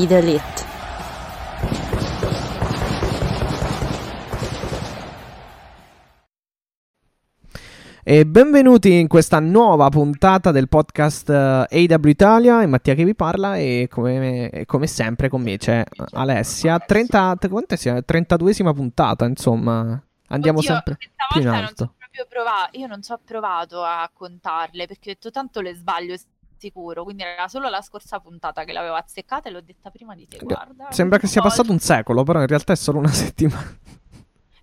Be the elite. E benvenuti in questa nuova puntata del podcast eh, AW Italia. È Mattia che vi parla e come, come sempre con me c'è Alessia. 30, quant'è sia? 32esima puntata, insomma. Andiamo Oddio, sempre più in non alto. ho proprio provato, io non ci ho provato a contarle perché ho detto tanto le sbaglio sicuro, quindi era solo la scorsa puntata che l'avevo azzeccata e l'ho detta prima di te, guarda. Sembra che sia passato un secolo, però in realtà è solo una settimana.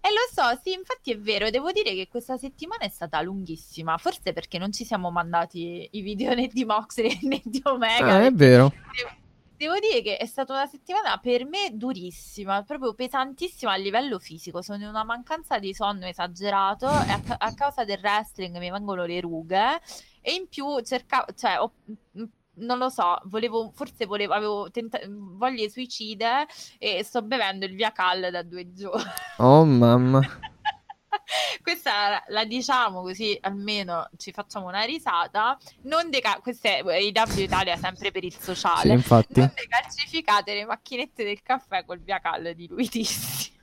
Eh lo so, sì, infatti è vero, devo dire che questa settimana è stata lunghissima, forse perché non ci siamo mandati i video né di Moxley né di Omega. Ah, è vero. Devo, devo dire che è stata una settimana per me durissima, proprio pesantissima a livello fisico. Sono in una mancanza di sonno esagerato e a, a causa del wrestling mi vengono le rughe. E in più cercavo, cioè, ho- m- non lo so, volevo, forse volevo, avevo tenta- voglie suicide e sto bevendo il Via Cal da due giorni. Oh mamma. Questa la diciamo così almeno ci facciamo una risata. Non deca- questa è IW Italia sempre per il Sì, sociale. infatti. Non decalcificate le macchinette del caffè col via Cal di Luitissimo.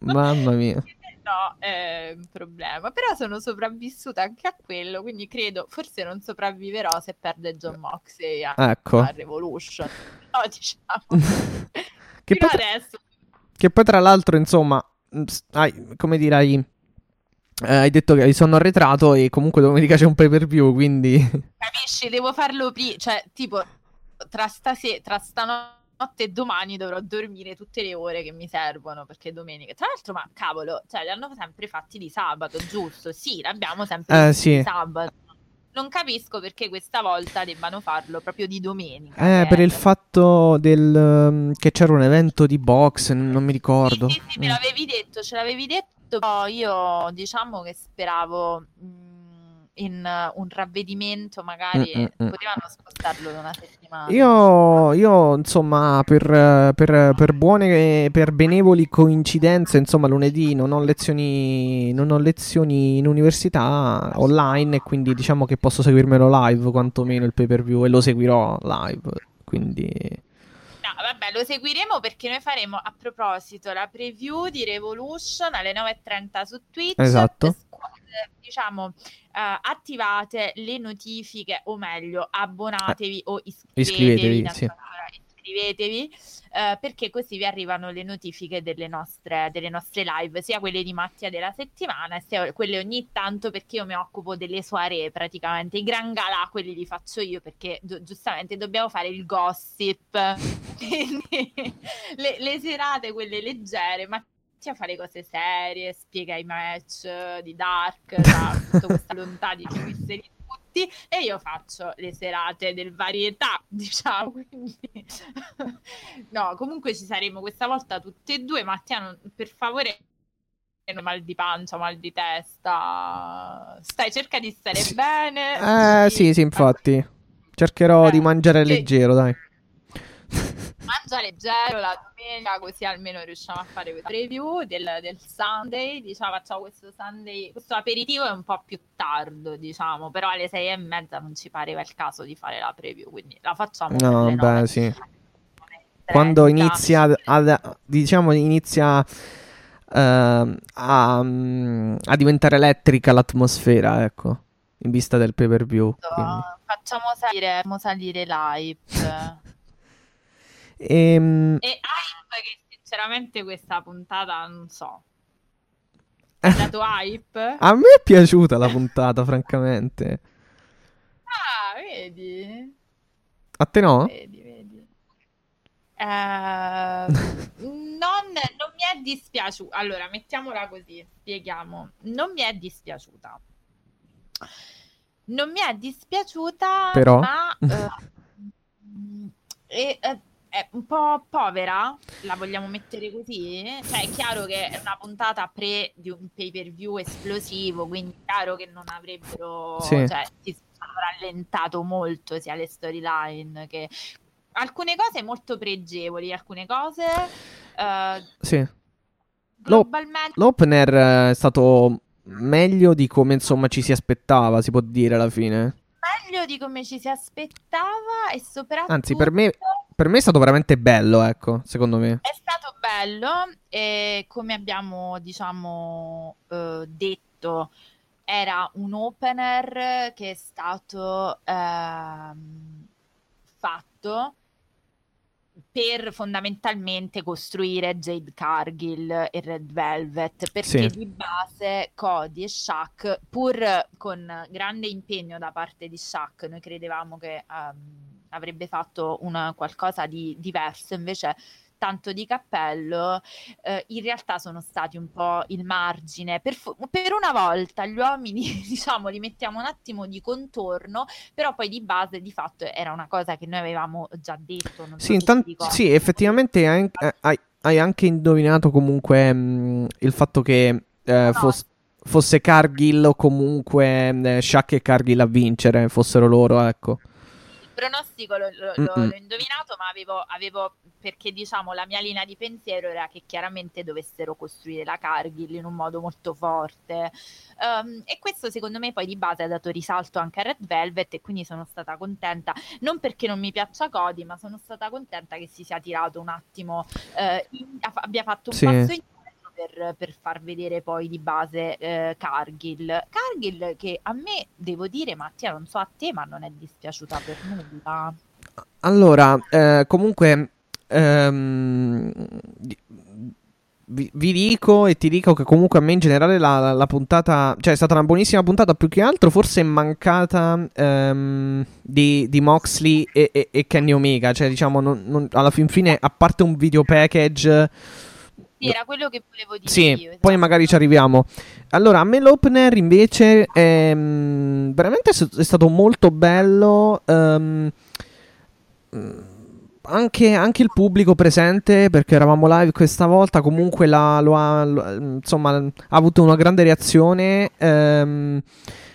Mamma mia. No, è un problema. Però sono sopravvissuta anche a quello, quindi credo, forse non sopravviverò se perde John Moxley a, Ecco. a Revolution. No, diciamo. Che poi, tra- adesso. che poi tra l'altro, insomma, hai- come dirai, eh, hai detto che sono arretrato e comunque domenica c'è un pay per view, quindi... Capisci? Devo farlo prima, cioè, tipo, tra, stase- tra stanotte e domani dovrò dormire tutte le ore che mi servono, perché domenica... Tra l'altro, ma cavolo, cioè, li hanno sempre fatti di sabato, giusto? Sì, l'abbiamo sempre Eh, fatti sì. di sabato. Non capisco perché questa volta debbano farlo proprio di domenica. Eh, che per il fatto del, um, che c'era un evento di box, non mi ricordo. Sì, sì, sì, me Mm. l'avevi detto, ce l'avevi detto. Però io diciamo che speravo mh, in uh, un ravvedimento, magari Mm, mm, mm. potevano spostarlo da una settimana. Io, io, insomma, per, per- per buone, per benevoli coincidenze, insomma, lunedì non ho lezioni, non ho lezioni in università online e quindi diciamo che posso seguirmelo live, quantomeno il pay per view, e lo seguirò live. Quindi, No, vabbè, lo seguiremo perché noi faremo a proposito la preview di Revolution alle 9.30 su Twitch. Esatto. Diciamo, eh, attivate le notifiche, o meglio, abbonatevi o iscrivetevi. iscrivetevi, sì. iscrivetevi, eh, perché così vi arrivano le notifiche delle nostre, delle nostre live, sia quelle di Mattia della settimana, sia quelle ogni tanto perché io mi occupo delle soirée praticamente. I gran galà, quelli li faccio io perché gi- giustamente dobbiamo fare il gossip. Le, le serate, quelle leggere, Mattia fa le cose serie, spiega i match di Dark, da tutta questa volontà di di tutti e io faccio le serate del varietà, diciamo, quindi no, comunque ci saremo questa volta tutte e due, Mattia, per favore mal di pancia, mal di testa. Stai, cerca di stare bene. eh, sì, sì, infatti. Cercherò Eh, di mangiare leggero, dai. Mangia leggero la domenica, così almeno riusciamo a fare questa preview del, del Sunday. Diciamo, facciamo questo Sunday. Questo aperitivo è un po' più tardo, diciamo, però alle sei e mezza non ci pareva il caso di fare la preview, quindi la facciamo. No, beh, sì. Quando 30. inizia ad, ad- diciamo inizia ehm, a, a diventare elettrica l'atmosfera, ecco, in vista del pay per view. quindi. Facciamo salire, facciamo salire l'hype. Ehm, E hype che sinceramente questa puntata non so. Hai dato hype? a me è piaciuta la puntata, francamente. Ah, vedi? A te no? Vedi, vedi. Eh, non, non mi è dispiaciuta. Allora, mettiamola così, spieghiamo. Non mi è dispiaciuta. non mi è dispiaciuta, Però? ma eh, è, è- è un po' povera, la vogliamo mettere così? Cioè, è chiaro che è una puntata pre di un pay per view esplosivo, quindi è chiaro che non avrebbero, Sì. cioè, si sono rallentato molto sia le storyline che alcune cose molto pregevoli, alcune cose eh, Sì. globalmente L'opener è stato meglio di come insomma ci si aspettava, si può dire alla fine. meglio di come ci si aspettava e soprattutto Anzi, per me, per me è stato veramente bello, ecco, secondo me. è stato bello e come abbiamo diciamo eh, detto era un opener che è stato ehm, fatto per fondamentalmente costruire Jade Cargill e Red Velvet perché Sì. di base Cody e Shaq pur con grande impegno da parte di Shaq noi credevamo che ehm, avrebbe fatto una, qualcosa di diverso invece tanto di cappello eh, in realtà sono stati un po' il margine per, fu- per una volta gli uomini diciamo li mettiamo un attimo di contorno però poi di base di fatto era una cosa che noi avevamo già detto Sì, intan- sì, effettivamente hai, eh, hai- hai anche indovinato comunque mh, il fatto che eh, No. fos- fosse Cargill o comunque eh, Shaq e Cargill a vincere, fossero loro, ecco. Il pronostico lo- Mm-mm. l'ho indovinato ma avevo, avevo perché diciamo la mia linea di pensiero era che chiaramente dovessero costruire la Cargill in un modo molto forte Ehm, e questo secondo me poi di base ha dato risalto anche a Red Velvet e quindi sono stata contenta non perché non mi piaccia Cody ma sono stata contenta che si sia tirato un attimo eh, in- abbia fatto un Sì. passo indietro per, per far vedere poi di base eh, Cargill. Cargill che a me devo dire Mattia non so a te ma non è dispiaciuta per nulla. Allora, eh, comunque, ehm, vi, vi dico e ti dico che comunque a me in generale la, la- la puntata, cioè è stata una buonissima puntata, più che altro forse è mancata ehm, di, di Moxley e, e- e Kenny Omega, cioè diciamo non- non- alla fin fine, a parte un video package... Sì, era quello che volevo dire Sì, io. poi esatto. magari ci arriviamo. Allora, a me l'opener invece ehm, veramente è s- è stato molto bello. mm, anche, anche il pubblico presente, perché eravamo live questa volta, comunque la- lo ha, lo- insomma, ha avuto una grande reazione. ehm,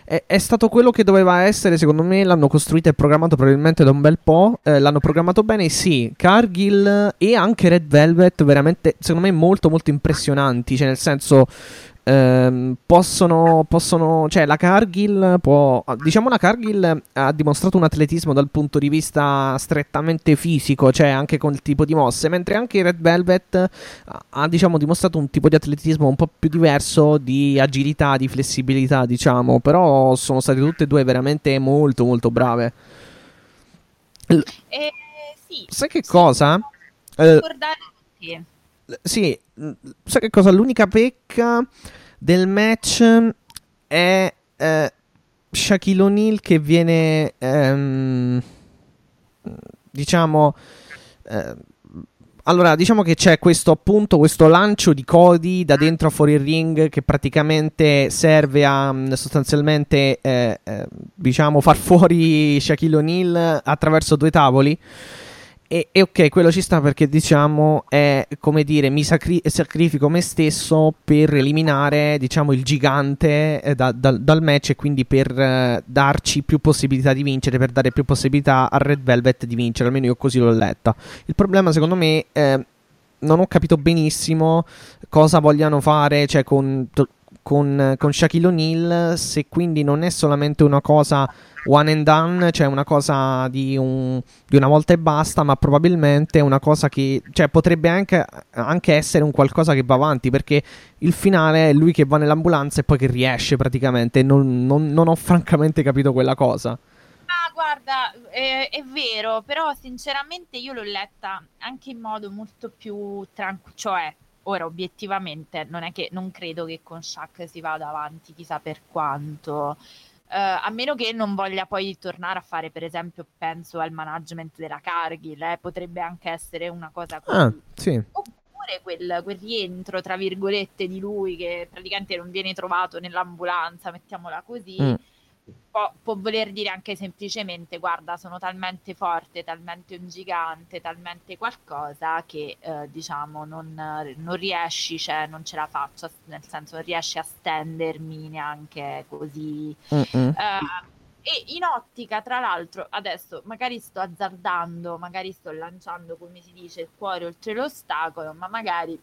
è, è stato quello che doveva essere, secondo me. L'hanno costruito e programmato probabilmente da un bel po'. eh, l'hanno programmato bene, sì. Cargill e anche Red Velvet, veramente, secondo me, molto, molto impressionanti. Cioè, nel senso. Ehm, possono, possono, cioè la Cargill può, diciamo la Cargill ha dimostrato un atletismo dal punto di vista strettamente fisico, cioè anche con il tipo di mosse, mentre anche Red Velvet ha, diciamo dimostrato un tipo di atletismo un po' più diverso di agilità, di flessibilità, diciamo, però sono state tutte e due veramente molto molto brave. L- Eh, sì, sai che sì, cosa? Eh, ricordare sì. sì, sai che cosa? L'unica pecca del match è eh, Shaquille O'Neal che viene, ehm, diciamo, eh, allora diciamo che c'è questo appunto, questo lancio di Cody da dentro a fuori il ring che praticamente serve a mh, sostanzialmente, eh, eh, diciamo, far fuori Shaquille O'Neal attraverso due tavoli. E, e ok, quello ci sta perché diciamo è come dire, mi sacri- sacrifico me stesso per eliminare diciamo il gigante eh, da- dal- dal match e quindi per eh, darci più possibilità di vincere, per dare più possibilità a Red Velvet di vincere, almeno io così l'ho letta. Il problema secondo me eh, non ho capito benissimo cosa vogliano fare, cioè con, con, con Shaquille O'Neal, se quindi non è solamente una cosa one and done, cioè una cosa di, un, di una volta e basta, ma probabilmente una cosa che cioè, potrebbe anche, anche essere un qualcosa che va avanti, perché il finale è lui che va nell'ambulanza e poi che riesce praticamente. Non, non- non ho francamente capito quella cosa. Ma guarda, eh, è vero, però sinceramente io l'ho letta anche in modo molto più tranquillo, cioè ora obiettivamente non è che non credo che con Shaq si vada avanti chissà per quanto. Eh, a meno che non voglia poi tornare a fare, per esempio, penso al management della Cargill, eh, potrebbe anche essere una cosa così. Ah, sì. Oppure quel, quel rientro, tra virgolette, di lui che praticamente non viene trovato nell'ambulanza, mettiamola così. Mm. Può, può, voler dire anche semplicemente guarda sono talmente forte, talmente un gigante, talmente qualcosa che eh, diciamo non, non, riesci, cioè non ce la faccio, nel senso non riesci a stendermi neanche così. Uh, e in ottica, tra l'altro, adesso magari sto azzardando, magari sto lanciando, come si dice, il cuore oltre l'ostacolo, ma magari,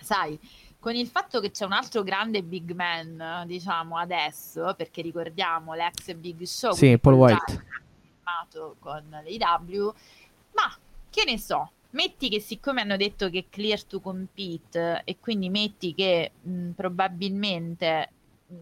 sai, con il fatto che c'è un altro grande big man, diciamo adesso, perché ricordiamo l'ex Big Show, sì, Paul White, con l'AW, ma che ne so, metti che siccome hanno detto che clear to compete e quindi metti che mh, probabilmente mh,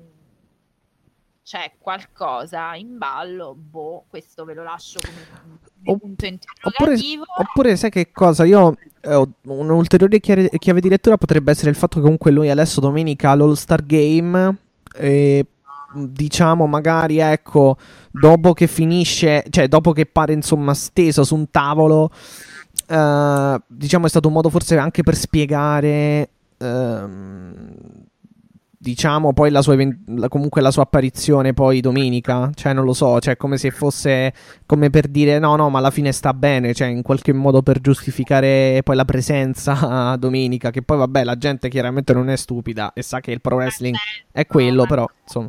c'è qualcosa in ballo, boh, questo ve lo lascio come punto interrogativo. Oppure, oppure, sai che cosa? Io eh, un'ulteriore chiave, chiave, di lettura potrebbe essere il fatto che comunque lui adesso domenica all'All Star Game e diciamo magari ecco dopo che finisce cioè dopo che pare insomma steso su un tavolo eh, diciamo è stato un modo forse anche per spiegare ehm, diciamo poi la sua comunque la sua apparizione poi domenica cioè non lo so cioè come se fosse come per dire no no ma alla fine sta bene cioè in qualche modo per giustificare poi la presenza domenica che poi vabbè la gente chiaramente non è stupida e sa che il pro wrestling è quello però insomma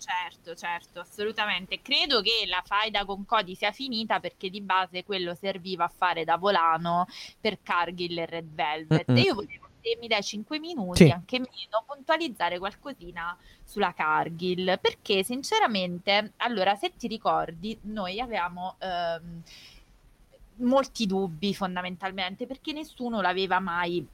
certo, certo, assolutamente. Credo che la faida con Cody sia finita perché di base quello serviva a fare da volano per Cargill e Red Velvet. Mm-mm. E io volevo se mi dai 5 minuti, sì. anche meno, puntualizzare qualcosina sulla Cargill, perché sinceramente, allora, se ti ricordi, noi avevamo ehm, molti dubbi fondamentalmente, perché nessuno l'aveva mai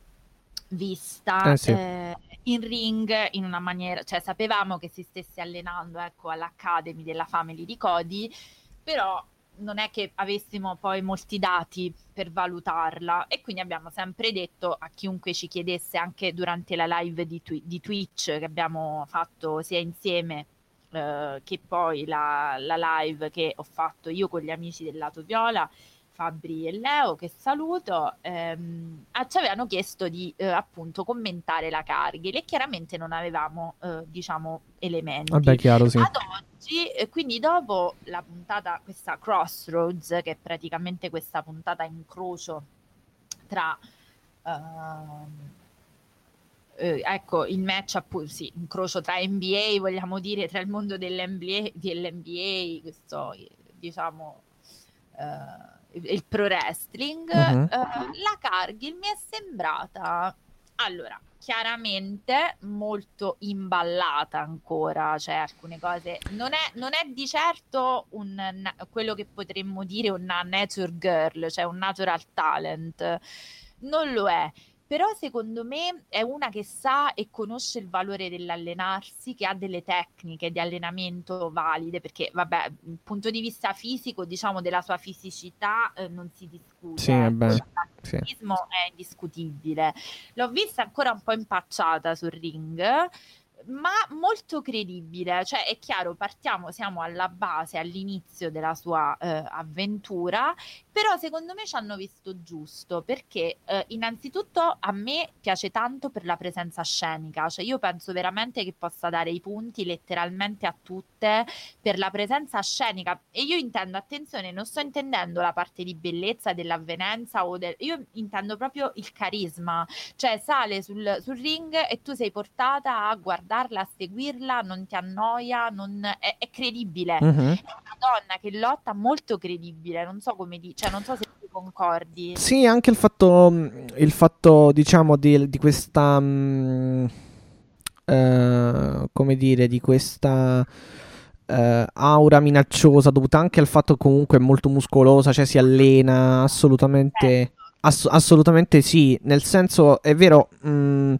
vista eh sì. eh, in ring in una maniera, cioè sapevamo che si stesse allenando ecco, all'Academy della Family di Cody, però non è che avessimo poi molti dati per valutarla. E quindi abbiamo sempre detto a chiunque ci chiedesse anche durante la live di, twi- di Twitch che abbiamo fatto sia insieme eh, che poi la, la, live che ho fatto io con gli amici del lato viola Fabri e Leo, che saluto, ehm, ah, ci avevano chiesto di eh, appunto commentare la Cargill e chiaramente non avevamo, eh, diciamo, elementi. Vabbè, chiaro, sì. Ad oggi, eh, quindi dopo la puntata, questa Crossroads, che è praticamente questa puntata incrocio tra... Uh, eh, ecco il match appunto sì, incrocio tra NBA vogliamo dire tra il mondo dell'NBA, dell'NBA questo diciamo uh, il pro wrestling, uh-huh. uh, la Cargill mi è sembrata allora chiaramente molto imballata ancora, cioè alcune cose non è, non è di certo un, quello che potremmo dire una nature girl, cioè un natural talent, non lo è però secondo me è una che sa e conosce il valore dell'allenarsi, che ha delle tecniche di allenamento valide, perché vabbè, dal punto di vista fisico, diciamo della sua fisicità eh, non si discute. Sì, vabbè, il sì. è indiscutibile. L'ho vista ancora un po' impacciata sul ring, ma molto credibile, cioè è chiaro, partiamo, siamo alla base, all'inizio della sua eh, avventura, però secondo me ci hanno visto giusto, perché eh, innanzitutto a me piace tanto per la presenza scenica, cioè io penso veramente che possa dare i punti letteralmente a tutte per la presenza scenica e io intendo, attenzione, non sto intendendo la parte di bellezza dell'avvenenza o del... io intendo proprio il carisma, cioè sale sul, sul ring e tu sei portata a guardare guardarla, a seguirla, non ti annoia, non... È, è, credibile. Uh-huh. È una donna che lotta molto credibile, non so come dire, cioè non so se tu concordi. Sì, anche il fatto, il fatto diciamo, di, di questa... Um, uh, come dire, di questa... Uh, aura minacciosa dovuta anche al fatto che comunque è molto muscolosa, cioè si allena assolutamente, certo. ass- assolutamente sì, nel senso è vero, mh, mm,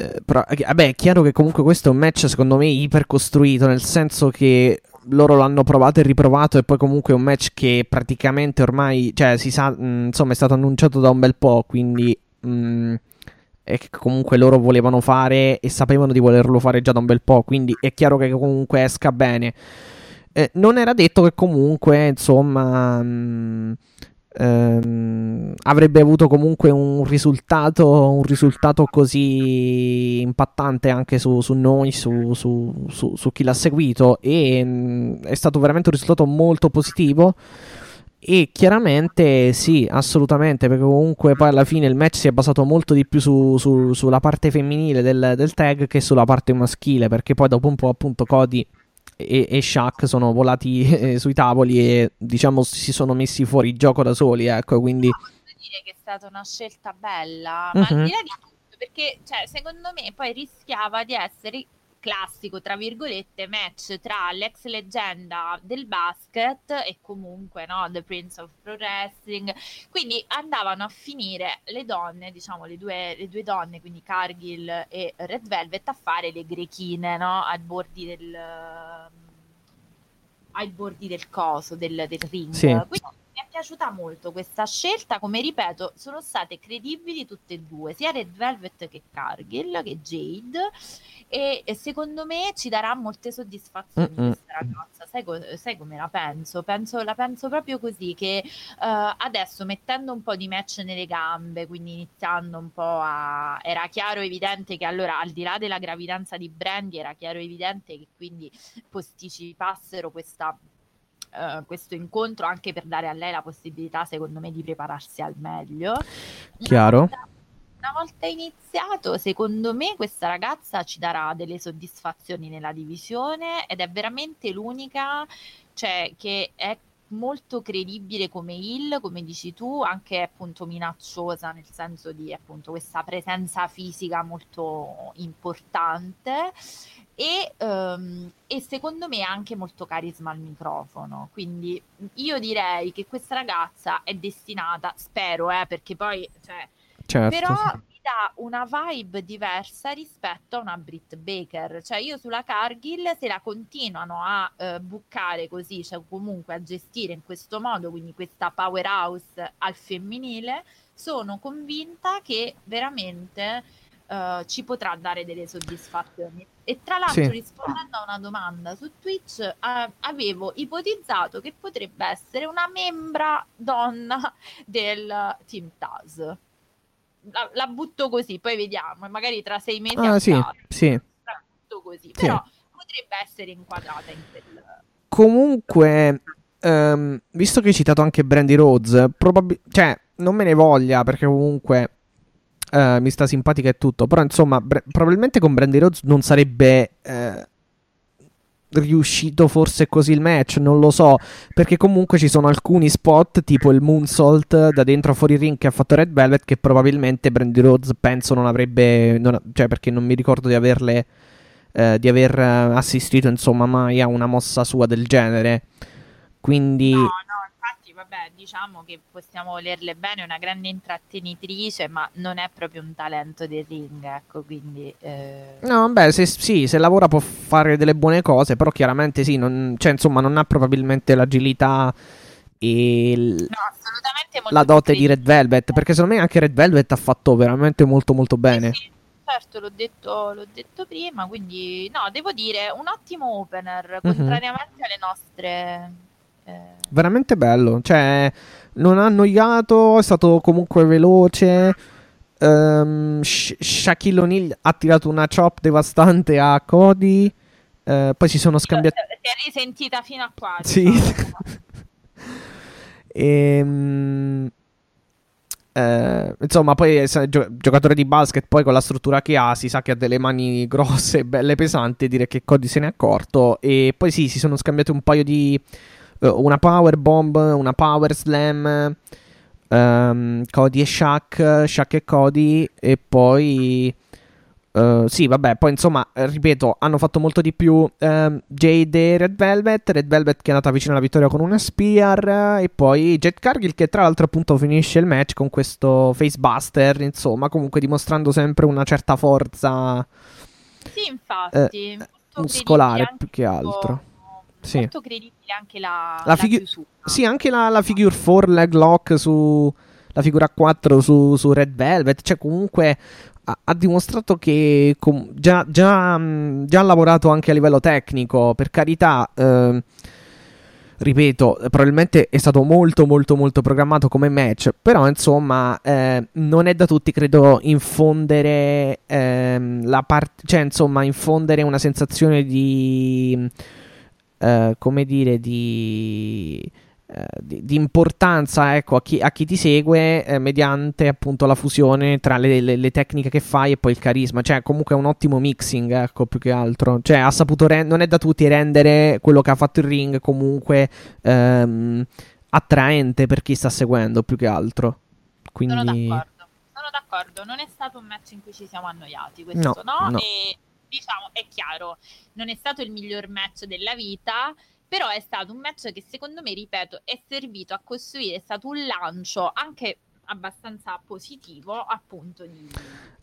eh, però, eh, vabbè, è chiaro che comunque questo è un match secondo me ipercostruito, nel senso che loro l'hanno provato e riprovato e poi comunque è un match che praticamente ormai, cioè si sa, mh, mm, insomma è stato annunciato da un bel po', quindi mh, mm, è che comunque loro volevano fare e sapevano di volerlo fare già da un bel po', quindi è chiaro che comunque esca bene. Eh, non era detto che comunque, insomma... Mh, ehm, avrebbe avuto comunque un risultato, un risultato così impattante anche su, su noi, su, su, su, chi l'ha seguito e mh, mm, è stato veramente un risultato molto positivo. E chiaramente sì, assolutamente, perché comunque poi alla fine il match si è basato molto di più su, su, sulla parte femminile del, del, tag che sulla parte maschile, perché poi dopo un po' appunto Cody e, e Shaq sono volati eh, sui tavoli e diciamo si sono messi fuori gioco da soli, ecco, quindi... No, posso dire che è stata una scelta bella, ma uh-huh. al di là di tutto, perché cioè, secondo me poi rischiava di essere classico, tra virgolette, match tra l'ex leggenda del basket e comunque no, The Prince of Pro Wrestling. Quindi andavano a finire le donne, diciamo le due, le due donne, quindi Cargill e Red Velvet, a fare le grechine no, ai bordi del... ai bordi del coso, del, del ring. Sì. Quindi mi è piaciuta molto questa scelta, come ripeto, sono state credibili tutte e due, sia Red Velvet che Cargill che Jade e, e secondo me ci darà molte soddisfazioni Mm-mm. questa ragazza, sai, co- sai, come la penso? penso? La penso proprio così, che uh, adesso mettendo un po' di match nelle gambe, quindi iniziando un po' a... era chiaro evidente che allora al di là della gravidanza di Brandy era chiaro evidente che quindi posticipassero questa Uh, questo incontro anche per dare a lei la possibilità, secondo me, di prepararsi al meglio. Chiaro. Una volta, una volta iniziato, secondo me, questa ragazza ci darà delle soddisfazioni nella divisione ed è veramente l'unica, cioè, che è molto credibile come Hill, come dici tu, anche appunto minacciosa nel senso di appunto questa presenza fisica molto importante e, um, e, secondo me anche molto carisma al microfono. Quindi io direi che questa ragazza è destinata, spero, eh, perché poi, cioè, certo, però mi dà una vibe diversa rispetto a una Brit Baker. Cioè, io sulla Cargill, se la continuano a uh, buccare così, cioè comunque a gestire in questo modo, quindi questa powerhouse al femminile, sono convinta che veramente uh, ci potrà dare delle soddisfazioni. E tra l'altro, sì. rispondendo a una domanda su Twitch, uh, avevo ipotizzato che potrebbe essere una membra donna del Team Taz. La, la butto così, poi vediamo, magari tra sei mesi ah, sì, sì. la butto così, sì. però potrebbe essere inquadrata in quel... Comunque, um, visto che hai citato anche Brandy Rhodes, probabil- cioè, non me ne voglia perché comunque Uh, mi sta simpatica e tutto. Però, insomma, bre- probabilmente con Brandy Rhodes non sarebbe uh, riuscito forse così il match. Non lo so. Perché comunque ci sono alcuni spot, tipo il Moonsault da dentro a fuori ring che ha fatto Red Velvet. Che probabilmente Brandy Rhodes penso non avrebbe. Non, cioè, perché non mi ricordo di averle. Uh, di aver assistito, insomma, mai a una mossa sua del genere. Quindi. No, vabbè, diciamo che possiamo volerle bene, è una grande intrattenitrice, ma non è proprio un talento del ring, ecco, quindi... Eh... No, beh, se, sì, se lavora può fare delle buone cose, però chiaramente sì, non, cioè, insomma, non ha probabilmente l'agilità e l... no, la dote di Red Velvet, perché secondo me anche Red Velvet ha fatto veramente molto molto bene. Sì, sì certo, l'ho detto, l'ho detto, prima, quindi no, devo dire un ottimo opener, mm-hmm. contrariamente alle nostre. Veramente bello, cioè non ha annoiato, è stato comunque veloce. Um, Sh- Shaquille O'Neal ha tirato una chop devastante a Cody. Uh, poi si sono scambiati. Si è risentita fino a qua. Sì. Diciamo. e, um, eh, insomma, poi è gio- giocatore di basket, poi con la struttura che ha, si sa che ha delle mani grosse, belle pesanti. Direi che Cody se n'è accorto. E poi sì, si sono scambiati un paio di eh, una power bomb, una power slam, um, Cody e Shaq, Shaq e Cody e poi... Uh, sì, vabbè, poi insomma, ripeto, hanno fatto molto di più um, Jade e Red Velvet. Red Velvet che è andata vicino alla vittoria con una Spear. E poi Jet Cargill che tra l'altro appunto finisce il match con questo facebuster. Insomma, comunque dimostrando sempre una certa forza. Sì, infatti. Eh, muscolare più che altro sì. molto credibile anche la, la, figu- la Sì, anche la, la figure 4 leg lock su la figura 4 su, su Red Velvet, cioè comunque ha, ha dimostrato che com- già, già, già, ha lavorato anche a livello tecnico, per carità. Eh, ripeto, probabilmente è stato molto molto molto programmato come match, però insomma eh, non è da tutti credo infondere ehm, la parte, cioè insomma infondere una sensazione di eh, come dire di eh, di, di, importanza ecco, a, chi, a chi ti segue eh, mediante appunto la fusione tra le, le, le, tecniche che fai e poi il carisma. Cioè, comunque è un ottimo mixing, ecco, più che altro. Cioè, ha saputo rend- non è da tutti rendere quello che ha fatto il ring comunque ehm, attraente per chi sta seguendo, più che altro. Quindi... Sono d'accordo. Sono d'accordo. Non è stato un match in cui ci siamo annoiati, questo no. no? no. E diciamo, è chiaro, non è stato il miglior match della vita però è stato un match che secondo me, ripeto, è servito a costruire, è stato un lancio anche abbastanza positivo appunto di,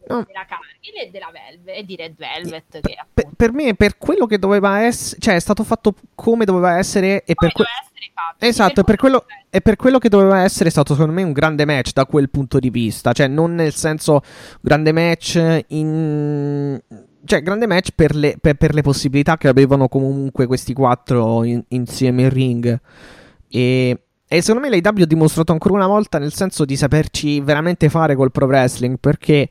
no. della Cargill e della Velvet e di Red Velvet che, per, per, me per quello che doveva essere cioè è stato fatto come doveva essere e come per que- essere fatto, esatto per, per quello, e per quello che doveva essere è stato secondo me un grande match da quel punto di vista cioè non nel senso grande match in cioè, grande match per le, per, per le, possibilità che avevano comunque questi quattro in, insieme in ring. E, e secondo me l'AW ha dimostrato ancora una volta nel senso di saperci veramente fare col pro wrestling perché.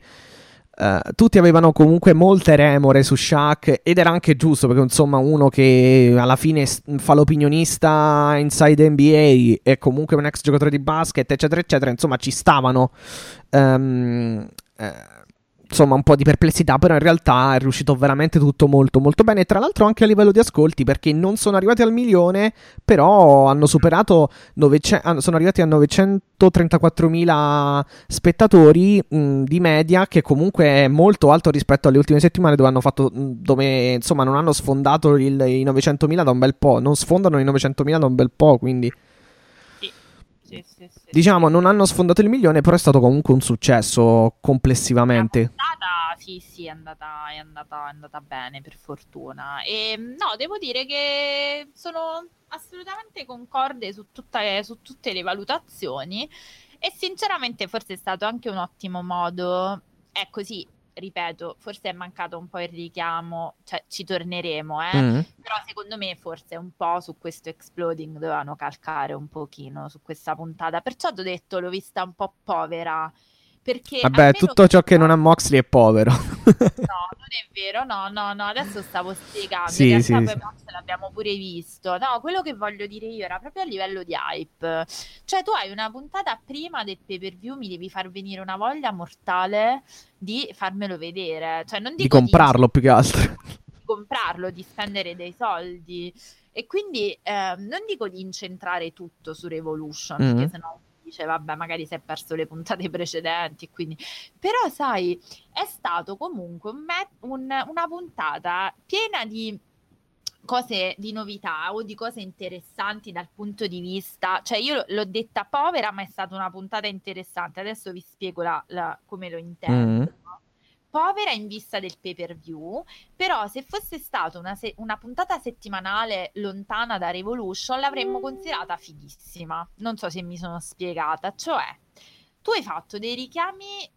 Uh, tutti avevano comunque molte remore su Shaq ed era anche giusto perché insomma uno che alla fine fa l'opinionista inside NBA e comunque un ex giocatore di basket eccetera eccetera insomma ci stavano um, uh, insomma un po' di perplessità, però in realtà è riuscito veramente tutto molto molto bene. Tra l'altro anche a livello di ascolti, perché non sono arrivati al milione, però hanno superato 900, sono arrivati a 934.000 spettatori mh, di media, che comunque è molto alto rispetto alle ultime settimane dove hanno fatto dove insomma non hanno sfondato il, i 900.000 da un bel po', non sfondano i 900.000 da un bel po', quindi sì, sì, sì, diciamo, non hanno sfondato il milione, però è stato comunque un successo complessivamente. Puntata, sì, sì, è andata, è, andata, è andata bene, per fortuna. E no, devo dire che sono assolutamente concorde su, tutta, su tutte le valutazioni e sinceramente forse è stato anche un ottimo modo, è così, ripeto, forse è mancato un po' il richiamo, cioè ci torneremo, eh? mm. però secondo me forse un po' su questo exploding dovevano calcare un pochino su questa puntata, perciò ho detto l'ho vista un po' povera perché Vabbè, tutto ciò che non ha Moxley è povero. no, non è vero, no, no, no, adesso stavo spiegando, sì, in realtà sì, poi sì. l'abbiamo pure visto. No, quello che voglio dire io era proprio a livello di hype. Cioè, tu hai una puntata prima del pay-per-view, mi devi far venire una voglia mortale di farmelo vedere. Cioè, non dico di comprarlo di... più che altro. Di comprarlo, di spendere dei soldi. E quindi eh, non dico di incentrare tutto su Revolution, mm-hmm. perché sennò dice vabbè magari si è perso le puntate precedenti quindi però sai è stato comunque un met- un, una puntata piena di cose di novità o di cose interessanti dal punto di vista, cioè io l'ho detta povera, ma è stata una puntata interessante. Adesso vi spiego la, la, come lo intendo. Mm povera in vista del pay per view, però se fosse stata una, se- una, puntata settimanale lontana da Revolution l'avremmo considerata fighissima. Non so se mi sono spiegata, cioè tu hai fatto dei richiami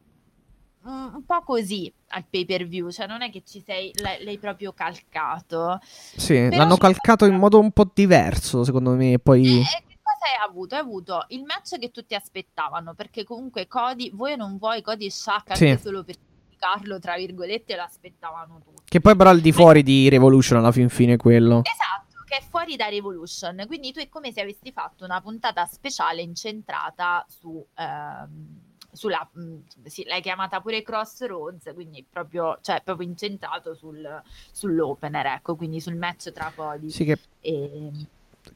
un po' così al pay per view, cioè non è che ci sei, l'hai, proprio calcato. Sì, Però l'hanno calcato in modo un po' diverso, secondo me. Poi. Eh, cosa hai avuto? Hai avuto il match che tutti aspettavano, perché comunque Cody, voi non vuoi Cody e Shaq anche sì. solo perché giustificarlo, tra virgolette, l'aspettavano tutti. Che poi però al di fuori di Revolution alla fin fine quello. Esatto, che è fuori da Revolution. Quindi tu è come se avessi fatto una puntata speciale incentrata su... Ehm, sulla, mh, sì, l'hai chiamata pure Crossroads, quindi proprio, cioè, proprio incentrato sul, sull'opener, ecco, quindi sul match tra Cody sì, che... e...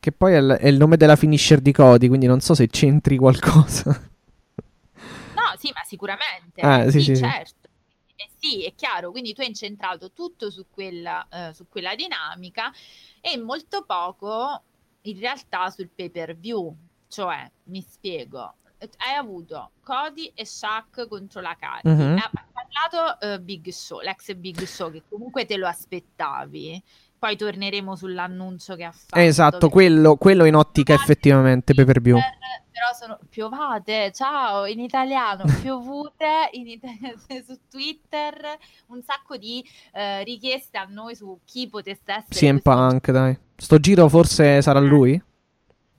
Che poi è il, è il, nome della finisher di Cody, quindi non so se c'entri qualcosa. No, sì, ma sicuramente. Ah, sì, sì, sì, certo. Eh sì, è chiaro, quindi tu hai incentrato tutto su quella, eh, su quella dinamica e molto poco in realtà sul pay per view. Cioè, mi spiego, hai avuto Cody e Shaq contro la Cari. Mm-hmm. Ha parlato uh, Big Show, l'ex Big Show, che comunque te lo aspettavi. Poi torneremo sull'annuncio che ha fatto. Esatto, quello, quello, in ottica effettivamente pay per view. Però sono piovate, ciao, in italiano, piovute in it- su Twitter, un sacco di uh, richieste a noi su chi potesse essere. CM Punk, dai. Sto giro forse sarà lui?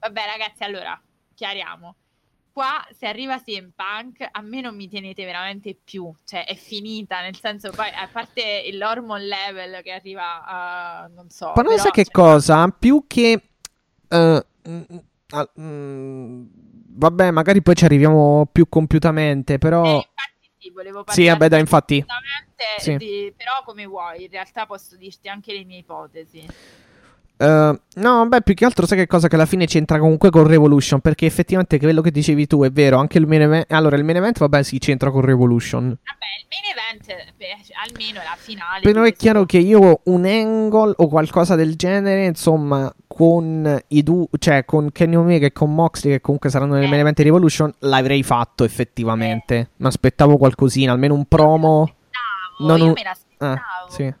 vabbè ragazzi, allora, chiariamo. Qua se arriva CM Punk a me non mi tenete veramente più, cioè è finita, nel senso poi a parte l'hormone level che arriva a non so. Ma non sai che cioè, cosa? Più che uh, uh, uh, vabbè, magari poi ci arriviamo più compiutamente, però eh, infatti sì, volevo Sì, vabbè, dai, infatti. Sì. Di, però come vuoi, in realtà posso dirti anche le mie ipotesi. Uh, no, beh, più che altro sai che cosa che alla fine c'entra comunque con Revolution, perché effettivamente quello che dicevi tu è vero, anche il main event, allora il main event vabbè sì, c'entra con Revolution. Vabbè, il main event beh, almeno la finale. Però è chiaro che io un angle o qualcosa del genere, insomma, con i due, cioè con Kenny Omega e con Moxley che comunque saranno nel Eh. main event di Revolution, l'avrei fatto effettivamente. Eh. Mi aspettavo qualcosina, almeno un promo. Aspettavo, Non io un- me l'aspettavo. Ah, sì.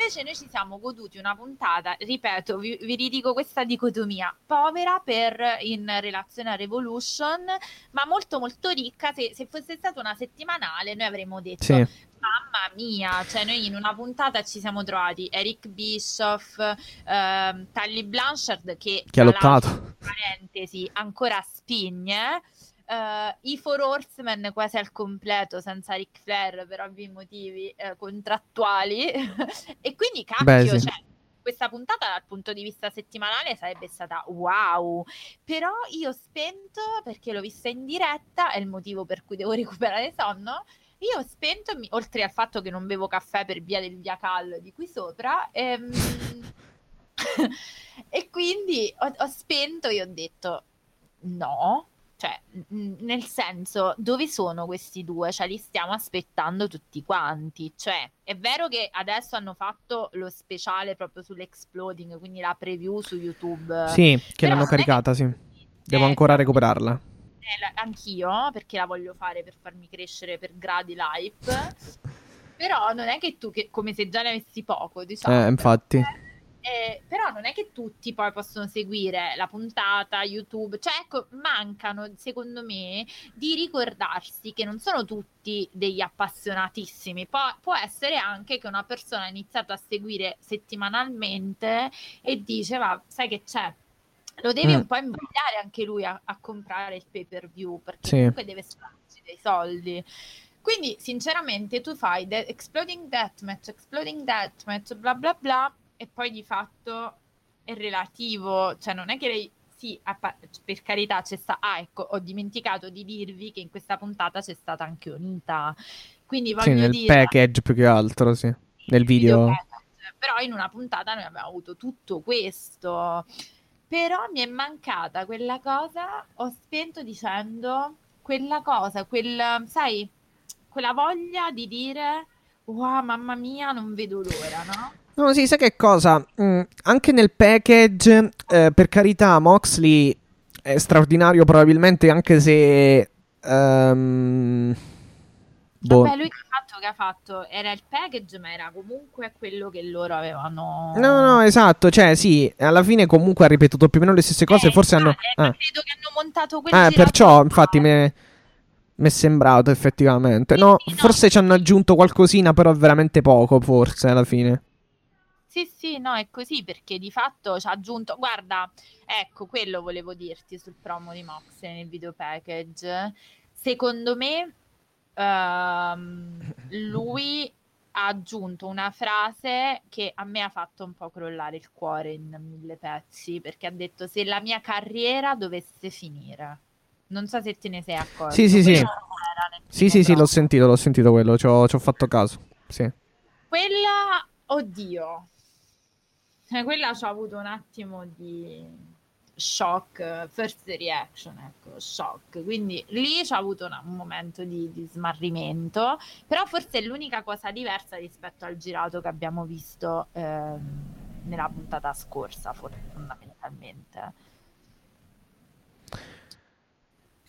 Invece noi ci siamo goduti una puntata, ripeto, vi, vi ridico questa dicotomia, povera per in relazione a Revolution, ma molto molto ricca. Se, se fosse stata una settimanale noi avremmo detto, Sì. mamma mia, cioè noi in una puntata ci siamo trovati Eric Bischoff, ehm, Tully Blanchard che... Chi ha lottato? parentesi, ancora spigne. Eh, I Four Horsemen quasi al completo senza Ric Flair per ovvi motivi eh, contrattuali e quindi cacchio, Beh, sì. cioè, questa puntata dal punto di vista settimanale sarebbe stata wow, però io ho spento perché l'ho vista in diretta, è il motivo per cui devo recuperare sonno. Io ho spento, mi- oltre al fatto che non bevo caffè per via del via Cal di qui sopra, ehm, e quindi ho, ho spento e ho detto no, cioè nel senso dove sono questi due? Cioè li stiamo aspettando tutti quanti, cioè è vero che adesso hanno fatto lo speciale proprio sull'Exploding, quindi la preview su YouTube. Sì, che Però l'hanno è che- caricata, sì. Devo Eh, ancora recuperarla. eh, la- anch'io, perché la voglio fare per farmi crescere per gradi l'hype. Però non è che tu, che, come se già ne avessi poco, diciamo. Eh, infatti. Eh, però non è che tutti poi possono seguire la puntata, YouTube, cioè ecco, mancano secondo me di ricordarsi che non sono tutti degli appassionatissimi, Pu- può essere anche che una persona ha iniziato a seguire settimanalmente e dice, va, sai che c'è, lo devi Mm. un po' invogliare anche lui a, a comprare il pay per view, perché Sì. comunque deve spararsi dei soldi. Quindi, sinceramente, tu fai de- Exploding Deathmatch, Exploding Deathmatch, bla bla bla, e poi di fatto è relativo, cioè non è che lei, sì, per carità c'è sta, ah ecco, ho dimenticato di dirvi che in questa puntata c'è stata anche Onita, quindi Sì, voglio nel dire... package più che altro, sì. Nel video. package, Però in una puntata noi abbiamo avuto tutto questo. Però mi è mancata quella cosa, ho spento dicendo quella cosa, quel, sai, quella voglia di dire wow, mamma mia, non vedo l'ora, no? No, sì, sai che cosa? Mm, anche nel package, eh, per carità, Moxley è straordinario probabilmente anche se... ehm, boh. Vabbè, lui che ha fatto che ha fatto era il package, ma era comunque quello che loro avevano. No, no, esatto, cioè sì, alla fine comunque ha ripetuto più o meno le stesse cose, Eh, forse hanno... eh, ma ah. credo che hanno montato quel Eh, perciò, infatti, mi è, mi è sembrato effettivamente. No, forse ci hanno aggiunto qualcosina, però veramente poco, forse, alla fine. Sì, sì, no, è così perché di fatto ci ha aggiunto. Guarda, ecco, quello volevo dirti sul promo di Mox nel video package. Secondo me, ehm, lui ha aggiunto una frase che a me ha fatto un po' crollare il cuore in mille pezzi perché ha detto: Se la mia carriera dovesse finire, non so se te ne sei accorto. Sì, sì, sì. Sì, sì, sì, l'ho sentito, l'ho sentito quello, ci ho, ci ho fatto caso. Sì. Quella, oddio, Eh, quella ci ha avuto un attimo di shock, eh, first reaction, ecco, shock. Quindi lì ci ha avuto una- un momento di, di smarrimento, però forse è l'unica cosa diversa rispetto al girato che abbiamo visto ehm, nella puntata scorsa, fondamentalmente.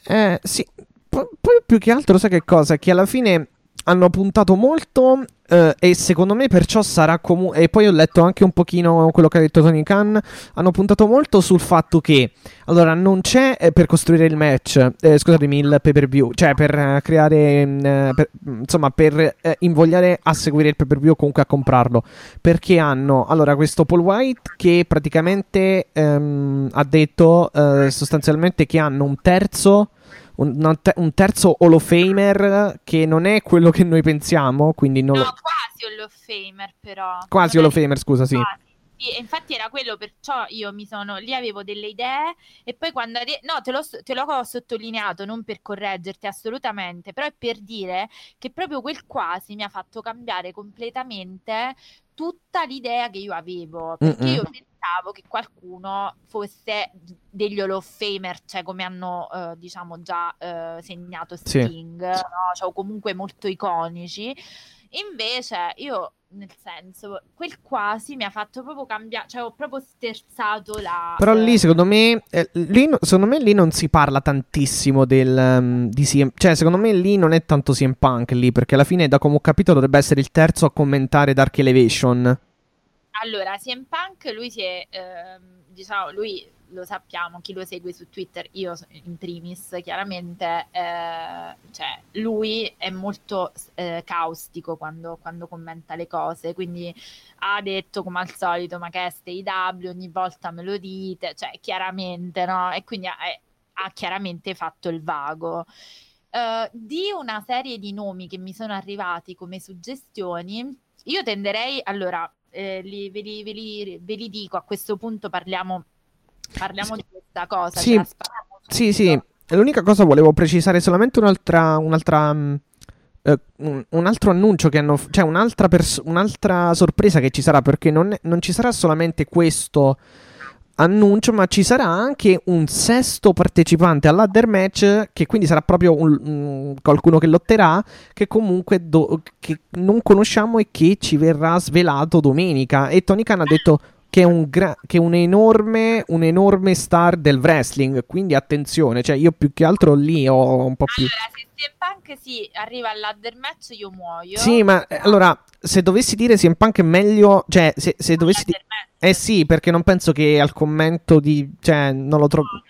Eh, sì. Poi più che altro, sai che cosa? Che alla fine hanno puntato molto eh, e secondo me perciò sarà comunque... E poi ho letto anche un pochino quello che ha detto Tony Khan. Hanno puntato molto sul fatto che, allora, non c'è eh, per costruire il match, eh, scusatemi, il pay per view, cioè per eh, creare, mm, eh, per, insomma, per eh, invogliare a seguire il pay per view o comunque a comprarlo. Perché hanno, allora, questo Paul White che praticamente ehm, ha detto sostanzialmente che hanno un terzo un, un terzo Hall of Famer che non è quello che noi pensiamo, quindi non no, lo... quasi Hall of Famer però. Quasi Hall of Famer, scusa, sì. Quasi. Infatti era quello, perciò io mi sono lì avevo delle idee e poi quando no, te l'ho, te l'ho sottolineato non per correggerti assolutamente, però è per dire che proprio quel quasi mi ha fatto cambiare completamente tutta l'idea che io avevo, perché Mm-mm. io pensavo che qualcuno fosse degli Hall of Famer, cioè come hanno eh, diciamo già eh, segnato Sting, sì. no? cioè, comunque molto iconici. Invece io nel senso, quel quasi mi ha fatto proprio cambiare, cioè ho proprio sterzato la... Però lì secondo me, eh, lì, secondo me lì non si parla tantissimo del, um, di CM, cioè secondo me lì non è tanto CM Punk lì, perché alla fine da come ho capito dovrebbe essere il terzo a commentare Dark Elevation. Allora, CM Punk lui si è, ehm, diciamo, lui lo sappiamo, chi lo segue su Twitter, io in primis, chiaramente, eh, cioè, lui è molto eh, caustico quando, quando, commenta le cose, quindi ha detto come al solito, ma che è STW, ogni volta me lo dite, cioè, chiaramente, no? E quindi ha, ha chiaramente fatto il vago. Uh, di una serie di nomi che mi sono arrivati come suggestioni, io tenderei, allora, eh, li, ve, li, ve, li, ve, li, dico, a questo punto parliamo Parliamo di questa cosa. Sì, sì, sì. L'unica cosa volevo precisare solamente un'altra, un'altra uh, un, un, altro annuncio che hanno, cioè un'altra, pers- un'altra sorpresa che ci sarà perché non, non, ci sarà solamente questo annuncio, ma ci sarà anche un sesto partecipante all'Adder Match che quindi sarà proprio un, un, qualcuno che lotterà che comunque do- che non conosciamo e che ci verrà svelato domenica e Tony Khan ha detto che è un, gra- che è un, enorme, un enorme star del wrestling. Quindi attenzione, cioè io più che altro lì ho un po' più. Allora, se CM Punk sì, arriva all'ladder match, io muoio. Sì, ma eh, allora, se dovessi dire CM Punk è meglio, cioè, se, se dovessi dire. Eh sì, perché non penso che al commento di. cioè, non lo trovo. No,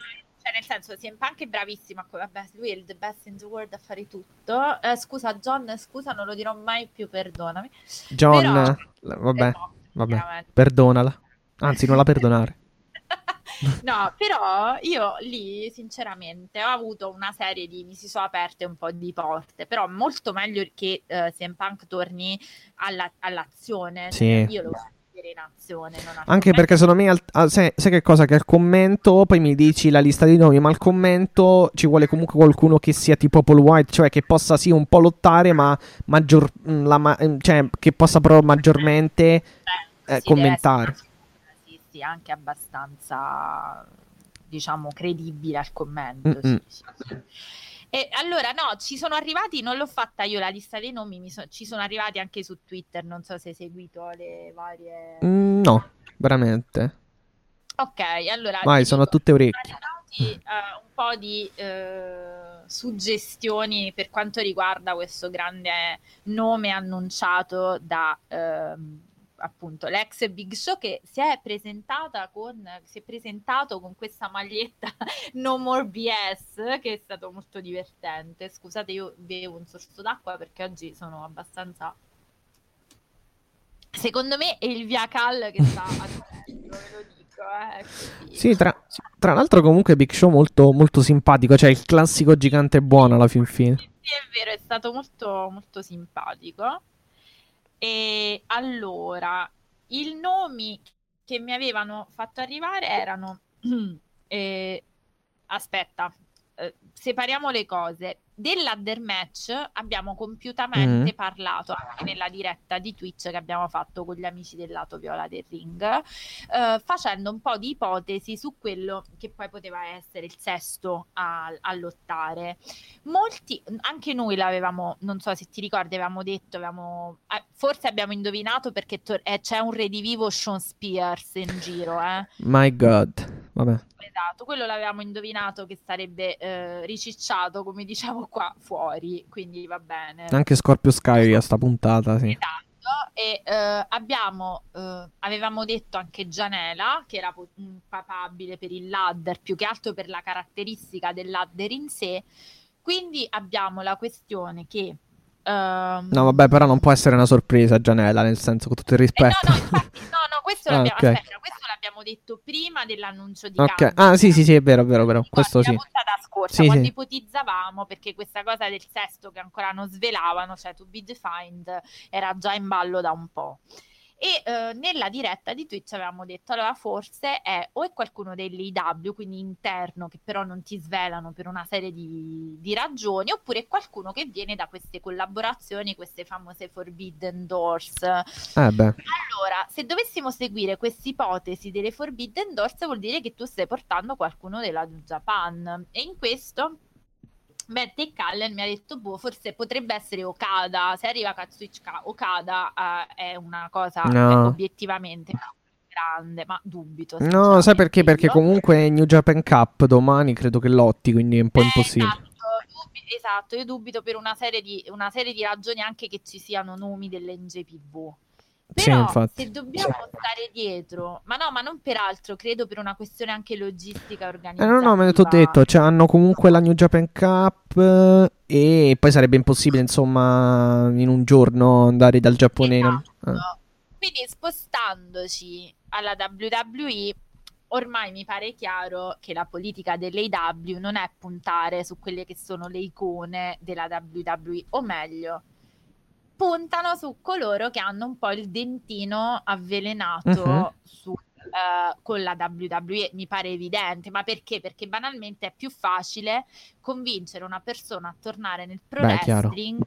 cioè, nel senso, CM Punk è bravissimo. Vabbè, lui è il the best in the world a fare tutto. Eh, scusa, John, scusa, non lo dirò mai più, perdonami. John, Però, vabbè, vabbè, perdonala. Anzi, non la perdonare. no, però io lì sinceramente ho avuto una serie di mi si sono aperte un po' di porte, però molto meglio che uh, CM Punk torni alla, all'azione. Sì. Io lo in azione. Anche perché secondo me, al, al, sai, sai, che cosa? Che al commento, poi mi dici la lista di nomi, ma al commento ci vuole comunque qualcuno che sia tipo Paul White, cioè che possa sì un po' lottare, ma maggior, la, ma, cioè, che possa però maggiormente eh, commentare resti anche abbastanza, diciamo, credibile al commento. Sì, sì, sì. E allora, no, ci sono arrivati, non l'ho fatta io la lista dei nomi, so, ci sono arrivati anche su Twitter, non so se hai seguito le varie... Mm, no, veramente. Ok, allora... Vai, sono dico, tutte orecchie. Arrivati, uh, un po' di uh, suggestioni per quanto riguarda questo grande nome annunciato da... Uh, appunto l'ex Big Show che si è presentata con si è presentato con questa maglietta No More BS che è stato molto divertente. Scusate, io bevo un sorso d'acqua perché oggi sono abbastanza Secondo me è il Via Cal che sta a ve lo dico, eh, Sì, tra, tra, l'altro comunque Big Show molto, molto simpatico, cioè il classico gigante buono alla fin fine. Sì, è vero, è stato molto, molto simpatico. E allora, i nomi che mi avevano fatto arrivare erano... eh, aspetta, eh, separiamo le cose dell'Adder Match abbiamo compiutamente mm. parlato anche nella diretta di Twitch che abbiamo fatto con gli amici del lato viola del ring, eh, facendo un po' di ipotesi su quello che poi poteva essere il sesto a, a, lottare. Molti, anche noi l'avevamo, non so se ti ricordi, avevamo detto, avevamo, eh, forse abbiamo indovinato perché to- eh, c'è un redivivo Sean Spears in giro. Eh. My God vabbè. Esatto, quello l'avevamo indovinato che sarebbe eh, ricicciato, come diciamo qua, fuori, quindi va bene. Anche Scorpio Sky a sta puntata, sì. Esatto. E eh, abbiamo, eh, avevamo detto anche Gianela che era po- papabile per il ladder più che altro per la caratteristica del ladder in sé. Quindi abbiamo la questione che Um... No, vabbè, però non può essere una sorpresa, Gianella, nel senso con tutto il rispetto. Eh, no, no, infatti, no, no, questo, ah, l'abbiamo, okay. aspetta, questo l'abbiamo detto prima dell'annuncio di okay. Ah, sì, sì, sì, è vero, è vero, vero. questo sì. La puntata scorsa, sì, quando sì. ipotizzavamo, perché questa cosa del sesto che ancora non svelavano, cioè To Be Defined, era già in ballo da un po'. E eh, nella diretta di Twitch avevamo detto, allora forse è o è qualcuno dell'IW, quindi interno, che però non ti svelano per una serie di, di ragioni, oppure è qualcuno che viene da queste collaborazioni, queste famose Forbidden Doors. Eh allora, se dovessimo seguire questa ipotesi delle Forbidden Doors, vuol dire che tu stai portando qualcuno della Japan. E in questo Beh, Tech Allen mi ha detto, boh, forse potrebbe essere Okada, se arriva Katsuichika Okada uh, è una cosa no. obiettivamente grande, ma dubito. No, sai perché? Perché comunque New Japan Cup domani credo che lotti, quindi è un po' eh, impossibile. Esatto, esatto, io dubito per una serie, di, una serie di ragioni anche che ci siano nomi dell'NJPV. Però sì, se dobbiamo stare dietro, ma no, ma non per altro, credo per una questione anche logistica organizzativa. Eh, no, no, me l'ho detto, cioè hanno comunque la New Japan Cup eh, e poi sarebbe impossibile, insomma, in un giorno andare dal Giappone. Esatto. Eh. Quindi spostandoci alla WWE, ormai mi pare chiaro che la politica dell'AW non è puntare su quelle che sono le icone della WWE, o meglio, puntano su coloro che hanno un po' il dentino avvelenato uh-huh. su, uh, con la WWE, mi pare evidente, ma perché? Perché banalmente è più facile convincere una persona a tornare nel pro Beh, wrestling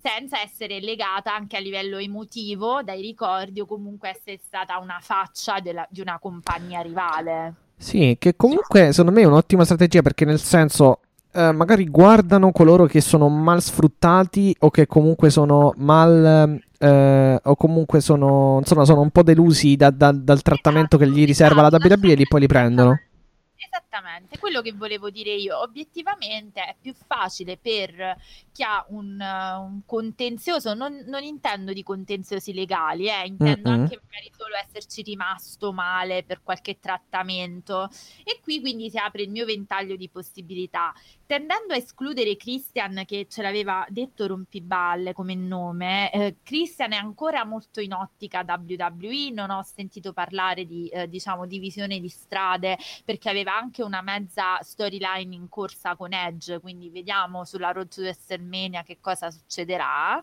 senza essere legata anche a livello emotivo dai ricordi o comunque essere stata una faccia della, di una compagnia rivale. Sì, che comunque secondo me è un'ottima strategia perché nel senso eh, magari guardano coloro che sono mal sfruttati o che comunque sono mal eh, o comunque sono, insomma, sono un po' delusi da, da, dal trattamento che gli riserva la WWE e poi li prendono. Esattamente, quello che volevo dire io, obiettivamente è più facile per chi ha un, uh, un contenzioso, non, non, intendo di contenziosi legali, eh, intendo mm-hmm. anche magari solo esserci rimasto male per qualche trattamento e qui quindi si apre il mio ventaglio di possibilità. Tendendo a escludere Christian che ce l'aveva detto Rompiballe come nome, eh, Christian è ancora molto in ottica WWE, non ho sentito parlare di eh, diciamo divisione di strade perché aveva anche una mezza storyline in corsa con Edge, quindi vediamo sulla Road to WrestleMania che cosa succederà.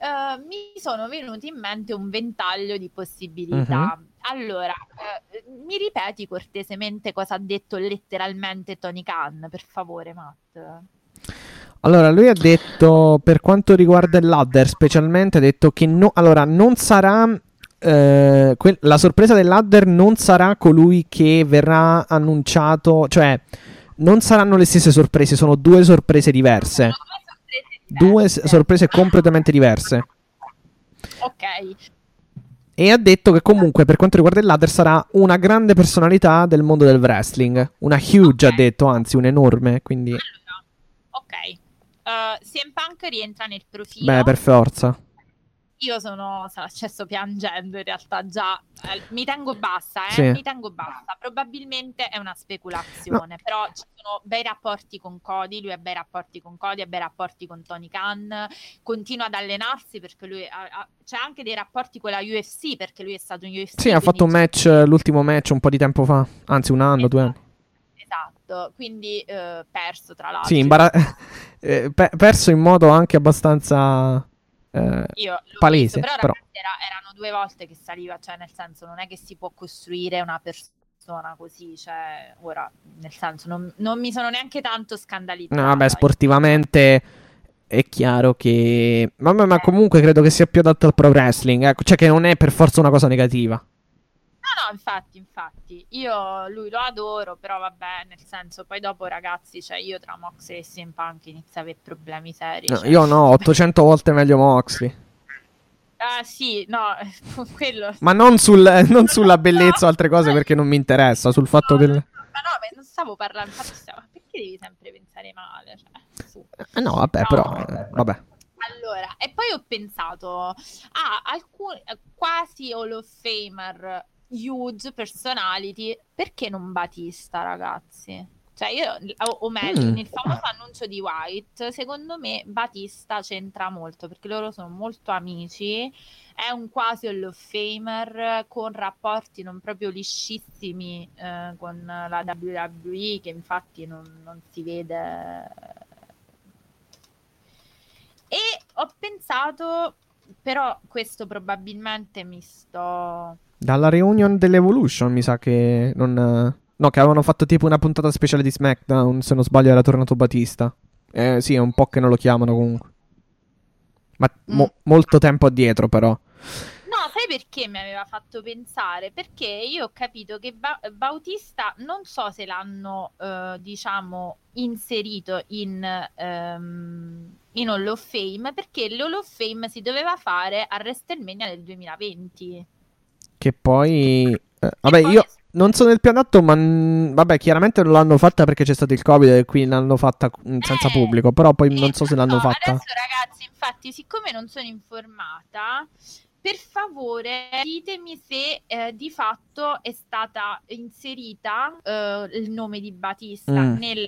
Uh, mi sono venuti in mente un ventaglio di possibilità. Uh-huh. Allora, uh, mi ripeti cortesemente cosa ha detto letteralmente Tony Khan, per favore, Matt? Allora, lui ha detto, per quanto riguarda il ladder specialmente, ha detto che no, allora, non sarà eh, que- la sorpresa del ladder non sarà colui che verrà annunciato, cioè non saranno le stesse sorprese, sono due sorprese diverse. Due sorprese completamente diverse. Ok. E ha detto che comunque per quanto riguarda il ladder sarà una grande personalità del mondo del wrestling. Una huge okay. ha detto, anzi un'enorme, quindi... Ok. Uh, CM Punk rientra nel profilo. Beh, per forza io sono accesso piangendo in realtà già eh, mi tengo bassa eh? sì. mi tengo bassa probabilmente è una speculazione no. però ci sono bei rapporti con Cody lui ha bei rapporti con Cody ha bei rapporti con Tony Khan continua ad allenarsi perché lui ha, ha, c'è anche dei rapporti con la UFC perché lui è stato in UFC sì ha fatto un match l'ultimo match un po' di tempo fa anzi un anno esatto. due anni esatto quindi eh, perso tra l'altro sì imbara- eh, pe- perso in modo anche abbastanza eh, Io palese. Visto, però, però. Era, erano due volte che saliva, cioè nel senso non è che si può costruire una persona così, cioè ora nel senso non, non mi sono neanche tanto scandalizzata. No, vabbè, sportivamente è chiaro che... Vabbè, ma eh. comunque credo che sia più adatto al pro wrestling, ecco, cioè che non è per forza una cosa negativa no, infatti, infatti, io lui lo adoro, però vabbè, nel senso, poi dopo ragazzi, cioè io tra Moxley e CM Punk inizio a avere problemi seri. No, cioè... Io no, 800 volte meglio Moxley. Ah sì, no, quello... Ma non, sul, non sulla bellezza o altre cose perché non mi interessa, sul fatto del... Ma no, ma non stavo parlando, stavo... Perché devi sempre pensare male? Cioè, su. Eh, no, vabbè, No. però... eh, vabbè. Allora, e poi ho pensato a alcuni quasi Hall of Famer, huge personality, perché non Batista, ragazzi? Cioè, io, o, o meglio, Mm. nel famoso annuncio di White, secondo me Batista c'entra molto perché loro sono molto amici. È un quasi Hall of Famer con rapporti non proprio liscissimi eh, con la WWE, che infatti non, non si vede. E ho pensato, però questo probabilmente mi sto... Dalla reunion dell'Evolution mi sa che non... No, che avevano fatto tipo una puntata speciale di SmackDown, se non sbaglio era tornato Batista. Eh sì, è un po' che non lo chiamano comunque. Ma mo- molto tempo addietro però. No, sai perché mi aveva fatto pensare? Perché io ho capito che Ba- Bautista non so se l'hanno, eh, diciamo, inserito in, ehm, in Hall of Fame, perché l'Hall of Fame si doveva fare a WrestleMania del 2020. Che poi... eh, vabbè, poi- io non sono nel più adatto, ma... Vabbè, chiaramente non l'hanno fatta perché c'è stato il Covid e quindi l'hanno fatta mm, senza Eh, pubblico. Però poi non so se l'hanno no, fatta... Adesso ragazzi, infatti, siccome non sono informata, per favore ditemi se eh, di fatto è stata inserita eh, il nome di Batista Mm. nella...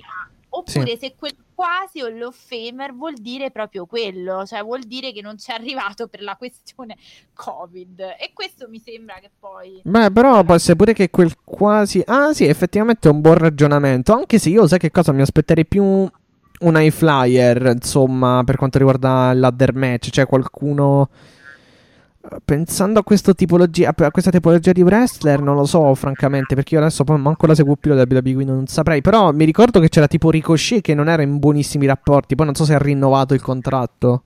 Oppure se quel quasi Famer vuol dire proprio quello, cioè vuol dire che non ci è arrivato per la questione Covid. E questo mi sembra che poi... Beh, però può essere pure che quel quasi. Ah, sì, effettivamente è un buon ragionamento. Anche se io, sai che cosa? Mi aspetterei più un high flyer, insomma, per quanto riguarda ladder match. Cioè, qualcuno. Eh, Pensando a, tipologia, a questa tipologia di wrestler, non lo so, francamente, perché io adesso poi manco la seguo più la WWE, quindi non saprei. Però mi ricordo che c'era tipo Ricochet che non era in buonissimi rapporti. Poi non so se ha rinnovato il contratto.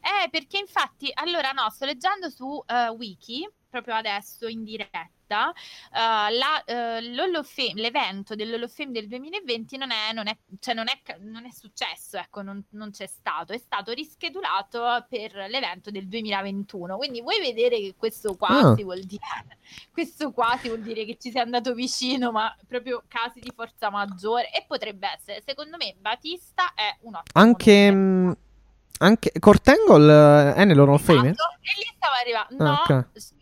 Eh, perché infatti, allora no, sto leggendo su eh, Wiki, proprio adesso in diretta, eh, la, eh, l'Hall of Fame- l'evento dell'Hall of Fame del 2020 non è, non è, cioè non è, non è successo, ecco, non, non c'è stato, è stato rischedulato per l'evento del 2021, quindi vuoi vedere che questo quasi Ah. vuol dire, questo quasi vuol dire che ci sei andato vicino, ma proprio casi di forza maggiore, e potrebbe essere, secondo me, Batista è un ottimo Anche. nome. mh, anche Angle eh, è nell'Hall of Fame? Esatto, E lì stava arrivando. Ah, No, ok. s- aspetta,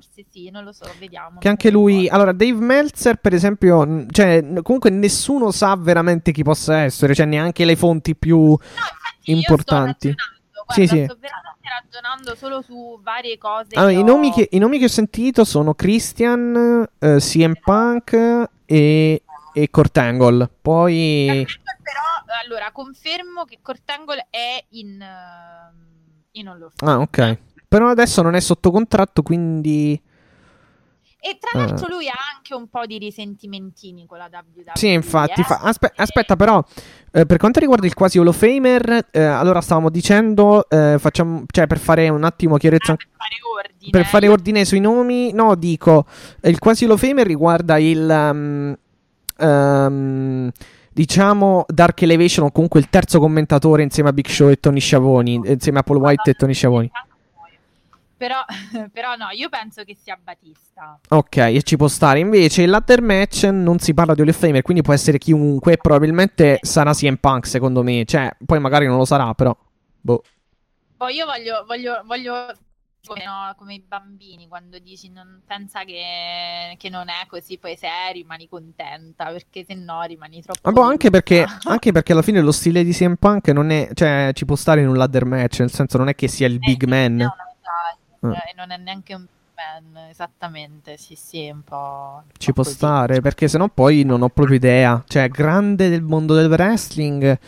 forse sì, non lo so, vediamo. Che anche lui. Allora, Dave Meltzer, per esempio. Cioè, comunque nessuno sa veramente chi possa essere. Cioè, neanche le fonti più. No, infatti io importanti. Sto ragionando, Sì, guarda, sì. sto veramente ragionando solo su varie cose. Allora, i, ho- nomi che, i nomi che ho sentito sono Christian, eh, CM Punk e, e Kurt Angle. Poi. Però, allora, confermo che Cortangle è in... ehm, in of Fame. Ah, ok. Però adesso non è sotto contratto, quindi. E tra l'altro lui ha anche un po' di risentimentini con la WWE. Sì, infatti. eh. fa- aspe- aspetta, però. eh, per quanto riguarda il quasi Hall of Famer, eh, allora stavamo dicendo. eh, facciamo, cioè, per fare un attimo chiarezza. Ah, per fare ordine. Per fare Io- ordine sui nomi, no, dico, eh, il quasi Hall of Famer riguarda il, um, um, diciamo, Dark Elevation o comunque il terzo commentatore insieme a Big Show e Tony Schiavoni, eh, insieme a Paul White e Tony Schiavoni. Però, però no, io penso che sia Batista. Ok, e ci può stare. Invece il ladder match non si parla di Hall of Famer, quindi può essere chiunque, probabilmente sarà CM Punk secondo me, cioè, poi magari non lo sarà, però. Boh. Poi io voglio, voglio, voglio come, no, come i bambini quando dici non pensa che, che non è così, poi se è rimani contenta, perché se no rimani troppo Ma boh, anche perché, anche perché alla fine lo stile di CM Punk non è, cioè, ci può stare in un ladder match, nel senso non è che sia il Eh, big sì, man. non è Ah. e non è neanche un man, esattamente, sì sì, è un po'... un Ci po' può così. stare, perché sennò poi non ho proprio idea. Cioè, grande del mondo del wrestling. eh,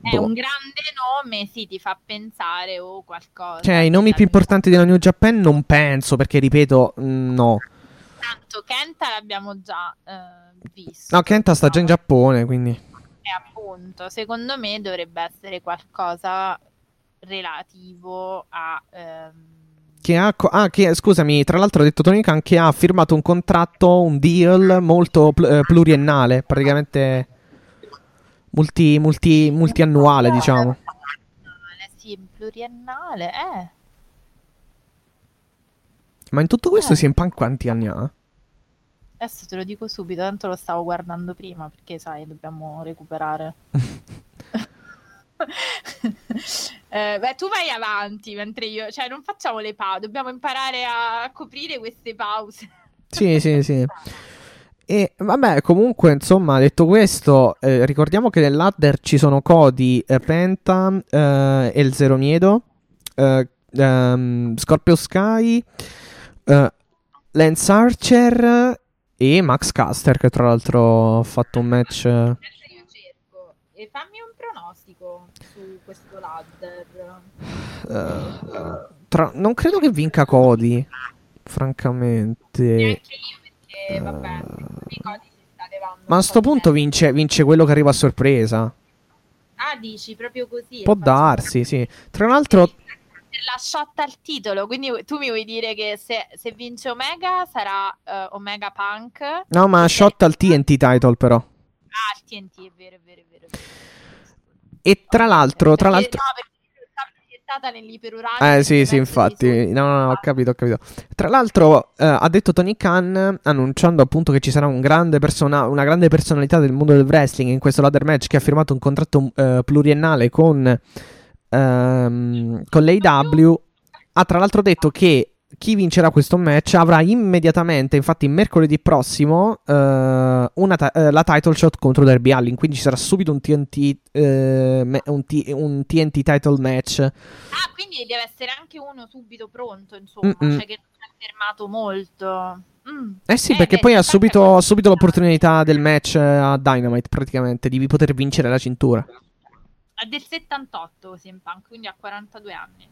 È boh. un grande nome, sì, ti fa pensare o qualcosa. Cioè, i nomi più importanti della New Japan non penso, perché ripeto, mm, no. Tanto Kenta l'abbiamo già eh, visto. No, Kenta sta già in Giappone, quindi. E appunto, secondo me dovrebbe essere qualcosa relativo a... ehm, Che ha, ah, che, scusami, tra l'altro ha detto Tony Khan che ha firmato un contratto, un deal molto pl- eh, pluriennale, praticamente multi, multi, multiannuale, diciamo. pluriennale, Sì, pluriennale, eh. Ma in tutto questo Eh. CM Punk quanti anni ha? Adesso te lo dico subito, tanto lo stavo guardando prima perché sai, dobbiamo recuperare. Eh, beh, tu vai avanti mentre io, cioè non facciamo le pause, dobbiamo imparare a coprire queste pause. Sì, sì, sì. E vabbè, comunque, insomma, detto questo, eh, ricordiamo che nell'adder ci sono Cody, eh, Penta, eh, El Zero Miedo, eh, ehm, Scorpio Sky, eh, Lance Archer e Max Caster, che tra l'altro ha fatto un match. Adesso io cerco e fammi un pronostico su questo ladder. eh, tra- non credo che vinca Cody, francamente. Neanche io perché, vabbè, i codi si sta levando. Ma a sto punto vince, vince quello che arriva a sorpresa. Ah, dici proprio così? Può darsi, sì. Tra l'altro, la shot al titolo, quindi tu mi vuoi dire che se, se vince Omega sarà eh, Omega Punk? Ah, no, ma shot al TNT title, però. il TNT, è vero, è vero, è vero. è vero. E tra l'altro, tra l'altro. No, perché sta proiettata nell'iperurale. Eh sì, sì, infatti. No, no, no, ho capito, ho capito. Tra l'altro, eh, ha detto Tony Khan, annunciando appunto che ci sarà un grande persona- una grande personalità del mondo del wrestling in questo ladder match che ha firmato un contratto eh, pluriennale con, ehm, con l'AW. Ha tra l'altro detto che chi vincerà questo match avrà immediatamente, infatti mercoledì prossimo, eh, ti- eh, la title shot contro Derby Allin. Quindi ci sarà subito un TNT, eh, me- un, T- un TNT title match. Ah, quindi deve essere anche uno subito pronto, insomma, Mm-mm. cioè che non si è fermato molto. Mm. Eh sì, Eh, perché beh, poi ha subito, subito l'opportunità del match eh, a Dynamite, praticamente, di poter vincere la cintura. Del 78 CM Punk, quindi ha 42 anni.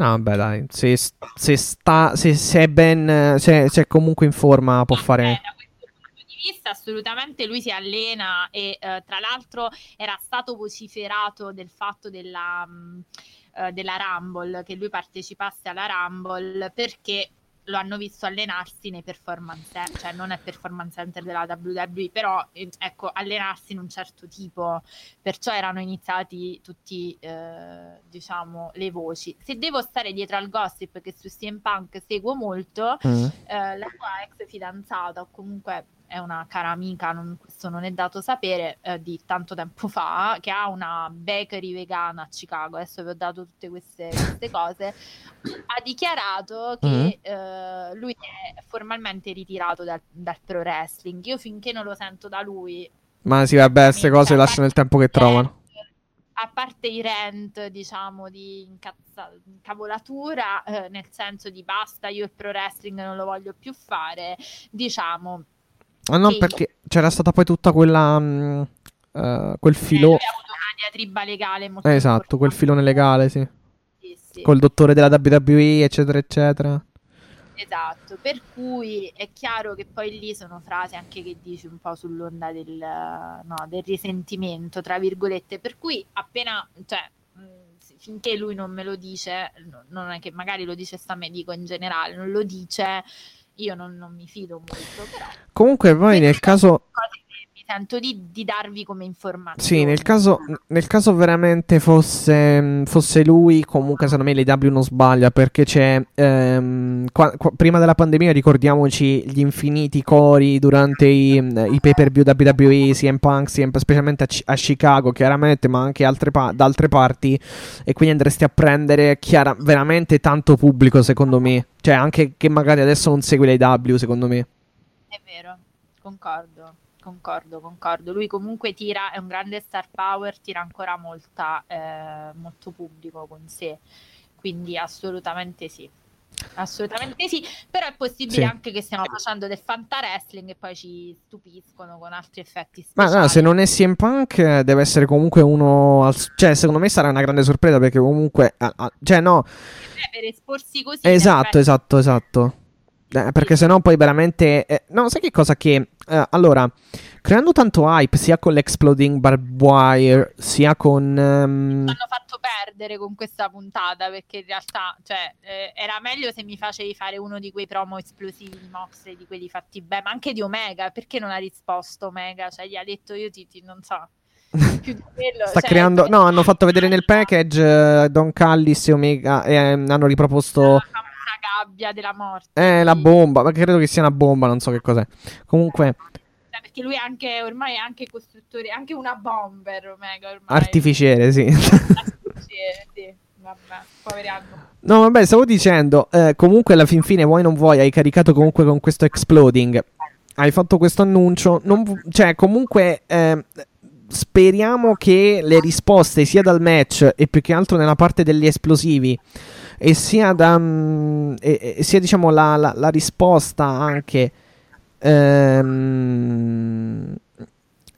No, vabbè, dai, se, se sta, se, se è ben, se, se è comunque in forma può Eh, fare... da questo punto di vista assolutamente lui si allena e eh, tra l'altro era stato vociferato del fatto della, mh, eh, della Rumble, che lui partecipasse alla Rumble perché lo hanno visto allenarsi nei performance cioè non è performance center della WWE, però eh, ecco, allenarsi in un certo tipo, perciò erano iniziati tutti, eh, diciamo, le voci. Se devo stare dietro al gossip che su CM Punk seguo molto, Mm. eh, la sua ex fidanzata o comunque è una cara amica, non- questo non è dato sapere, eh, di tanto tempo fa, che ha una bakery vegana a Chicago, adesso vi ho dato tutte queste, queste cose, ha dichiarato che eh, lui è formalmente ritirato dal, dal pro wrestling. Io finché non lo sento da lui... Ma sì, vabbè, queste cose lasciano il tempo che trovano. A parte i rant, diciamo, di incazza- incavolatura, eh, nel senso di basta, io il pro wrestling non lo voglio più fare, diciamo, Ah no, Sì. perché c'era stata poi tutta quella... mm, eh, quel Eh, filo... una diatriba legale molto Eh, esatto, quel filone legale, sì. Sì, sì, Col dottore della WWE, eccetera, eccetera. esatto. Per cui è chiaro che poi lì sono frasi anche che dici un po' sull'onda del, no, del risentimento, tra virgolette. Per cui appena, cioè, mh, finché lui non me lo dice, no- non è che magari lo dice sta me, dico in generale, non lo dice, io non, non mi fido molto, però Comunque poi nel caso... cose sento di, di darvi come informazione. Sì, nel caso, nel caso veramente fosse, fosse lui, comunque secondo me l'AW non sbaglia perché c'è, ehm, qua- qua- prima della pandemia ricordiamoci gli infiniti cori durante i, i pay per view WWE, CM Punk, CM, specialmente a, a Chicago chiaramente, ma anche altre pa- da altre parti e quindi andresti a prendere chiara- veramente tanto pubblico secondo me, cioè anche che magari adesso non segue l'AW secondo me. È vero, concordo, concordo, concordo. Lui comunque tira, è un grande star power, tira ancora molta, eh, molto pubblico con sé, quindi assolutamente sì. Assolutamente sì, però è possibile Sì. anche che stiamo facendo del fanta wrestling e poi ci stupiscono con altri effetti Ma speciali. no, se non è CM Punk eh, deve essere comunque uno... al- cioè, secondo me sarà una grande sorpresa perché comunque... ah, ah, cioè, no, Eh, per esporsi così esatto, esatto, esatto. Eh, perché sennò poi veramente... eh, no, sai che cosa che... eh, allora, creando tanto hype sia con l'Exploding Barbed Wire, sia con... ehm, ci hanno fatto perdere con questa puntata perché in realtà cioè, eh, era meglio se mi facevi fare uno di quei promo esplosivi di Moxley di quelli fatti bene ma anche di Omega. Perché non ha risposto Omega? Cioè gli ha detto io ti, ti- non so. Più di quello Sta cioè, creando... No, hanno fatto vedere nel package eh, Don Callis e Omega e ehm, hanno riproposto... una sabbia della morte. Eh, la bomba, ma credo che sia una bomba, non so che cos'è. Comunque, Perché lui è anche, ormai è anche costruttore, anche una bomber, Omega ormai. artificiere, sì. Sì, sì, vabbè, poverino. No, vabbè, stavo dicendo, eh, comunque alla fin fine, vuoi non vuoi, hai caricato comunque con questo exploding. Hai fatto questo annuncio. non cioè, comunque, eh, speriamo che le risposte sia dal match e più che altro nella parte degli esplosivi e sia da mm, e- e sia diciamo la, la- la risposta anche ehm,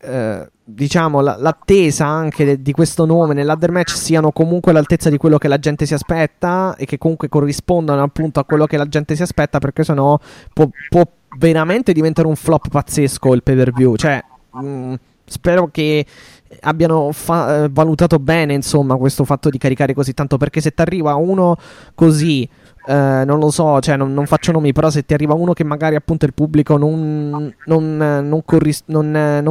eh, diciamo la- l'attesa anche de- di questo nome nell'ladder match siano comunque all'altezza di quello che la gente si aspetta e che comunque corrispondano appunto a quello che la gente si aspetta perché sennò può, può veramente diventare un flop pazzesco il pay per view cioè mh, spero che abbiano fa- eh, valutato bene insomma questo fatto di caricare così tanto perché se ti arriva uno così eh, non lo so, cioè non, non faccio nomi, però se ti arriva uno che magari appunto il pubblico non, non, non corris-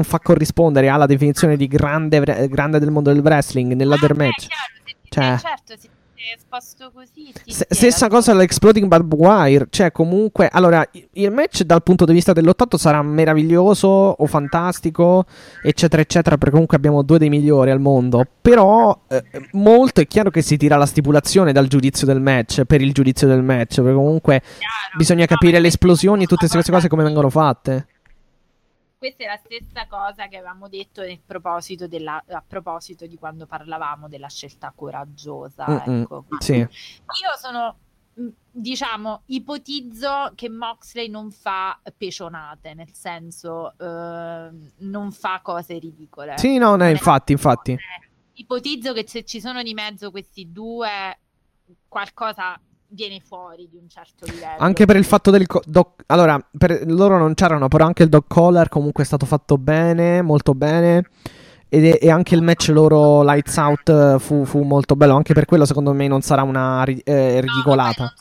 fa corrispondere alla definizione di grande, grande del mondo del wrestling nell'ladder Ah, beh, match. chiaro, se Cioè- eh, certo, se esposto così. Stessa cosa all'Exploding Barbed Wire, cioè comunque, allora il match dal punto di vista dell'88 sarà meraviglioso o fantastico, eccetera, eccetera, perché comunque abbiamo due dei migliori al mondo, però eh, molto è chiaro che si tira la stipulazione dal giudizio del match, per il giudizio del match, perché comunque chiaro. bisogna capire le esplosioni e tutte queste cose come vengono fatte. Questa è la stessa cosa che avevamo detto proposito della, a proposito di quando parlavamo della scelta coraggiosa. Mm-mm, ecco. sì. Io sono, mh, diciamo, ipotizzo che Moxley non fa pecionate, nel senso eh, non fa cose ridicole. Sì, no, no, infatti, infatti. Ipotizzo che se ci sono di mezzo questi due, qualcosa viene fuori di un certo livello. Anche per il fatto del co- doc- allora, per- loro non c'erano, però anche il dog collar comunque è stato fatto bene, molto bene. Ed e anche il match loro Lights Out eh, fu, fu molto bello. Anche per quello, secondo me, non sarà una eh, No, ridicolata. sono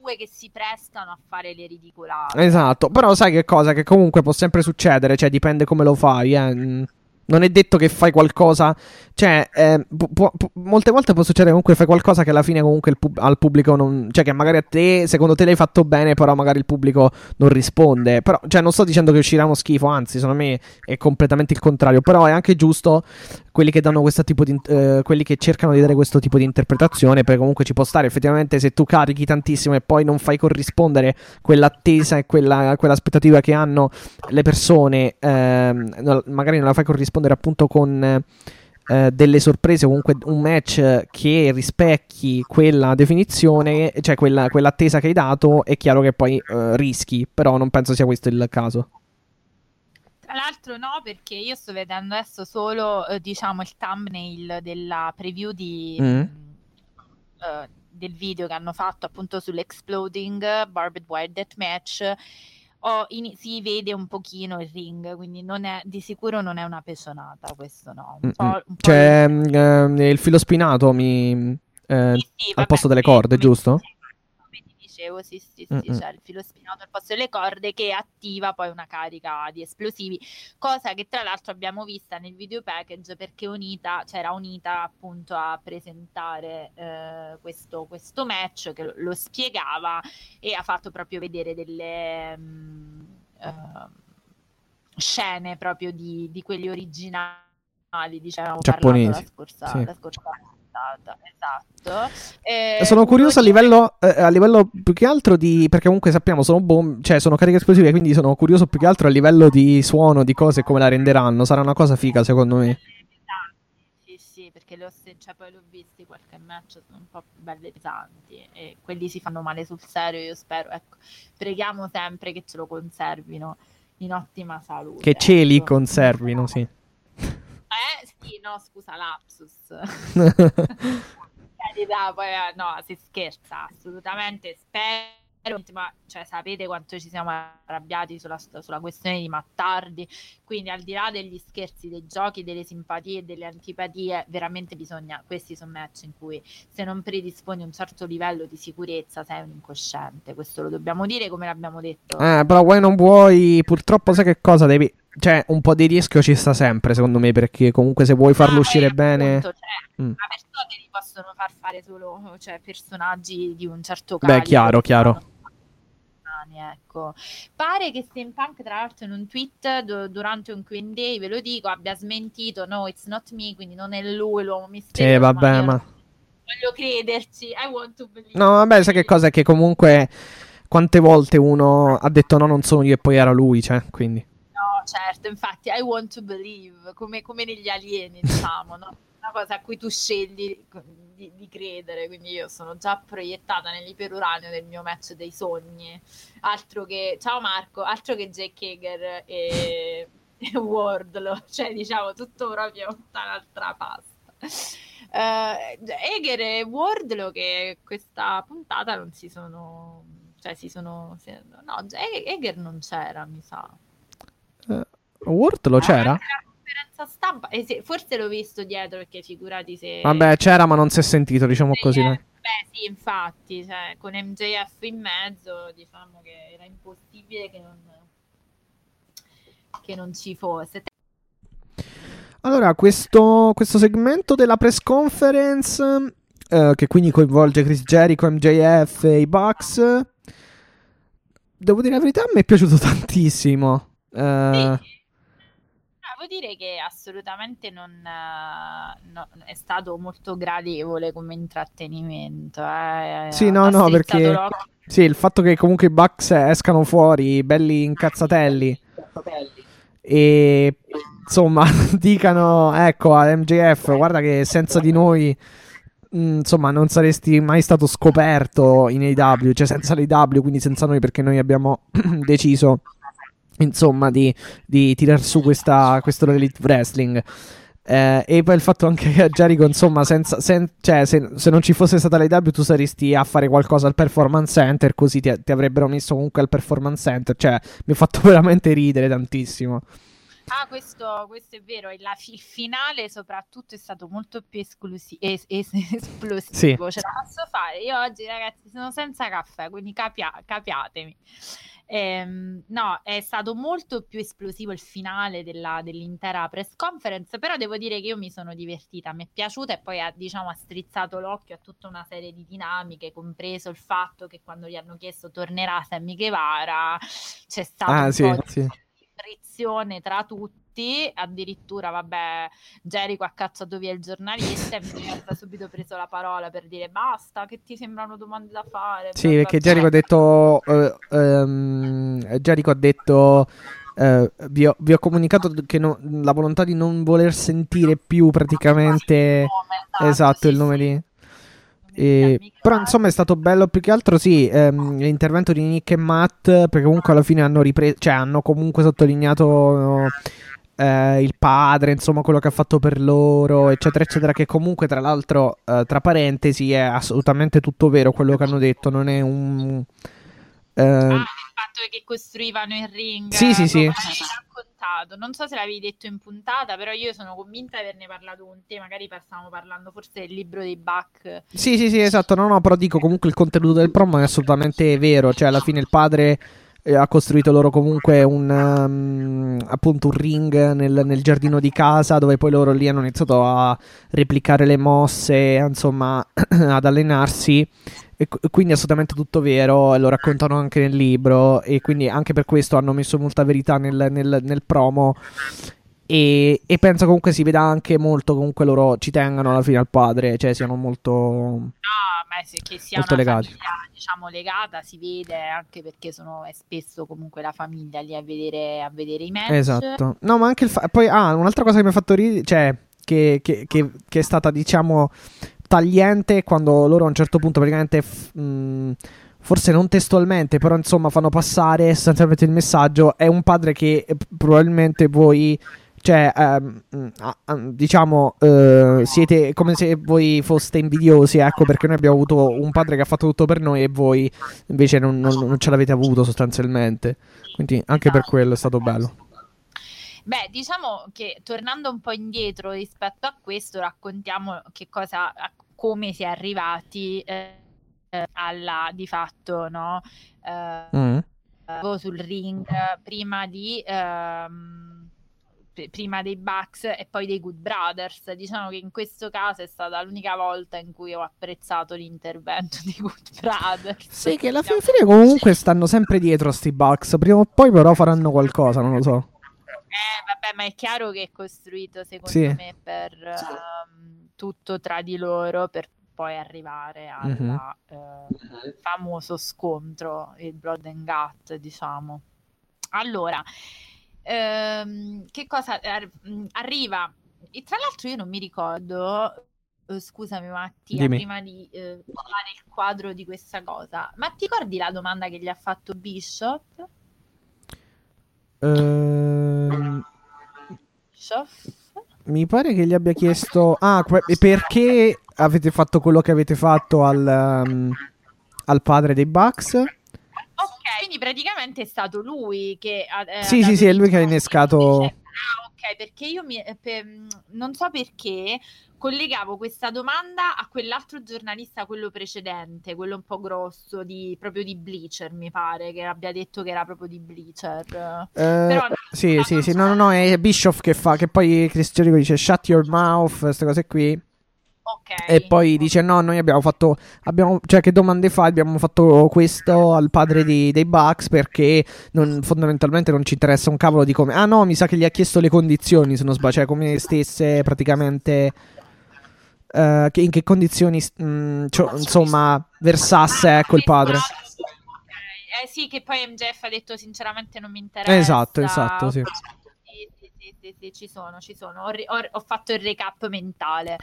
due che si prestano a fare le ridicolate. Esatto, però sai che cosa? Che comunque può sempre succedere, cioè dipende come lo fai, eh. Non è detto che fai qualcosa, cioè eh, pu- pu- molte volte può succedere comunque fai qualcosa che alla fine comunque pub- al pubblico non, cioè che magari a te, secondo te l'hai fatto bene, però magari il pubblico non risponde. Però, cioè non sto dicendo che uscirà uno schifo, anzi, secondo me è completamente il contrario, però è anche giusto quelli che di eh, quelli che cercano di dare questo tipo di interpretazione, perché comunque ci può stare effettivamente se tu carichi tantissimo e poi non fai corrispondere quell'attesa e quella, quell'aspettativa che hanno le persone, ehm, magari non la fai corrispondere appunto con eh, delle sorprese, comunque un match che rispecchi quella definizione, cioè quella, quell'attesa che hai dato, è chiaro che poi eh, rischi, però non penso sia questo il caso. Tra l'altro no, perché io sto vedendo adesso solo, eh, diciamo, il thumbnail della preview di, Mm. mh, eh, del video che hanno fatto appunto sull'Exploding Barbed Wire Deathmatch. Ho ini- si vede un pochino il ring, quindi non è, di sicuro non è una pecionata, questo no. Un po', Mm-mm. un po' C'è di- mm, ehm, il filo spinato mi, eh, Sì, sì, al vabbè, posto delle sì, corde, come giusto? ti dicevo, sì, sì, sì, Mm-mm. c'è il filo spinato al posto delle corde che attiva poi una carica di esplosivi, cosa che tra l'altro abbiamo vista nel video package perché Unita, c'era Unita appunto a presentare eh, questo, questo match che lo, spiegava e ha fatto proprio vedere delle mm, eh, scene proprio di, di quelli originali, diciamo, Giapponesi, parlato la scorsa, sì. la scorsa puntata. Esatto. Eh, Sono curioso a livello, eh, a livello più che altro di. Perché comunque sappiamo, sono bombe, cioè sono cariche esplosive, quindi sono curioso più che altro a livello di suono, di cose e come la renderanno. Sarà una cosa figa, secondo me. Sì, sì, perché le ho, se- cioè, poi l'ho visti qualche match sono un po' belle pesanti e quelli si fanno male sul serio, io spero, ecco, preghiamo sempre che ce lo conservino in ottima salute. Che ce li ecco. conservino, sì. Eh, sì, no, scusa, lapsus. Carità, poi eh, no, si scherza, assolutamente, spero, ma cioè, sapete quanto ci siamo arrabbiati sulla, sulla questione di Mattardi, quindi al di là degli scherzi, dei giochi, delle simpatie e delle antipatie, veramente bisogna, questi sono match in cui se non predisponi un certo livello di sicurezza sei un incosciente, questo lo dobbiamo dire come l'abbiamo detto. Eh, però vuoi non vuoi, purtroppo sai che cosa devi. Cioè, un po' di rischio ci sta sempre, secondo me, perché comunque se vuoi farlo Ah, uscire eh, bene... appunto, cioè, Mm. Aristoteli possono far fare solo cioè, personaggi di un certo Beh, calibro. chiaro, chiaro. Umani, Ecco. Pare che Steampunk, tra l'altro, in un tweet do- durante un QA, ve lo dico, abbia smentito: no, it's not me, quindi non è lui l'uomo misterioso. Sì, vabbè, ma... non Voglio crederci. I want to believe. No, vabbè, sai che cosa? È che comunque quante volte uno ha detto no, non sono io e poi era lui, cioè, quindi... Certo, infatti, I want to believe, come, come negli alieni, diciamo, no? Una cosa a cui tu scegli di, di credere, quindi io sono già proiettata nell'iperuranio del mio match dei sogni. Altro che, ciao Marco, altro che Jack Hager e, e Wardlow, cioè diciamo tutto proprio un'altra pasta. Eh, Hager e Wardlow che questa puntata non si sono... Cioè si sono... no, Hager non c'era, mi sa. Eh, Word lo c'era? Conferenza stampa, eh sì, forse l'ho visto dietro perché figurati se... Vabbè, c'era ma non si è sentito, diciamo se- così. Beh sì, infatti, cioè, con MJF in mezzo, diciamo che era impossibile che non, che non ci fosse. Allora, questo, questo segmento della press conference, eh, che quindi coinvolge Chris Jericho, MJF e i Bucks, devo dire la verità, mi è piaciuto tantissimo. Eh, Ah, Devo dire che assolutamente non, eh, no- è stato molto gradevole come intrattenimento. eh. Sì, no, no, perché- sì, il fatto che comunque i Bucks escano fuori, belli incazzatelli, e insomma dicano, ecco, a MJF, guarda che senza di noi... mm, Insomma, non saresti mai stato scoperto in AW, cioè senza l'AW, quindi senza noi, perché noi abbiamo deciso, insomma, di, di tirar su questa, questo Elite Wrestling. Eh, e poi il fatto anche che a Jericho, insomma, senza, sen- cioè, se, se non ci fosse stata l'AW, tu saresti a fare qualcosa al Performance Center, così ti, ti avrebbero messo comunque al Performance Center. Cioè, mi ha fatto veramente ridere tantissimo. Ah, questo, questo è vero. la fi- il finale, soprattutto, è stato molto più esclusi- es- es- esplosivo. Ce la posso fare. Io oggi, ragazzi, sono senza caffè, quindi capia- capiatemi. Ehm, no, è stato molto più esplosivo il finale della- dell'intera press conference, però devo dire che io mi sono divertita, mi è piaciuta e poi ha, diciamo, ha strizzato l'occhio a tutta una serie di dinamiche, compreso il fatto che quando gli hanno chiesto tornerà Sammy Guevara, c'è stato Ah, un sì, po' sì. di frizione tra tutti, addirittura vabbè, Jericho ha cacciato via il giornalista e mi ha subito preso la parola per dire basta, che ti sembrano domande da fare. Sì, perché bla". Jericho ha detto. eh, ehm, Jericho ha detto. eh, vi, ho, vi ho comunicato che no- la volontà di non voler sentire più praticamente. Nome, Esatto, sì, il nome sì. di. E- però insomma è stato bello più che altro sì ehm, l'intervento di Nick e Matt perché comunque alla fine hanno ripreso cioè hanno comunque sottolineato eh, il padre insomma quello che ha fatto per loro eccetera eccetera che comunque tra l'altro eh, tra parentesi è assolutamente tutto vero quello che hanno detto non è un eh, Ah, il fatto che costruivano il ring. Sì, sì, eh, sì. raccontato. Non so se l'avevi detto in puntata, però io sono convinta di averne parlato con te. Magari stavamo parlando forse del libro dei Buck. Sì, sì, sì, esatto. No, no, però dico comunque il contenuto del promo è assolutamente vero. Cioè, alla fine il padre ha costruito loro comunque un um, appunto un ring nel, nel giardino di casa dove poi loro lì hanno iniziato a replicare le mosse, insomma, ad allenarsi. E qu- quindi è assolutamente tutto vero, lo raccontano anche nel libro e quindi anche per questo hanno messo molta verità nel, nel- nel promo e, e penso comunque si veda anche molto comunque loro ci tengano alla fine al padre, cioè siano molto... No, ma che sia Molto una legati. famiglia, diciamo, legata, si vede anche perché sono, è spesso comunque la famiglia lì a vedere, a vedere i match. Esatto. No, ma anche il fa- poi ah, un'altra cosa che mi ha fatto ridere, cioè che, che- che- che è stata diciamo tagliente quando loro a un certo punto praticamente f- mh, forse non testualmente, però insomma fanno passare sostanzialmente il messaggio è un padre che eh, probabilmente voi cioè, ehm, diciamo, eh, siete come se voi foste invidiosi, ecco, perché noi abbiamo avuto un padre che ha fatto tutto per noi e voi invece non, non- non ce l'avete avuto sostanzialmente. Quindi anche per quello è stato bello. Beh, diciamo che tornando un po' indietro rispetto a questo, raccontiamo che cosa, come si è arrivati eh, eh, alla di fatto, no? Eh, Mm. sul ring eh, prima di ehm, p- prima dei Bucks e poi dei Good Brothers. Diciamo che in questo caso è stata l'unica volta in cui ho apprezzato l'intervento dei Good Brothers. Sì, che alla fine, fine comunque stanno sempre dietro a sti Bucks. Prima o poi però faranno qualcosa, non lo so. Eh, vabbè, ma è chiaro che è costruito secondo Sì. me per ehm, tutto tra di loro per poi arrivare al Mhm. famoso scontro, il Blood and Gut, diciamo. Allora, ehm, che cosa ar- mh, arriva? E tra l'altro io non mi ricordo, eh, scusami Mattia, Dimmi. prima di eh, fare il quadro di questa cosa, ma ti ricordi la domanda che gli ha fatto Bishop? Ehm, Bishop? mi pare che gli abbia chiesto. Ah, que- perché avete fatto quello che avete fatto al, um, al padre dei Bucks? Quindi praticamente è stato lui che ha, eh, Sì, sì, sì, è lui che ha innescato- Ah, ok, perché io mi, eh, per- non so perché collegavo questa domanda a quell'altro giornalista, quello precedente, quello un po' grosso, di, proprio di Bleacher, mi pare, che abbia detto che era proprio di Bleacher. Eh, Però- sì, sì, sì. No, no, no, è Bischoff che fa. Che poi Cristiano dice shut your mouth, queste cose qui. Ok. E poi dice: No, noi abbiamo fatto. Abbiamo, cioè, che domande fa? Abbiamo fatto questo al padre di- dei Bucks perché non- fondamentalmente non ci interessa un cavolo di come. Ah, no, mi sa che gli ha chiesto le condizioni. Se non sbaglio, cioè, come stesse praticamente. eh, che- in che condizioni, mh, cioè, insomma, versasse ecco il padre. Ok, Eh sì, che poi MJF ha detto sinceramente non mi interessa. Esatto, esatto, sì. Sì, sì, sì, sì, ci sono, ci sono. Ho, ho- ho fatto il recap mentale.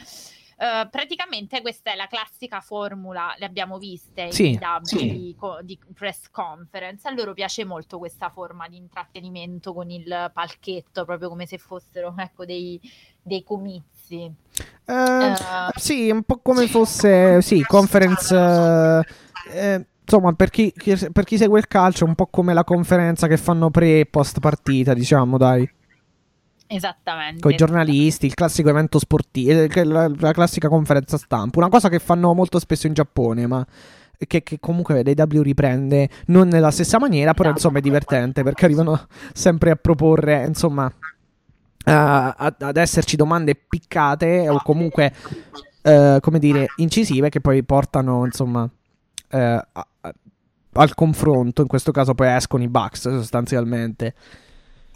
Eh, praticamente questa è la classica formula, le abbiamo viste Sì, in DAB sì. di, di press conference. A loro piace molto questa forma di intrattenimento con il palchetto, proprio come se fossero ecco, dei, dei comizi. Eh, Eh, Sì, un po' come fosse, sì, conference. eh, eh, insomma, per chi, chi- per chi segue il calcio, è un po' come la conferenza che fanno pre e post partita, diciamo, dai, esattamente. con i giornalisti, il classico evento sportivo, eh, la, la classica conferenza stampa. Una cosa che fanno molto spesso in Giappone, ma che, che comunque l'AW riprende non nella stessa maniera, però Esatto. insomma è divertente perché arrivano sempre a proporre, insomma, a- ad esserci domande piccate o comunque, eh, come dire, incisive che poi portano, insomma, eh, a- a- al confronto. In questo caso poi escono i Bucks sostanzialmente.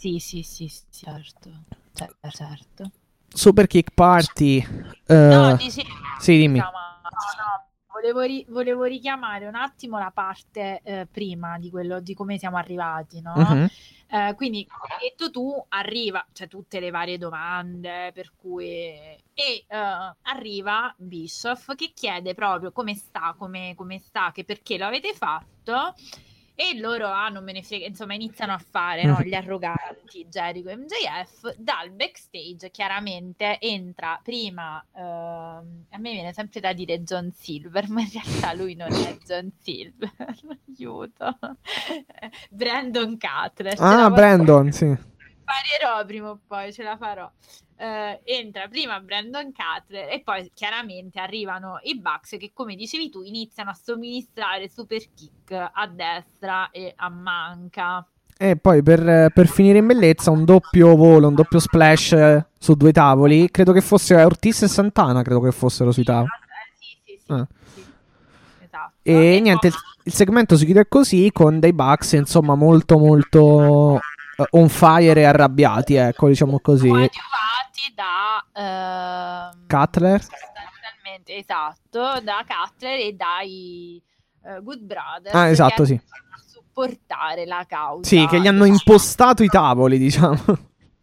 Sì, sì, sì, sì, certo. Cer- certo. Super Kick Party. eh, No, dicevo, sì, dimmi. no, ma- no, no, volevo, ri- volevo richiamare un attimo la parte eh, prima di quello di come siamo arrivati, no? Mhm. Eh, quindi, come hai detto tu, arriva, cioè tutte le varie domande, per cui... E eh, arriva Bischoff che chiede proprio come sta, come, come sta, che perché lo avete fatto... E loro, ah, non me ne frega, insomma, iniziano a fare no, Mhm. gli arroganti Jericho e MJF. Dal backstage, chiaramente, entra prima. ehm, a me viene sempre da dire John Silver, ma in realtà lui non è John Silver. Aiuto, Brandon Cutler. Ah, Brandon, sì. Imparerò prima o poi, ce la farò. Eh, entra prima Brandon Cutler e poi chiaramente arrivano i Bucks che come dicevi tu iniziano a somministrare super kick a destra e a manca. E poi per, per finire in bellezza, un doppio volo, un doppio splash eh, su due tavoli. Credo che fosse Ortiz e Santana, credo che fossero sui tavoli. Eh, sì, sì, sì, Ah. Esatto. E niente, il, il segmento si chiude così con dei Bucks, insomma, molto molto on fire e arrabbiati, ecco, diciamo così. coadiuvati da ehm, Cutler? sostanzialmente, esatto, da Cutler e dai eh, Good Brothers Ah, esatto, sì. supportare la causa. Sì, che gli hanno diciamo. impostato i tavoli, diciamo.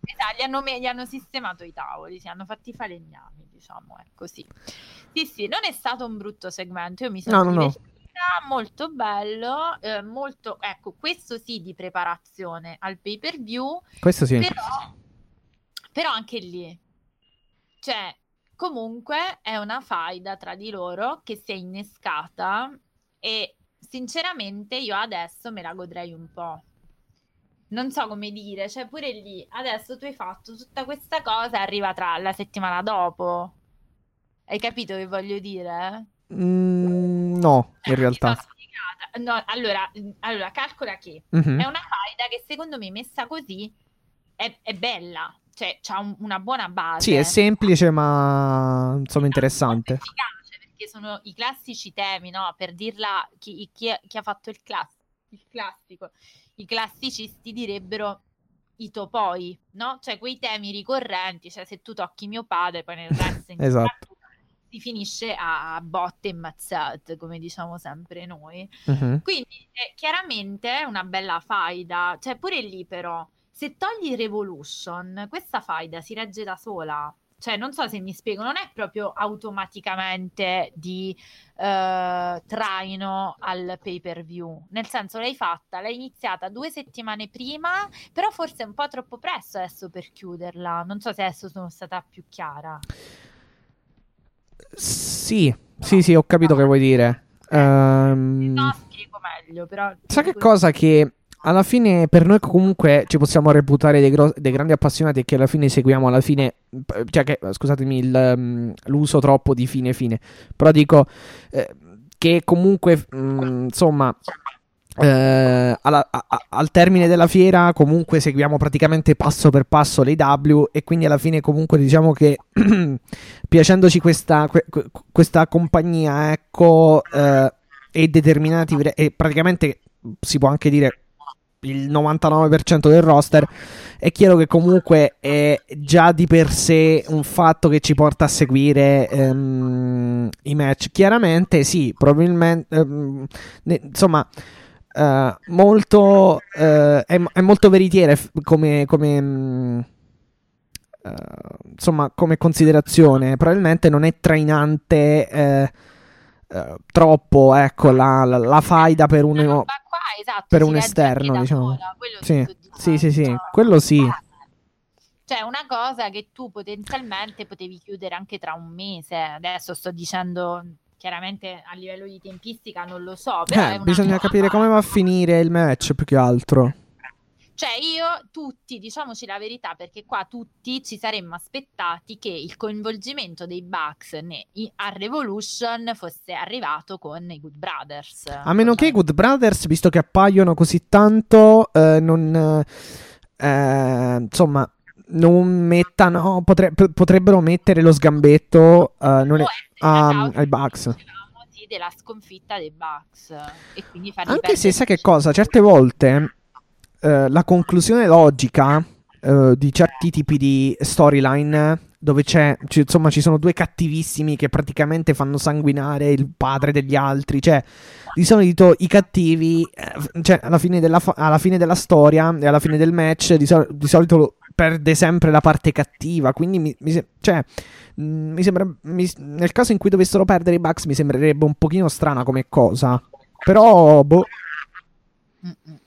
Esatto, gli hanno, me- gli hanno sistemato i tavoli, si hanno fatti i falegnami, diciamo, è così. Sì, sì, non è stato un brutto segmento, io mi sono No, no, no. Molto bello, eh, molto, ecco, questo sì di preparazione al pay per view, Questo sì. però, però anche lì, cioè, comunque è una faida tra di loro che si è innescata e sinceramente io adesso me la godrei un po'. Non so come dire, cioè pure lì, adesso tu hai fatto tutta questa cosa e arriva tra la settimana dopo. Hai capito che voglio dire? Mm, no, in realtà. No, allora, allora, calcola che Mhm. è una faida che secondo me messa così è, è bella. cioè, c'ha un- una buona base. Sì, è semplice, ma insomma Molto interessante. efficace, perché sono i classici temi, no? Per dirla, chi, chi ha- chi ha fatto il, class- il classico, i classicisti direbbero i topoi, no? Cioè quei temi ricorrenti, cioè se tu tocchi mio padre, poi nel wrestling Esatto. Si finisce a botte e mazzate, come diciamo sempre noi. Mhm. Quindi eh, chiaramente è una bella faida, cioè pure lì però, se togli Revolution, questa faida si regge da sola. Cioè, non so se mi spiego, non è proprio automaticamente di eh, traino al pay per view. Nel senso, l'hai fatta, l'hai iniziata due settimane prima, però forse è un po' troppo presto adesso per chiuderla. Non so se adesso sono stata più chiara. Sì, sì, sì, ho capito che vuoi dire. Ehm, No, spiego meglio, però... Sai che cosa? Che alla fine per noi comunque ci possiamo reputare dei, gro- dei grandi appassionati che alla fine seguiamo alla fine, cioè che, scusatemi il, mm, l'uso troppo di fine fine, però dico eh, che comunque mm, insomma eh, alla- a- al termine della fiera comunque seguiamo praticamente passo per passo le W e quindi alla fine comunque diciamo che piacendoci questa, que- que- questa compagnia ecco eh, e determinati e praticamente si può anche dire il 99% del roster è chiaro che comunque è già di per sé un fatto che ci porta a seguire ehm, i match. Chiaramente sì probabilmente ehm, ne- insomma eh, molto eh, è, è molto veritiere f- come, come mm, eh, insomma come considerazione probabilmente non è trainante troppo ecco la, la, la faida per uno roba qua, esatto, per un esterno, diciamo. sola, Sì, sì, sì, sì, quello sì. Cioè, una cosa che tu potenzialmente potevi chiudere anche tra un mese. Adesso sto dicendo chiaramente a livello di tempistica non lo so, Eh, bisogna capire come va a finire il match più che altro. Cioè, io tutti, diciamoci la verità, perché qua tutti ci saremmo aspettati che il coinvolgimento dei Bucks ne- i- a Revolution fosse arrivato con i Good Brothers. A meno che i Good Brothers, visto che appaiono così tanto, eh, non. eh, insomma, non mettano. potre- potrebbero mettere lo sgambetto. eh, non è- causa, ai Bucks. della sconfitta dei Bucks. E quindi Anche se sai che cosa, certe volte eh, la conclusione logica eh, di certi tipi di storyline dove c'è, ci- insomma, ci sono due cattivissimi che praticamente fanno sanguinare il padre degli altri, cioè di solito i cattivi, eh, cioè alla fine, della fa- alla fine della storia e alla fine del match, di, sol- di solito perde sempre la parte cattiva, quindi mi, mi cioè, mh, mi sembra, mi- nel caso in cui dovessero perdere i Bucks mi sembrerebbe un pochino strana come cosa, però boh. Mm, mm, mm.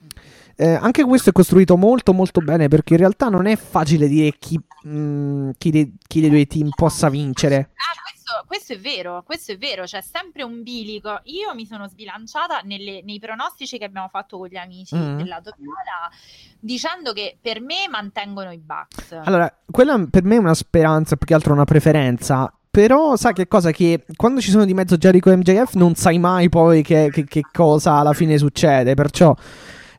Eh, anche questo è costruito molto molto bene perché in realtà non è facile dire chi, mh, chi, de- chi dei due team possa vincere. Ah, questo, questo è vero, questo è vero, c'è sempre un bilico. Io mi sono sbilanciata nelle- nei pronostici che abbiamo fatto con gli amici Mm. della Topiola dicendo che per me mantengono i Bucks. Allora, quella per me è una speranza, più che altro una preferenza. Però sai che cosa? Che quando ci sono di mezzo Jericho e MJF non sai mai poi che, che- che cosa alla fine succede. Perciò...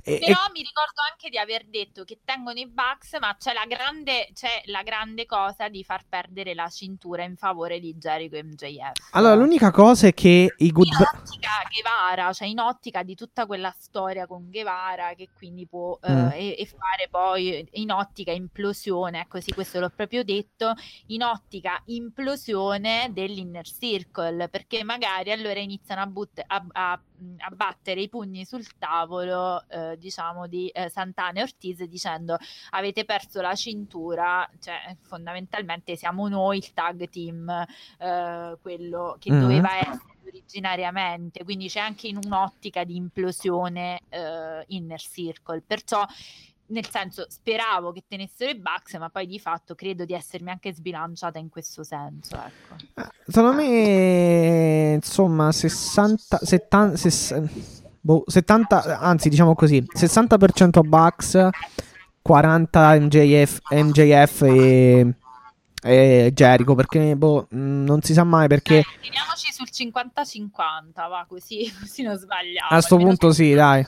e- e- Però mi ricordo anche di aver detto che tengono i Bucks, ma c'è la grande, c'è la grande cosa di far perdere la cintura in favore di Jericho e MJF. allora, l'unica cosa è che i Good in ottica Guevara, cioè in ottica di tutta quella storia con Guevara che quindi può eh, Mm. e, e fare poi in ottica implosione, ecco sì, questo l'ho proprio detto, in ottica implosione dell'inner circle, perché magari allora iniziano a, but- a- a- a battere i pugni sul tavolo, eh, diciamo, di eh, Santana e Ortiz dicendo avete perso la cintura, cioè fondamentalmente siamo noi il tag team, eh, quello che Mhm. doveva essere originariamente, quindi c'è anche in un'ottica di implosione eh, inner circle, perciò nel senso speravo che tenessero i Bucks, ma poi di fatto credo di essermi anche sbilanciata in questo senso, ecco. Eh, Secondo me, insomma, 60, 70, sess- boh, 70, anzi, diciamo così, 60% Bucks, 40 MJF, MJF e, e Jericho, perché boh, mh, non si sa mai perché Eh, teniamoci sul 50-50, va così, così non sbagliamo. a sto almeno punto sì, dai.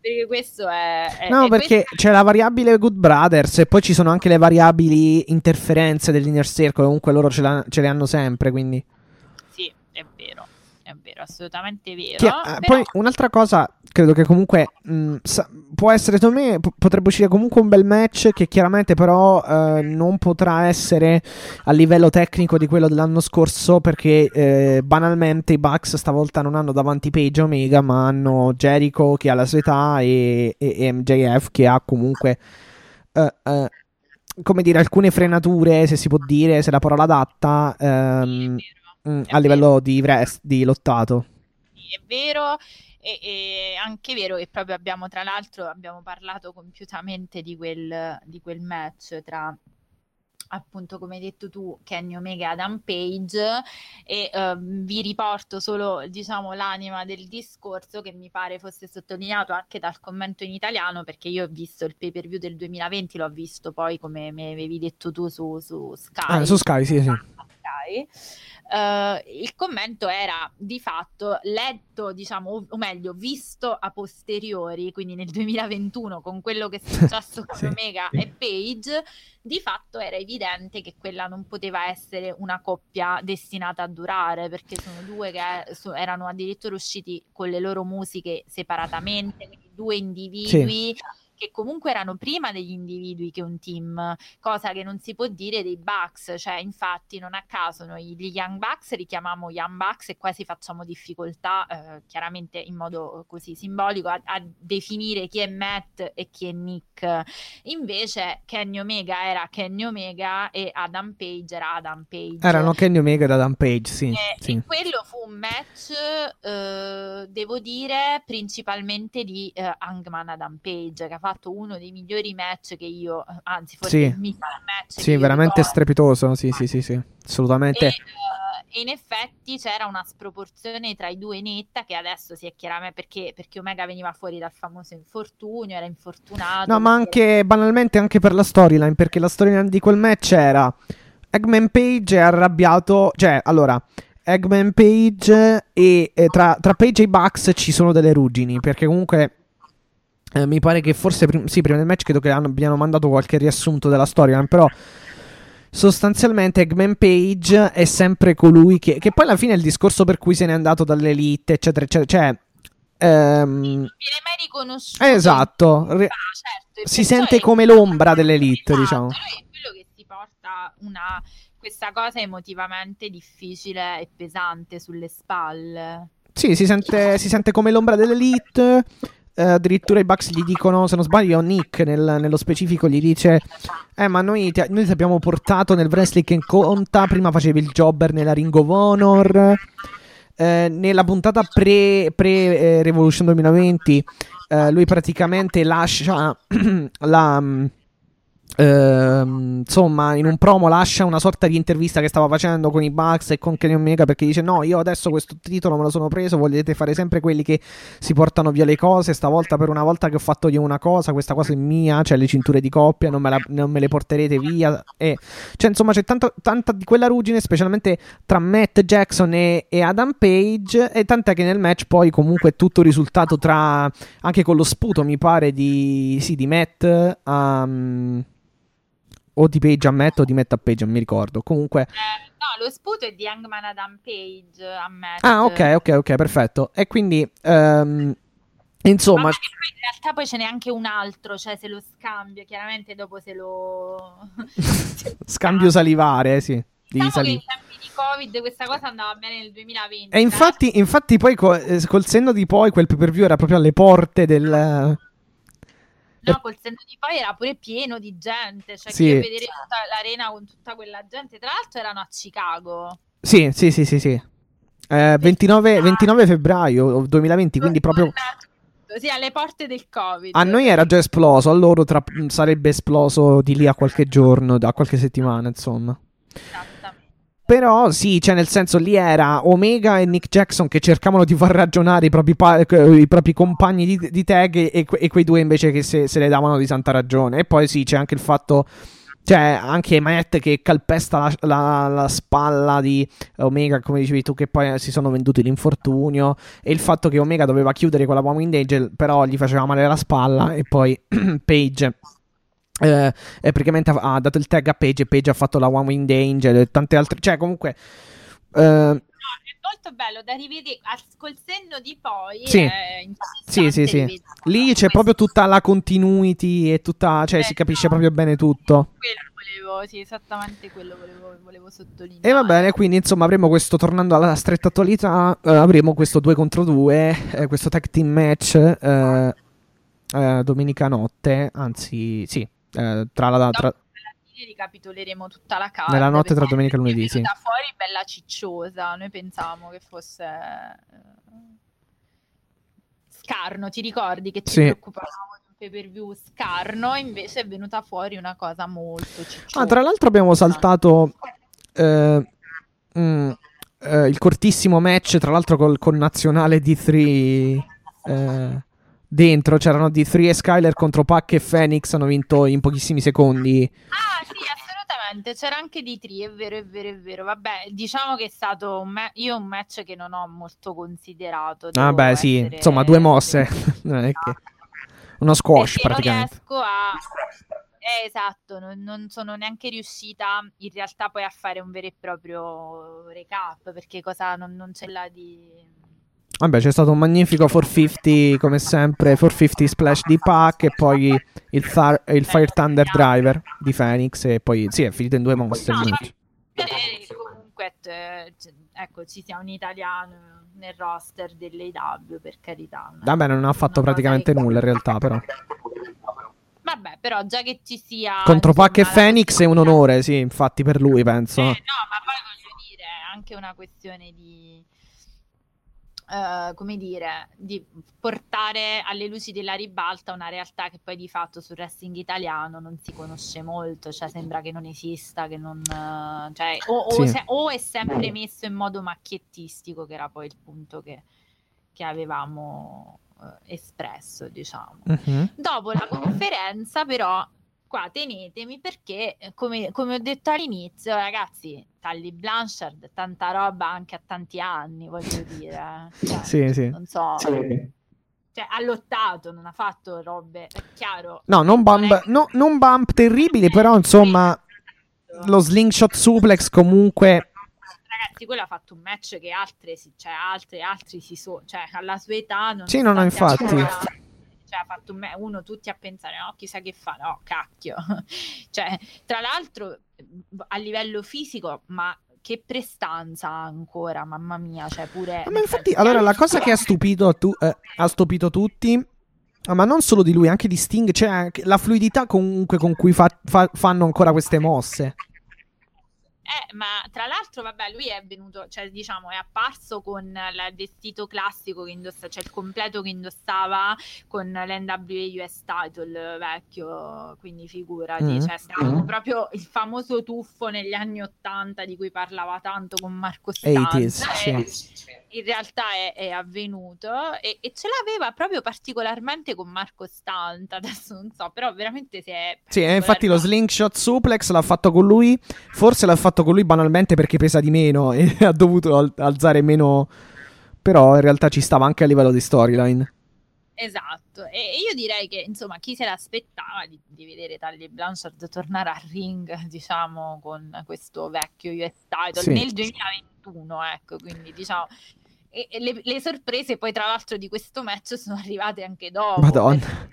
perché questo è... è No, è perché questo- c'è la variabile Good Brothers e poi ci sono anche le variabili interferenze dell'inner circle. Comunque loro ce, ce le hanno sempre, quindi. Sì, vero, assolutamente vero. Che, eh, però- Poi un'altra cosa, credo che comunque mh, sa- può essere, secondo me, p- potrebbe uscire comunque un bel match che chiaramente però eh, non potrà essere a livello tecnico di quello dell'anno scorso perché eh, banalmente i Bucks stavolta non hanno davanti Page Omega ma hanno Jericho che ha la sua età e, e- MJF che ha comunque... eh, eh, come dire, alcune frenature, se si può dire, se la parola adatta, Sì, ehm, vero. È a livello di, wrest- di lottato. Sì, è vero. E, e anche vero che proprio abbiamo, tra l'altro, abbiamo parlato compiutamente di quel, di quel match tra appunto come hai detto tu Kenny Omega e Adam Page e ehm, vi riporto solo diciamo l'anima del discorso che mi pare fosse sottolineato anche dal commento in italiano perché io ho visto il pay per view del 2020 l'ho visto poi come mi avevi detto tu su, su Sky Ah, su Sky, sì, sì. Sky. Eh, il commento era di fatto letto, diciamo, o, o meglio, visto a posteriori, quindi nel 2021 con quello che è successo con Sì. Omega e Page, di fatto era evidente che quella non poteva essere una coppia destinata a durare, perché sono due che so- erano addirittura usciti con le loro musiche separatamente, quindi due individui. Che comunque erano prima degli individui che un team, cosa che non si può dire dei Bucks, cioè infatti non a caso noi gli Young Bucks li chiamiamo Young Bucks e quasi facciamo difficoltà, eh, chiaramente in modo così simbolico, a, a definire chi è Matt e chi è Nick. Invece Kenny Omega era Kenny Omega e Adam Page era Adam Page. Erano Kenny Omega ed Adam Page, sì. Eh, sì. E quello fu un match, eh, devo dire, principalmente di eh, Hangman Adam Page, che ha fatto uno dei migliori match che io, anzi forse Sì. il miglior match Sì, veramente ricordo. strepitoso, sì, sì, sì, sì. Assolutamente. E, eh, in effetti c'era una sproporzione tra i due netta che adesso si è chiaramente perché, perché Omega veniva fuori dal famoso infortunio, era infortunato. No, ma anche banalmente anche per la storyline, perché la storyline di quel match era Eggman Page è arrabbiato, cioè, allora, Eggman Page e eh, tra, tra Page e Bucks ci sono delle ruggini, perché comunque eh, mi pare che forse prim- sì, prima del match credo che abbiano mandato qualche riassunto della storyline, però sostanzialmente Eggman Page è sempre colui che che poi alla fine è il discorso per cui se n'è andato dall'elite, eccetera, eccetera, cioè ehm, non viene mai riconosciuto. esatto, re- Ah, certo, si sente come l'ombra dell'elite, Esatto, diciamo. lui è quello che si porta una, questa cosa emotivamente difficile e pesante sulle spalle. Sì, si sente, si sente come l'ombra dell'elite. Eh, addirittura i Bucks gli dicono, se non sbaglio, Nick nel- nello specifico gli dice: Eh, ma noi ti, noi ti abbiamo portato nel wrestling che conta. Prima facevi il jobber nella Ring of Honor. Eh, nella puntata pre, pre, eh, Revolution 2020, eh, lui praticamente lascia la. Ehm, insomma, in un promo lascia una sorta di intervista che stava facendo con i Bucks e con Kenny Omega perché dice: No, io adesso questo titolo me lo sono preso. Volete fare sempre quelli che si portano via le cose. Stavolta, per una volta che ho fatto io una cosa, questa cosa è mia. Cioè, le cinture di coppia, non me, la- non me le porterete via. E, cioè, insomma, c'è tanto- tanta di quella ruggine, specialmente tra Matt Jackson e, e Adam Page. E tant'è che nel match, poi, comunque, è tutto risultato tra anche con lo sputo, mi pare, di, sì, di Matt a. o di Page a Matt o di Matt a Page, non mi ricordo. Comunque. Eh, no, lo sputo è di Hangman Adam Page a me. Ah, ok, ok, ok, perfetto. E quindi. ehm, insomma. In realtà poi ce n'è anche un altro, cioè se lo scambio, chiaramente dopo se lo... Scambio salivare, sì. Di Diciamo che sali- in tempi di Covid questa cosa andava bene nel 2020. E infatti, infatti poi co- eh, col senno di poi quel pay per view era proprio alle porte del... No, col senno di poi era pure pieno di gente, cioè Sì. vedere tutta l'arena con tutta quella gente, tra l'altro erano a Chicago. Sì, sì, sì, sì, sì. Eh, 29, 29 febbraio 2020, quindi proprio... Sì, alle porte del Covid. A noi era già esploso, a loro tra- sarebbe esploso di lì a qualche giorno, da qualche settimana, insomma. Esattamente. Però sì, cioè nel senso lì era Omega e Nick Jackson che cercavano di far ragionare i propri, pa- i propri compagni di, di tag e, e que- quei due invece che se, se le davano di santa ragione. E poi sì, c'è anche il fatto Cioè, anche Matt che calpesta la, la, la, spalla di Omega, come dicevi tu, che poi si sono venduti l'infortunio. E il fatto che Omega doveva chiudere con la Woman Angel, però gli faceva male la spalla. E poi Page. Eh, praticamente ha, ha, dato il tag a Page e Page ha fatto la One Winged Angel e tante altre. Cioè, comunque. Eh, molto bello da rivedere col senno di poi. Sì, sì, sì, sì. Lì c'è proprio tutta la continuity e tutta, cioè eh, si capisce no. proprio bene tutto. Quello volevo, sì, esattamente quello volevo, volevo sottolineare. E va bene, quindi insomma avremo questo, tornando alla stretta attualità, eh, avremo questo 2 contro 2, eh, questo tag team match eh, eh, domenica notte, anzi sì, eh, tra la... Tra ricapitoleremo tutta la carta. Nella notte tra domenica e lunedì, sì. fuori bella cicciosa, noi pensavamo che fosse uh, scarno, ti ricordi che ci sì. preoccupavamo di un pay per view scarno, invece è venuta fuori una cosa molto cicciosa. Ah, tra l'altro abbiamo saltato eh, mm, eh, il cortissimo match, tra l'altro col, con nazionale D3 eh, dentro, c'erano D3 e Skyler contro Pac e Phoenix, hanno vinto in pochissimi secondi. Ah, sì, assolutamente, c'era anche D3, è vero, è vero, è vero. Vabbè, diciamo che è stato un ma- io un match che non ho molto considerato. Ah, beh, sì, insomma, due mosse. non è che... Uno squash Perché praticamente. Non riesco a eh, esatto, non, non, sono neanche riuscita in realtà poi a fare un vero e proprio recap perché cosa non, non c'è là di Vabbè, c'è stato un magnifico 450, come sempre, 450 splash di Pac e poi il, thar- il Fire Thunder Driver di Phoenix e poi, sì, è finito in due monster match. Eh, comunque, eh, ecco, ci sia un italiano nel roster dell'AW, per carità. Vabbè, non ha fatto praticamente nulla in realtà, però. Vabbè, però già che ci sia... Contro Pac e Phoenix è un onore, sì, infatti per lui, penso. Eh, no, ma poi voglio dire, è anche una questione di uh, come dire, di portare alle luci della ribalta una realtà che poi di fatto sul wrestling italiano non si conosce molto, cioè sembra che non esista, che non, uh, cioè, o, o, sì. se, o, è sempre messo in modo macchiettistico, che era poi il punto che, che avevamo uh, espresso, diciamo. Uh-huh. Dopo la conferenza, però, qua tenetemi perché, eh, come, come, ho detto all'inizio, ragazzi, Tally Blanchard, tanta roba anche a tanti anni, voglio dire. Eh. Cioè, sì, sì. Non so. Sì. Cioè, ha lottato, non ha fatto robe, è chiaro. No, non bump, non, no, non bump terribili, però insomma, lo slingshot suplex comunque ragazzi, quello ha fatto un match che altre, cioè, altre, altri si sono, cioè, alla sua età non Sì, non ho infatti. Ancora, cioè ha fatto me- uno tutti a pensare no chissà che fa no cacchio cioè tra l'altro a livello fisico ma che prestanza ancora mamma mia cioè pure ma infatti allora la cosa che ha stupito, tu, eh, ha stupito tutti ma non solo di lui, anche di Sting, cioè la fluidità comunque con cui fa, fa, fanno ancora queste mosse. Eh, ma tra l'altro, vabbè, lui è venuto, cioè, diciamo, è apparso con il vestito classico che indossa, cioè il completo che indossava con l'NWA US title vecchio, quindi figurati, mm-hmm. cioè, stiamo mm-hmm. proprio il famoso tuffo negli anni Ottanta di cui parlava tanto con Marco Stanza. sì in realtà è, è avvenuto e, e, ce l'aveva proprio particolarmente con Marco Stanta, adesso non so, però veramente si è... Sì, eh, infatti lo slingshot suplex l'ha fatto con lui, forse l'ha fatto con lui banalmente perché pesa di meno e ha dovuto al- alzare meno, però in realtà ci stava anche a livello di storyline. Esatto, e io direi che insomma chi se l'aspettava di, di vedere Tagli Blanchard tornare al ring, diciamo, con questo vecchio US title sì. nel 2021, ecco, quindi diciamo e, e le, le, sorprese poi tra l'altro di questo match sono arrivate anche dopo. Madonna.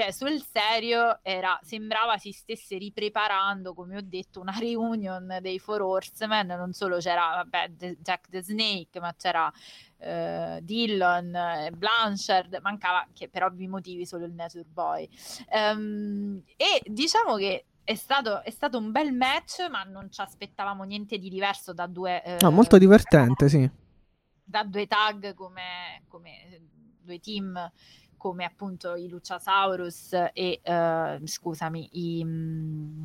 Cioè, sul serio era, sembrava si stesse ripreparando, come ho detto, una reunion dei Four Horsemen, non solo c'era vabbè, The, Jack the Snake, ma c'era uh, Dillon, eh, Blanchard, mancava che per ovvi motivi solo il Nature Boy. Um, e diciamo che è stato, è stato, un bel match, ma non ci aspettavamo niente di diverso da due... Uh, no, molto divertente, sì da due tag come, come due team come appunto i Luciasaurus e uh, scusami i um,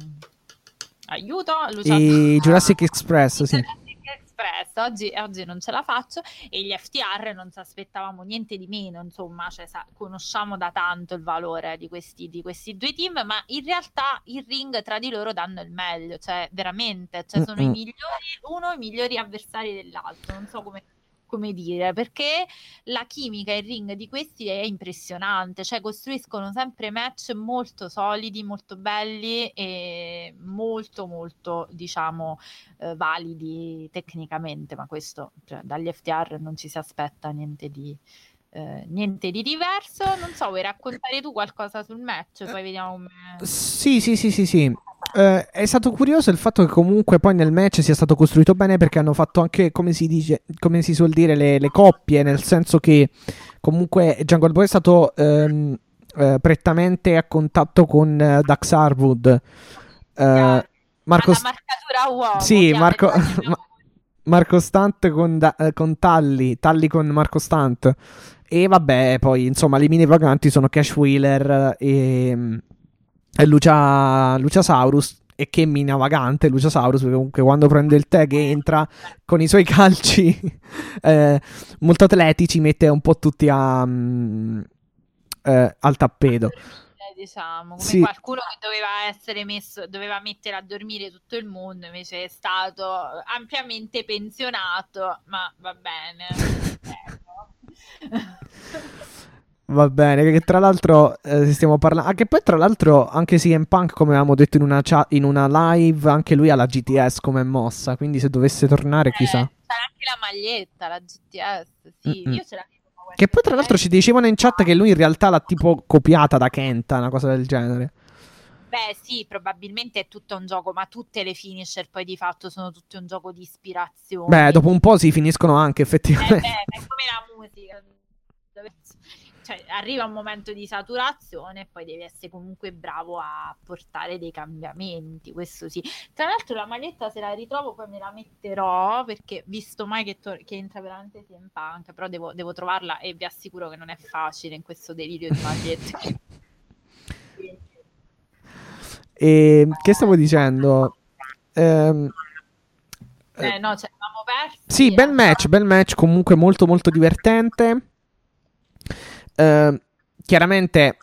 aiuto Lucia... i Jurassic Express sì. Express oggi, oggi non ce la faccio e gli FTR non ci aspettavamo niente di meno, insomma, cioè, sa, conosciamo da tanto il valore di questi, di questi, due team, ma in realtà il ring tra di loro danno il meglio, cioè veramente, cioè, sono mm-hmm. i migliori, uno i migliori avversari dell'altro, non so come come dire, perché la chimica in ring di questi è impressionante, cioè costruiscono sempre match molto solidi, molto belli e molto molto diciamo eh, validi tecnicamente, ma questo cioè, dagli FTR non ci si aspetta niente di eh, niente di diverso. Non so, vuoi raccontare tu qualcosa sul match? Poi vediamo come. Sì, sì, sì, sì, sì. Uh, è stato curioso il fatto che comunque poi nel match sia stato costruito bene perché hanno fatto anche, come si dice, come si suol dire, le, le coppie, nel senso che comunque Jungle Boy è stato um, uh, prettamente a contatto con uh, Dax Harwood. Uh, Marco... Marcatura uomo. Sì, Marco... Marco Stunt con, da- con Talli, Talli con Marco Stunt. E vabbè, poi insomma, le mini vaganti sono Cash Wheeler e, e Lucia, Luciasaurus. E che mina vagante Luciasaurus, perché comunque quando prende il tag entra con i suoi calci eh, molto atletici, mette un po' tutti a, um, eh, al tappeto diciamo, come sì. qualcuno che doveva essere messo, doveva mettere a dormire tutto il mondo, invece è stato ampiamente pensionato, ma va bene. Va bene, che tra l'altro eh, stiamo parlando. Anche poi, tra l'altro, anche CM Punk, come avevamo detto in una, chat, in una live, anche lui ha la GTS come mossa. Quindi, se dovesse tornare, eh, chissà. C'è anche la maglietta, la GTS. Sì, Mm-mm. io ce l'avevo. Che poi, tra l'altro, ci dicevano in chat che lui in realtà l'ha tipo copiata da Kenta, una cosa del genere. Beh, sì, probabilmente è tutto un gioco, ma tutte le finisher poi di fatto sono tutte un gioco di ispirazione. Beh, dopo un po' si finiscono anche, effettivamente. Eh, beh, è come la musica cioè, arriva un momento di saturazione e poi devi essere comunque bravo a portare dei cambiamenti, questo sì. Tra l'altro la maglietta se la ritrovo poi me la metterò perché visto mai che, to- che entra veramente CM Punk, però devo, devo, trovarla e vi assicuro che non è facile in questo delirio di magliette. e che stavo dicendo? Ehm... Eh no, ci eravamo persi. Sì, bel match, bel match, comunque molto molto divertente. Ehm, chiaramente,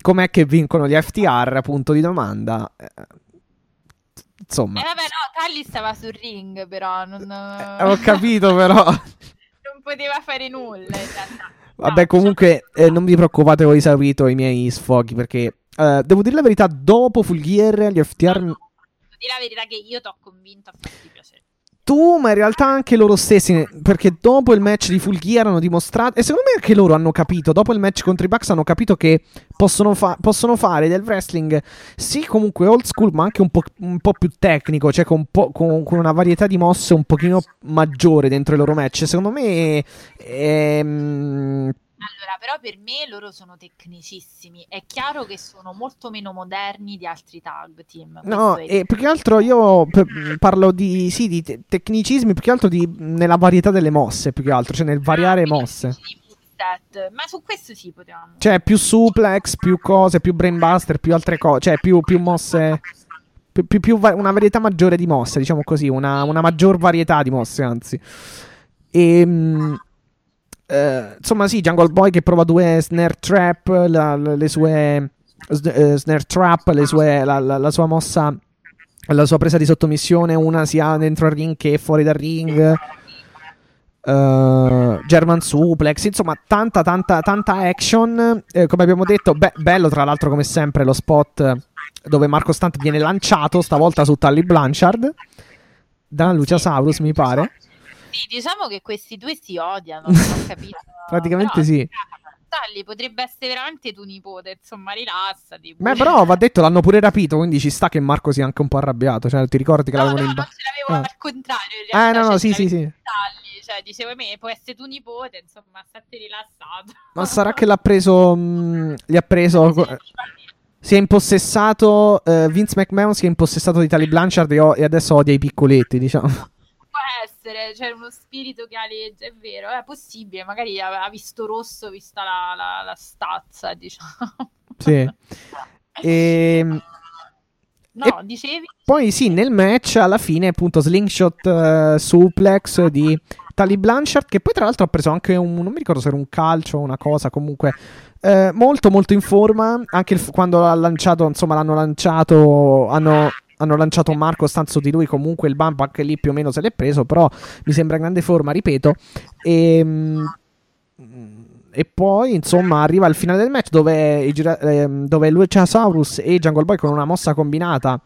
com'è che vincono gli FTR? Punto di domanda. Eh, insomma. Eh vabbè, no, Tally stava sul ring, però. Non... Eh, ho capito, però. non poteva fare nulla in realtà. Vabbè, no, comunque, eh, non vi preoccupate, ho esaurito i miei sfoghi perché. Uh, devo dire la verità, dopo Full Gear, gli FTR. No, no, di la verità che io ti ho convinto a farti piacere tu, ma in realtà anche loro stessi, perché dopo il match di Full Gear hanno dimostrato, e secondo me anche loro hanno capito, dopo il match contro i Bucks hanno capito che possono, fa- possono fare del wrestling, sì comunque old school, ma anche un po', un po più tecnico, cioè con, po- con, con, una varietà di mosse un pochino maggiore dentro i loro match. Secondo me... Ehm, allora, però per me loro sono tecnicissimi. È chiaro che sono molto meno moderni di altri tag team. No, e più che altro io p- parlo di, sì, di te- tecnicismi, più che altro di, nella varietà delle mosse, più che altro, cioè nel variare ah, mosse. Ma su questo sì potevamo. Cioè, più suplex, più cose, più brainbuster, più altre cose, cioè più, più mosse. Più, più, più va- una varietà maggiore di mosse, diciamo così, una, una maggior varietà di mosse, anzi. E, Uh, insomma, sì, Jungle Boy che prova due snare trap, la, la, le sue uh, snare trap, sue, la, la, sua mossa, la sua presa di sottomissione, una sia dentro il ring che fuori dal ring. Uh, German suplex, insomma, tanta, tanta, tanta action. Eh, come abbiamo detto, be- bello tra l'altro, come sempre, lo spot dove Marco Stunt viene lanciato, stavolta su Tully Blanchard da Luciasaurus, mi pare. Sì, diciamo che questi due si odiano, non capito. Praticamente però, sì. Talli potrebbe essere veramente tuo nipote, insomma, rilassati. Beh, però va detto, l'hanno pure rapito, quindi ci sta che Marco sia anche un po' arrabbiato. Cioè, ti ricordi che no, l'avevano no, in ba- ce l'avevo ah. al contrario. In realtà, eh, no, no, cioè, sì, sì, sì. Talli, cioè, dicevo, me, può essere tuo nipote, insomma, state rilassato. Ma sarà che l'ha preso, mh, mm, gli ha preso... si è impossessato, uh, Vince McMahon si è impossessato di Tali Blanchard e, o- e adesso odia i piccoletti, diciamo essere, c'è uno spirito che aleggia, è vero, è possibile, magari ha, visto rosso vista la, la, la stazza, diciamo. Sì. E, ehm, No, dicevi? Poi sì, nel match alla fine appunto slingshot uh, suplex di Tali Blanchard che poi tra l'altro ha preso anche un, non mi ricordo se era un calcio o una cosa, comunque eh, molto molto in forma, anche il, quando l'ha lanciato, insomma l'hanno lanciato, hanno, hanno lanciato Marco stanzo di lui, comunque il bump anche lì più o meno se l'è preso, però mi sembra in grande forma, ripeto, e... Ehm, e poi insomma arriva al finale del match dove, eh, dove Luciasaurus e Jungle Boy con una mossa combinata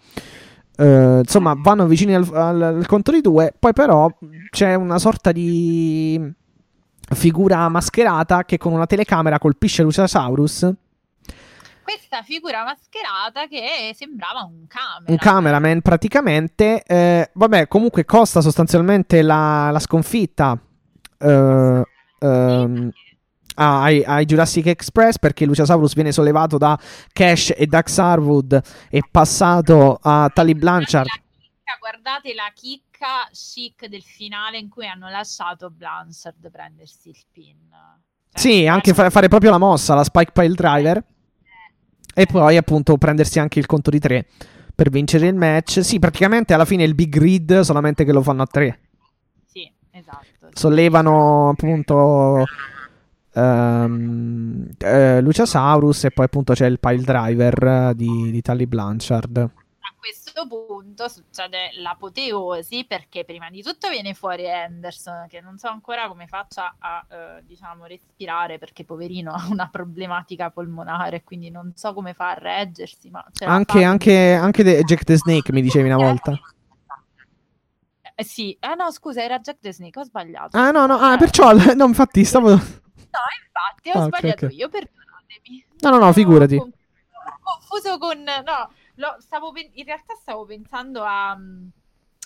eh, insomma vanno vicini al, al, al, conto di due. Poi però c'è una sorta di figura mascherata che con una telecamera colpisce Luciasaurus questa figura mascherata che sembrava un cameraman. Un cameraman praticamente. Eh, vabbè, comunque costa sostanzialmente la, la sconfitta. Eh, ehm, ai, ai, Jurassic Express perché Luciasaurus viene sollevato da Cash e Dax Harwood e passato a Tali Blanchard. Guardate la chicca chic del finale in cui hanno lasciato Blanchard prendersi il pin. Cioè, sì, anche fa- fare proprio la mossa, la Spike Pile Driver. Eh, e poi appunto prendersi anche il conto di tre per vincere il match. Sì, praticamente alla fine il big grid, solamente che lo fanno a tre. Sì, esatto. Sollevano appunto um, uh, Luciasaurus e poi appunto c'è il pile driver di, di Tally Blanchard. Questo punto succede l'apoteosi perché prima di tutto viene fuori Anderson che non so ancora come faccia a uh, diciamo respirare perché poverino ha una problematica polmonare quindi non so come fa a reggersi ma anche, anche, anche Jack the Snake mi dicevi una volta eh, sì, ah no, scusa, era Jack the Snake, ho sbagliato. Ah no, no, ah, perciò, no, infatti stavo... No, infatti, ho ah, sbagliato okay, io, perdonatemi. No, no, no, figurati. Ho confuso con... No, lo, stavo in realtà stavo pensando a... Mm,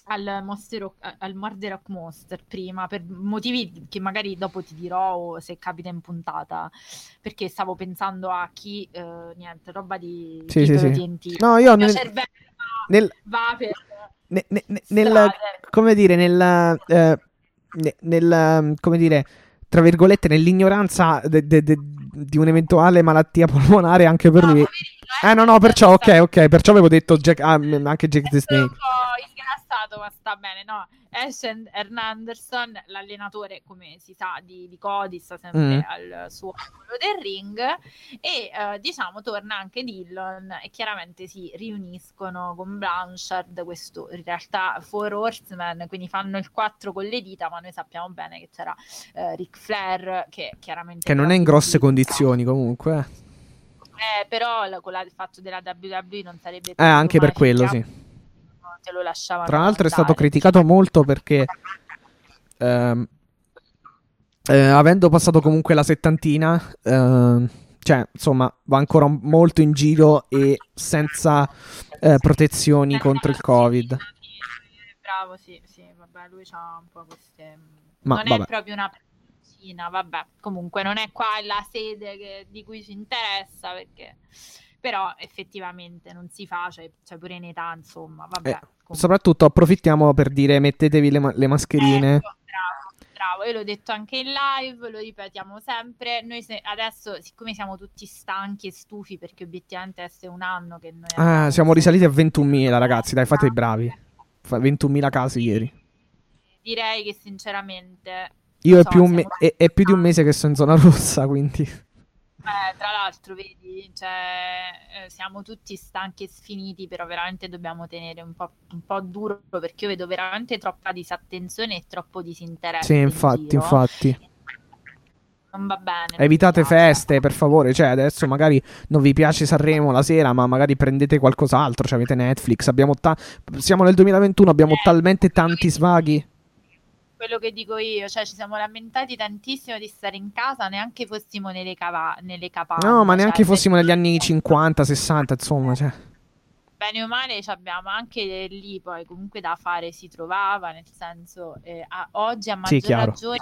al, Monster, al Murder Monster prima per motivi che magari dopo ti dirò se capita in puntata perché stavo pensando a chi eh, niente roba di sì, sì, sì. no io nel, nel, va per ne, ne, nel, come dire nel, eh, nel come dire tra virgolette, nell'ignoranza de, de, de, di un'eventuale malattia polmonare anche per lui. Eh, no, no, perciò, ok, ok, perciò avevo detto Jack, ah, anche Jack the Snake passato, ma sta bene, no? Ash Hernanderson, l'allenatore, come si sa, di, di Cody, sta sempre mm. al suo angolo del ring e uh, diciamo torna anche Dillon e chiaramente si riuniscono con Blanchard, questo in realtà Four Horsemen, quindi fanno il 4 con le dita, ma noi sappiamo bene che c'era uh, Ric Flair che chiaramente... Che non è in grosse condizioni comunque. Eh, però la, con la, il fatto della WWE non sarebbe... Eh, anche per quello, sì te lo lasciavano. Tra l'altro andare. è stato criticato molto perché ehm, eh, avendo passato comunque la settantina, eh, cioè insomma va ancora molto in giro e senza eh, protezioni contro il Covid. Bravo, sì, sì, vabbè, lui ha un po' queste... Ma, non vabbè. è proprio una vabbè, comunque non è qua la sede che, di cui ci interessa perché però effettivamente non si fa, c'è, c'è pure in età, insomma, vabbè. Eh, soprattutto approfittiamo per dire mettetevi le, ma- le mascherine. Ecco, bravo, bravo, io l'ho detto anche in live, lo ripetiamo sempre, noi se- adesso siccome siamo tutti stanchi e stufi perché obiettivamente è un anno che noi... Ah, siamo risaliti a 21.000 ragazzi, dai fate i bravi, 21.000 casi ieri. Direi che sinceramente... Io è, so, più me- è, è più di un mese che sono in zona rossa, quindi... Eh, tra l'altro, vedi, cioè, eh, siamo tutti stanchi e sfiniti, però veramente dobbiamo tenere un po', un po', duro perché io vedo veramente troppa disattenzione e troppo disinteresse. Sì, infatti, in infatti. Non va bene. Evitate feste, per favore. Cioè, adesso magari non vi piace Sanremo la sera, ma magari prendete qualcos'altro. Cioè, avete Netflix. Abbiamo ta- siamo nel 2021, abbiamo eh, talmente tanti svaghi quello che dico io, cioè ci siamo lamentati tantissimo di stare in casa, neanche fossimo nelle, cava- nelle capanne. No, ma neanche cioè, fossimo negli anni 50, 60, insomma, cioè. Bene o male abbiamo anche lì poi comunque da fare si trovava, nel senso eh, a, oggi a maggior sì, ragione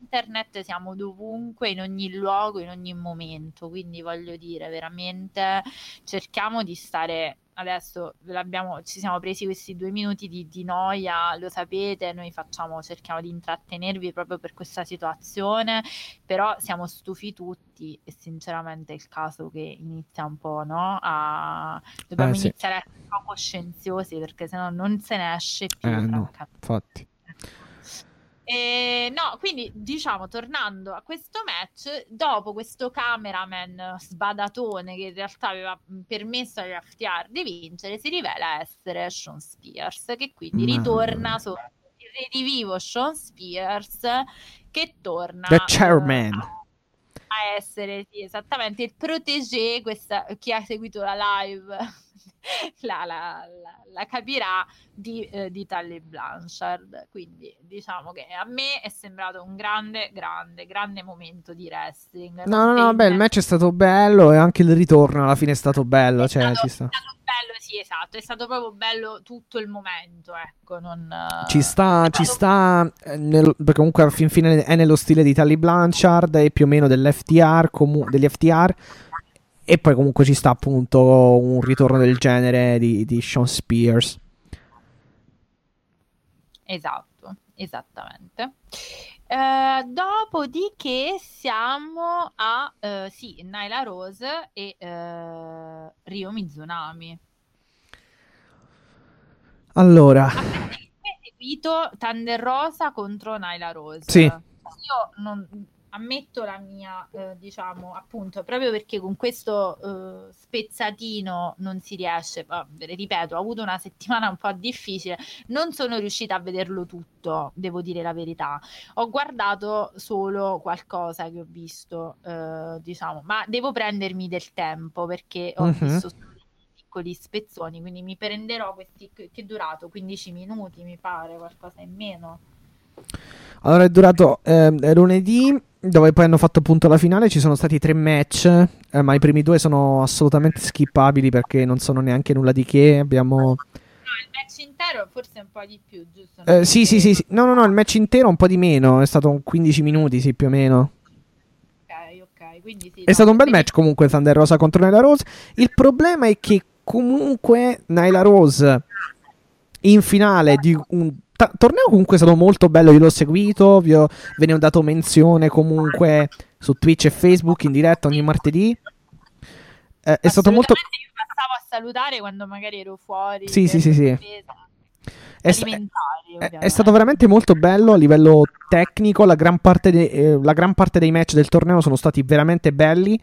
internet siamo dovunque, in ogni luogo, in ogni momento, quindi voglio dire veramente cerchiamo di stare adesso ci siamo presi questi due minuti di, di, noia, lo sapete, noi facciamo, cerchiamo di intrattenervi proprio per questa situazione, però siamo stufi tutti e sinceramente è il caso che inizia un po', no? A... Dobbiamo eh, iniziare sì. a po' coscienziosi perché sennò non se ne esce più. Eh, no, infatti. E, no, quindi diciamo, tornando a questo match, dopo questo cameraman sbadatone che in realtà aveva mh, permesso agli FTR di vincere, si rivela essere Sean Spears, che quindi Ma- ritorna su il redivivo Sean Spears, che torna The eh, chairman. a- a essere sì, esattamente il protégé, questa, chi ha seguito la live la, la- la- la capirà, di, eh, di Tully Blanchard. Quindi diciamo che a me è sembrato un grande, grande, grande momento di wrestling. No, no, no, beh, il match è stato bello e anche il ritorno alla fine è stato bello, è cioè stato, ci sta. è stato bello, sì, esatto, è stato proprio bello tutto il momento, ecco, non... Ci sta, è ci stato- sta, eh, nel- perché comunque alla fin fine è nello stile di Tully Blanchard e più o meno dell'FTR, comu- degli FTR. E poi comunque ci sta appunto un ritorno del genere di, di Sean Spears. Esatto, esattamente. Eh, dopodiché siamo a eh, sì, Nyla Rose e eh, Ryo Mizunami. Allora, A parte che tu hai seguito Thunder Rosa contro Nyla Rose. Sì. Io non ammetto la mia, eh, diciamo, appunto, proprio perché con questo eh, spezzatino non si riesce, ma, ripeto, ho avuto una settimana un po' difficile, non sono riuscita a vederlo tutto, devo dire la verità. Ho guardato solo qualcosa che ho visto, eh, diciamo, ma devo prendermi del tempo perché ho Mhm. visto solo piccoli spezzoni, quindi mi prenderò questi che è durato 15 minuti, mi pare, qualcosa in meno. allora è durato ehm, lunedì, dove poi hanno fatto appunto la finale. Ci sono stati tre match, eh, ma i primi due sono assolutamente skippabili perché non sono neanche nulla di che. Abbiamo. No, il match intero forse un po' di più, giusto? Eh, sì, sì, sì, sì. No, no, no, il match intero un po' di meno. È stato un 15 minuti, sì, più o meno. Ok, ok, quindi sì. È no, stato un bel match comunque Thunder Rosa contro Nyla Rose. Il problema è che comunque Nyla Rose in finale di un ta- torneo comunque è stato molto bello, io l'ho seguito, vi ho- ve ne ho dato menzione comunque su Twitch e Facebook in diretta ogni martedì. Eh, è stato molto io passavo a salutare quando magari ero fuori. Sì, sì, sì, sì. è, è- è stato veramente molto bello a livello tecnico, la gran parte, de- eh, la gran parte dei match del torneo sono stati veramente belli.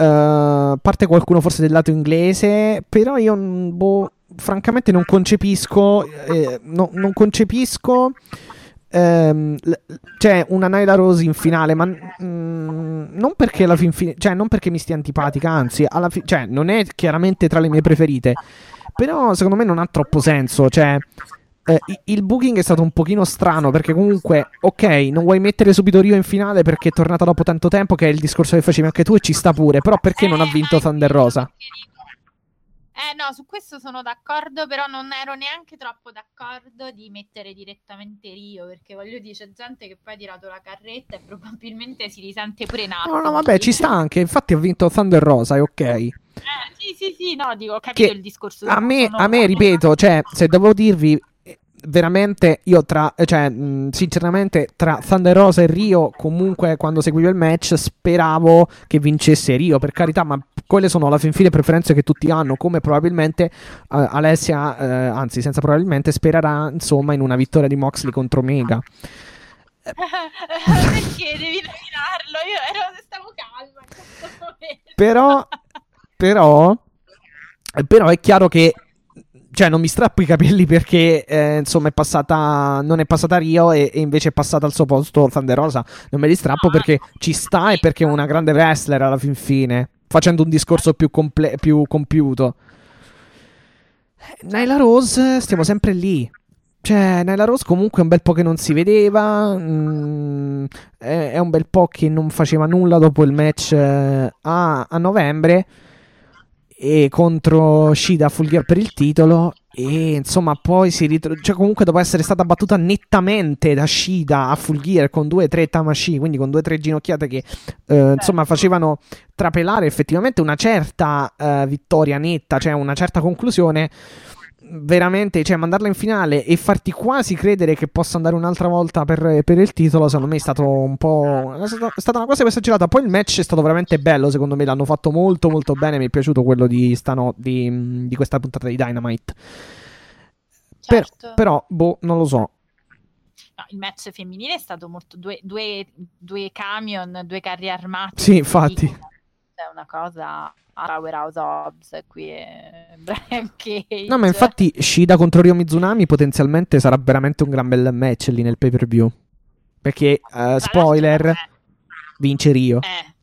A parte qualcuno forse del lato inglese, però io boh, francamente non concepisco, eh, no- non concepisco ehm, cioè una Nyla Rose in finale, ma mm, non perché fin fine, cioè non perché mi stia antipatica, anzi, fi- cioè non è chiaramente tra le mie preferite, però secondo me non ha troppo senso, cioè eh, il booking è stato un pochino strano perché comunque, ok, non vuoi mettere subito Rio in finale perché è tornata dopo tanto tempo, che è il discorso che facevi anche tu e ci sta pure, però perché non ha vinto Thunder Rosa? Eh no, su questo sono d'accordo, però non ero neanche troppo d'accordo di mettere direttamente Rio, perché voglio dire, c'è gente che poi ha tirato la carretta e probabilmente si risente pure in No, no, vabbè, ci sta anche, infatti ha vinto Thunder Rosa, è ok. Eh, sì, sì, sì, no, dico, ho capito Che il discorso. A me, a me, ripeto, cioè, se devo dirvi eh, veramente io tra, eh, cioè, mh, sinceramente, tra Thunder Rosa e Rio, comunque quando seguivo il match speravo che vincesse Rio, per carità, ma quelle sono alla fin fine preferenze che tutti hanno, come probabilmente eh, Alessia, eh, anzi, senza probabilmente, spererà insomma in una vittoria di Moxley contro Mega. Perché devi nominarlo? Io ero, stavo calma in questo momento. Però, però, però è chiaro che cioè non mi strappo i capelli perché eh, insomma è passata non è passata Rio e, e invece è passata al suo posto Thunder Rosa non me li strappo perché ci sta e perché è una grande wrestler alla fin fine facendo un discorso più, comple- più compiuto. Eh, Nyla Rose stiamo sempre lì. Cioè Nyla Rose comunque è un bel po' che non si vedeva mm, è, è un bel po' che non faceva nulla dopo il match eh, a, a novembre e contro Shida Full Gear per il titolo e insomma poi si ritrova cioè comunque dopo essere stata battuta nettamente da Shida a Full Gear con due o tre Tamashi quindi con due o tre ginocchiate che eh, insomma facevano trapelare effettivamente una certa eh, vittoria netta cioè una certa conclusione veramente, cioè mandarla in finale e farti quasi credere che possa andare un'altra volta per, per il titolo, secondo me è stato un po'... è stata, è stata una cosa esagerata. Poi il match è stato veramente bello, secondo me l'hanno fatto molto molto bene, mi è piaciuto quello di, stano, di, di questa puntata di Dynamite. Per- Certo. però, boh, non lo so. No, il match femminile è stato molto due, due, due camion, due carri armati. Sì, infatti. È una cosa Powerhouse Hobbs qui è Brian Cage. No, ma infatti Shida contro Ryo Mizunami potenzialmente sarà veramente un gran bel match lì nel pay-per-view. Perché, eh, l'altro, spoiler, eh, vince Rio. eh,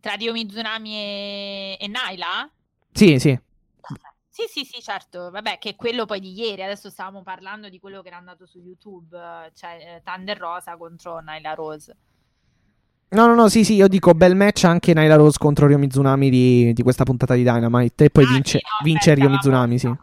tra Rio Mizunami e, e Naila? Sì, sì. Sì, sì, sì, certo. Vabbè, che è quello poi di ieri. Adesso stavamo parlando di quello che era andato su YouTube, eh, cioè eh, Thunder Rosa contro Naila Rose. No, no, no, sì, sì, io dico bel match anche Naila Rose contro Ryo Mizunami di, di questa puntata di Dynamite. E poi Ah, vince, sì, no, vince Ryo Mizunami, sì.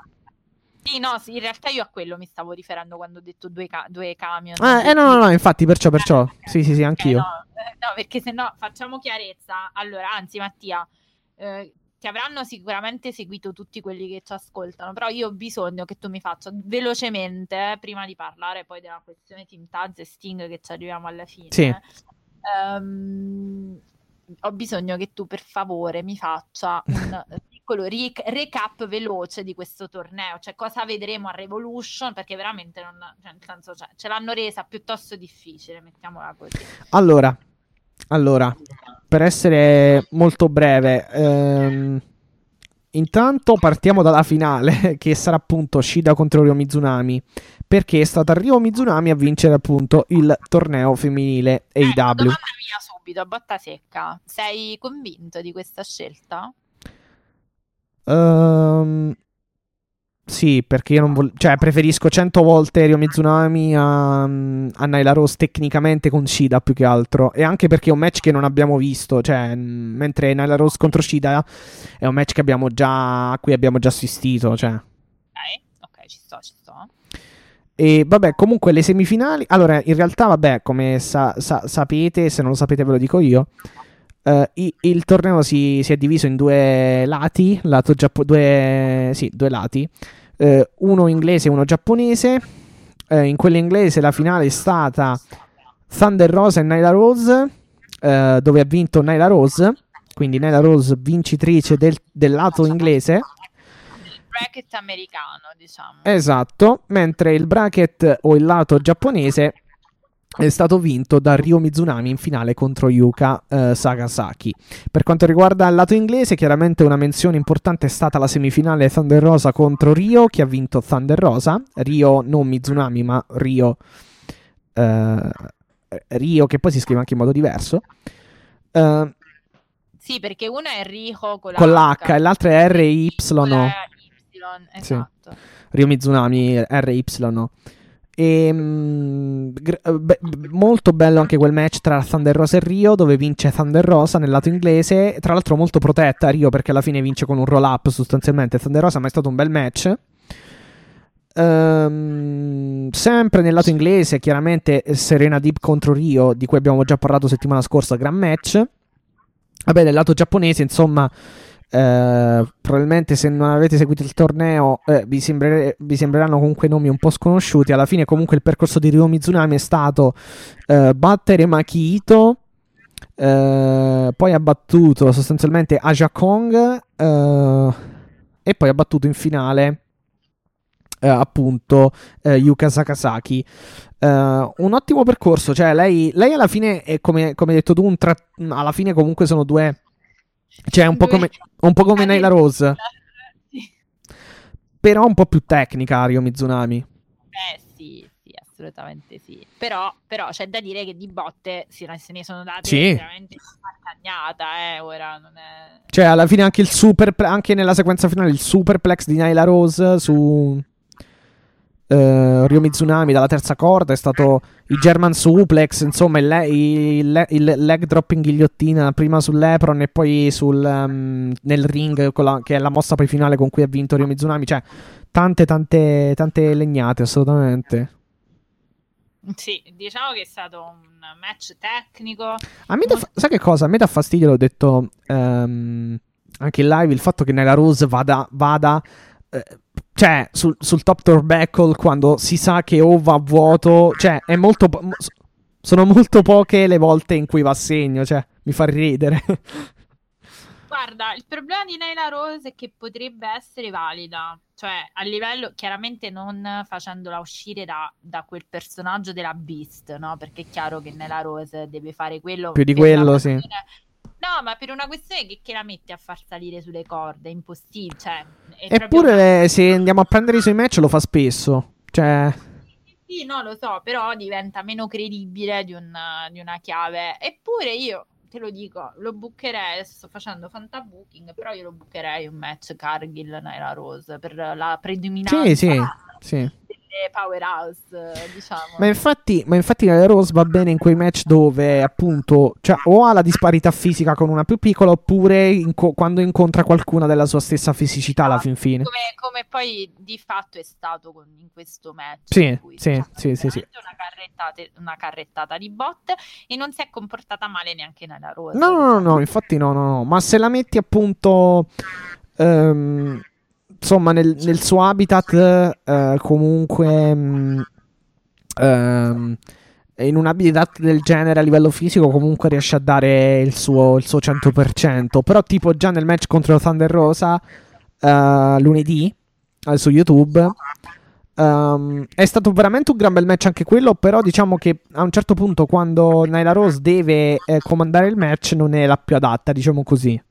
Sì, no, sì, in realtà io a quello mi stavo riferendo quando ho detto due, ca- due camion. Ah, eh, no, no, no, infatti, perciò, perciò. Sì, sì, sì, Eh, anch'io. no, eh, no, perché se no facciamo chiarezza. Allora, anzi, Mattia, eh, ti avranno sicuramente seguito tutti quelli che ci ascoltano, però io ho bisogno che tu mi faccia velocemente, prima di parlare poi della questione Team Taz e Sting, che ci arriviamo alla fine. Sì. Ehm, ho bisogno che tu per favore mi faccia un piccolo ric- recap veloce di questo torneo, cioè cosa vedremo a Revolution, perché veramente non, cioè, nel senso, cioè, ce l'hanno resa piuttosto difficile, mettiamola così. Allora, allora, per essere molto breve, ehm, intanto partiamo dalla finale, che sarà appunto Shida contro Ryo Mizunami, perché è stata Ryo Mizunami a vincere appunto il torneo femminile Eh, AEW. domanda mia subito, a botta secca. Sei convinto di questa scelta? Ehm, sì, perché io non voglio. Cioè, preferisco 100 volte Ryo Mizunami a, a Naila Rose tecnicamente con Shida più che altro. E anche perché è un match che non abbiamo visto. Cioè, mentre Naila Rose contro Shida è un match che abbiamo già. a cui abbiamo già assistito. Cioè. Ok, ok, ci sto, ci sto. E vabbè, comunque le semifinali. Allora, in realtà, vabbè, come sa- sa- sapete, se non lo sapete ve lo dico io. eh, i- il torneo si, si è diviso in due lati, lato giappo- due, sì, due lati, eh, uno inglese e uno giapponese. Eh, in quello inglese la finale è stata Thunder Rosa e Nyla Rose, dove ha vinto Nyla Rose, quindi Nyla Rose vincitrice del, del lato inglese. Bracket americano, diciamo. Esatto, mentre il bracket o il lato giapponese è stato vinto da Ryo Mizunami in finale contro Yuka eh, Sagasaki. Per quanto riguarda il lato inglese, chiaramente una menzione importante è stata la semifinale Thunder Rosa contro Ryo, che ha vinto Thunder Rosa. Ryo non Mizunami, ma Ryo, eh, Ryo che poi si scrive anche in modo diverso. Eh, Sì, perché una è Riho con con l'H e l'altra è RY. Y, Sì. esatto. Ryo Mizunami, RY. E, mm, gr- be- b- molto bello anche quel match tra Thunder Rosa e Rio, dove vince Thunder Rosa nel lato inglese. Tra l'altro, molto protetta Rio perché alla fine vince con un roll up sostanzialmente. Thunder Rosa, ma è stato un bel match. Ehm, sempre nel lato inglese, chiaramente Serena Deep contro Rio, di cui abbiamo già parlato settimana scorsa. Gran match. Vabbè, nel lato giapponese, insomma. Eh, probabilmente se non avete seguito il torneo eh, vi, sembrere- vi sembreranno comunque nomi un po' sconosciuti. Alla fine, comunque, il percorso di Ryo Mizunami è stato eh, battere Makito. eh, poi ha battuto sostanzialmente Aja Kong. eh, e poi ha battuto in finale. appunto Yuka Sakasaki Eh, un ottimo percorso cioè lei, lei alla fine come, come hai detto tu tra- alla fine comunque sono due cioè un po' come, un po' come Naila Rose Sì. però un po' più tecnica Ryo Mizunami Eh sì, sì, assolutamente sì. Però, però c'è da dire che di botte si- se ne sono date Sì. veramente una eh, ora non è... Cioè, alla fine anche il super. Anche nella sequenza finale, il superplex di Naila Rose su. Eh, Ryo Mizunami dalla terza corda è stato il German suplex. Insomma, il, le- il le- il leg drop in ghigliottina prima sull'Epron e poi sul, ehm, nel ring, la- che è la mossa poi finale con cui ha vinto Ryo Mizunami. Cioè, tante, tante, tante legnate, assolutamente. Sì, diciamo che è stato un match tecnico. A me dà fa- sai che cosa? A me dà fastidio, l'ho detto ehm, anche in live, il fatto che Naila Rose vada, vada eh, cioè, sul, sul top turnbuckle, quando si sa che o va a vuoto, cioè, è molto. po- sono molto poche le volte in cui va a segno, cioè, mi fa ridere. Guarda, il problema di Naila Rose è che potrebbe essere valida, cioè a livello chiaramente non facendola uscire da, da quel personaggio della Beast, no? Perché è chiaro che Naila Rose deve fare quello Più di quello, sì. No, ma per una questione che, che la mette a far salire sulle corde, è impossibile. Cioè, è proprio una- Eppure, se andiamo a prendere i suoi match, lo fa spesso. Cioè, Sì, no, lo so, però diventa meno credibile di, un- di una chiave. Eppure io, te lo dico, lo adesso sto facendo fantabooking, però io lo bookerei un match Cargill Naira Rose per la predominanza sì, sì, sì. Powerhouse, diciamo. Ma infatti, ma infatti la Rose va bene in quei match dove appunto cioè, o ha la disparità fisica con una più piccola oppure inco- quando incontra qualcuna della sua stessa fisicità alla fin fine. Come, come poi di fatto è stato con- in questo match. Sì, cui sì, c'è sì, sì, sì. Una, carrettata, una carrettata di bot e non si è comportata male neanche nella Rose. No, no, no, no, infatti no, no, no. Ma se la metti appunto ehm, insomma nel, nel suo habitat eh, comunque ehm, in un habitat del genere a livello fisico comunque riesce a dare il suo, il suo 100%. Però tipo già nel match contro Thunder Rosa eh, lunedì eh, su YouTube ehm, è stato veramente un gran bel match anche quello, però diciamo che a un certo punto quando Nyla Rose deve eh, comandare il match non è la più adatta, diciamo così.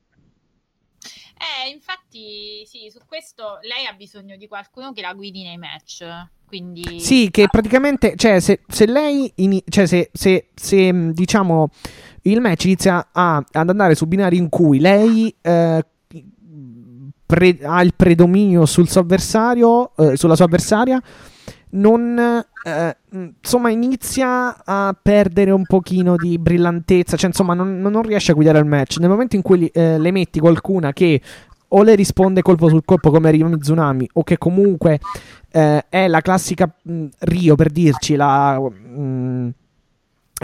Eh, infatti, sì, su questo lei ha bisogno di qualcuno che la guidi nei match. Quindi Sì, che praticamente, cioè, se, se lei, ini- cioè, se, se, se, mh, diciamo, il match inizia a- ad andare su binari in cui lei eh, pre- ha il predominio sul suo avversario, eh, sulla sua avversaria, non, eh, mh, insomma, inizia a perdere un pochino di brillantezza, cioè, insomma, non, non riesce a guidare il match. Nel momento in cui eh, le metti qualcuna che o le risponde colpo sul colpo come Ryo Mizunami o che comunque eh, è la classica mh, Rio per dirci la mh,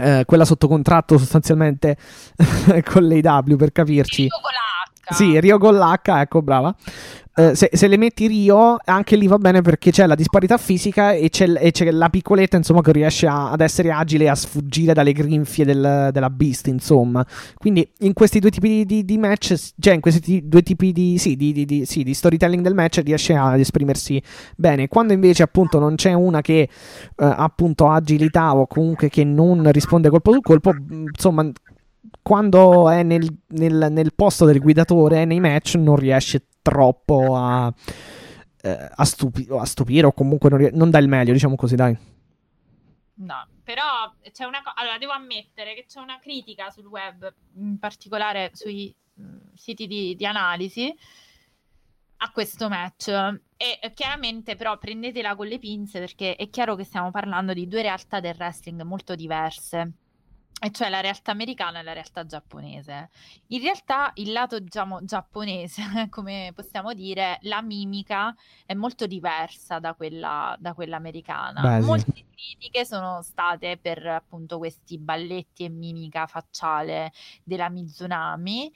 eh, quella sotto contratto sostanzialmente con l'AW per capirci Io con la H. sì Rio con l'H ecco brava Eh, se, se le metti Rio anche lì va bene perché c'è la disparità fisica e c'è, e c'è la piccoletta insomma che riesce a- ad essere agile e a sfuggire dalle grinfie del- della Beast insomma quindi in questi due tipi di, di- match, cioè in questi ti- due tipi di, sì, di, sì, di storytelling del match riesce ad esprimersi bene. Quando invece appunto non c'è una che eh, ha appunto agilità o comunque che non risponde colpo su colpo, mh, insomma, quando è nel, nel- nel posto del guidatore nei match non riesce troppo a, eh, a, stupi- a stupire o comunque non, rie- non dà il meglio, diciamo così, dai. No, però c'è una cosa. Allora, devo ammettere che c'è una critica sul web, in particolare sui mh, siti di, di analisi, a questo match. E chiaramente, però, prendetela con le pinze perché è chiaro che stiamo parlando di due realtà del wrestling molto diverse. E cioè la realtà americana e la realtà giapponese. In realtà il lato diciamo giapponese, come possiamo dire, la mimica è molto diversa da quella, da quella americana. Molte critiche sono state per appunto questi balletti e mimica facciale della Mizunami,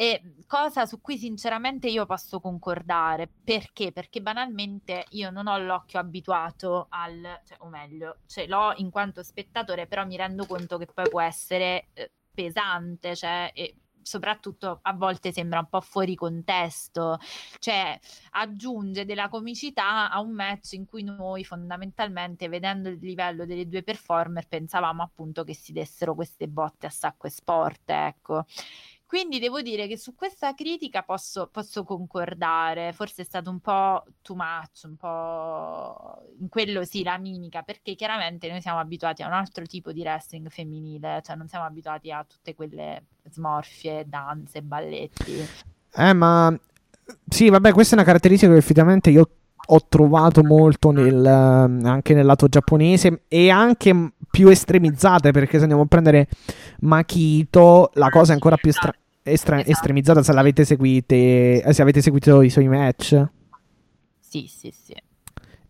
e cosa su cui sinceramente io posso concordare. Perché? Perché banalmente io non ho l'occhio abituato al, cioè, o meglio, ce l'ho in quanto spettatore, però mi rendo conto che poi può essere eh, pesante, cioè, e soprattutto a volte sembra un po' fuori contesto, cioè aggiunge della comicità a un match in cui noi fondamentalmente vedendo il livello delle due performer pensavamo appunto che si dessero queste botte a sacco e sport, ecco. Quindi devo dire che su questa critica posso, posso concordare, forse è stato un po' too much, un po' in quello sì la mimica, perché chiaramente noi siamo abituati a un altro tipo di wrestling femminile, cioè non siamo abituati a tutte quelle smorfie, danze, balletti. Eh, ma sì, vabbè, questa è una caratteristica che effettivamente io ho trovato molto nel, ehm, anche nel lato giapponese e anche più estremizzate perché se andiamo a prendere Makito la cosa è ancora più estra- estra- Esatto. estremizzata se l'avete seguite eh, se avete seguito i suoi match Sì, sì, sì.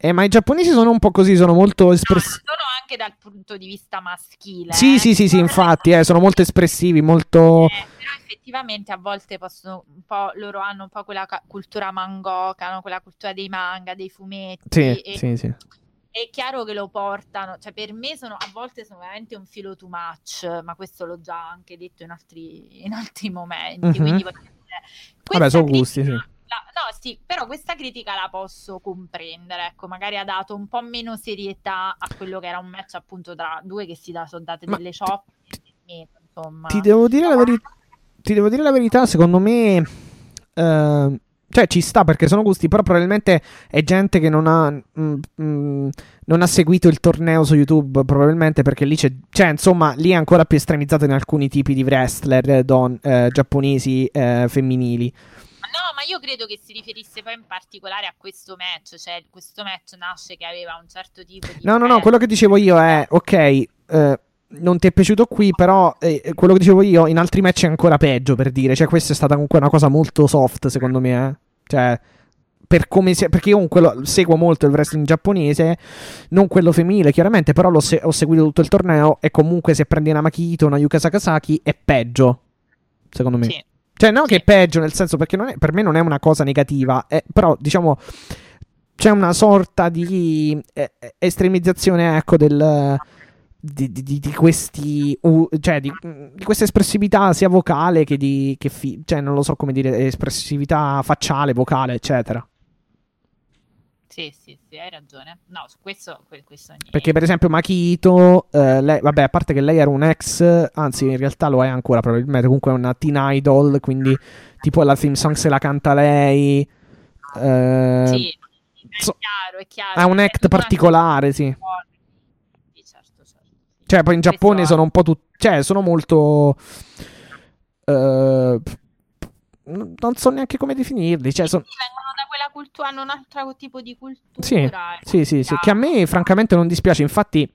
Eh, ma i giapponesi sono un po' così, sono molto No, espressivi. sono anche dal punto di vista maschile. Sì, eh. sì, sì, sì, infatti, eh, sono molto espressivi, molto... Eh, però effettivamente a volte possono un po', loro hanno un po' quella ca- cultura mangoka, no? quella cultura dei manga, dei fumetti. Sì, e sì, sì. È chiaro che lo portano, cioè per me sono, a volte sono veramente un filo too much, ma questo l'ho già anche detto in altri, in altri momenti. Mhm. Quindi voglio dire, Vabbè, sono gusti, sì. La- no, sì, però questa critica la posso comprendere, ecco, magari ha dato un po' meno serietà a quello che era un match appunto tra due che si da, sono date Ma delle e meno, insomma. Ti devo dire la verità. Ti devo dire la verità, secondo me. eh, cioè, ci sta perché sono gusti, però probabilmente è gente che non ha. mm, mm, non ha seguito il torneo su YouTube, probabilmente perché lì c'è. Cioè, insomma, lì è ancora più estremizzato in alcuni tipi di wrestler don- eh, giapponesi eh, femminili. No, ma io credo che si riferisse poi in particolare a questo match, cioè questo match nasce che aveva un certo tipo di... No, no, no, quello che dicevo io è, ok, eh, non ti è piaciuto qui, però eh, quello che dicevo io in altri match è ancora peggio, per dire, cioè questa è stata comunque una cosa molto soft, secondo me, eh. Cioè, per come si... perché io comunque lo- seguo molto il wrestling giapponese, non quello femminile, chiaramente, però l'ho se- ho seguito tutto il torneo e comunque se prendi una Makito, una Yuka Sakasaki è peggio, secondo me. Sì. Cioè, no, Sì. che è peggio, nel senso, perché non è- per me non è una cosa negativa, eh, però diciamo c'è una sorta di eh, eh, estremizzazione, ecco, del. Di, di- di- di questi. uh, cioè, di, di questa espressività sia vocale che di. Che fi- cioè, non lo so come dire, espressività facciale, vocale, eccetera. Sì, sì, sì, hai ragione. No, su questo, que- questo niente. Perché, per esempio, Makito, eh, lei, vabbè, a parte che lei era un ex, anzi, in realtà lo è ancora probabilmente. Comunque è una teen idol, quindi tipo la theme song se la canta lei. eh, Sì, è so- chiaro, è chiaro. ha un È act particolare, sì. Sì, certo, certo. Cioè, poi in Questo Giappone è- sono un po' tutti. Cioè, sono molto. eh, non so neanche come definirli. Cioè, son- vengono da quella cultura, hanno un altro tipo di cultura. Sì, e- sì, sì, sì. Che a me, francamente, non dispiace. Infatti.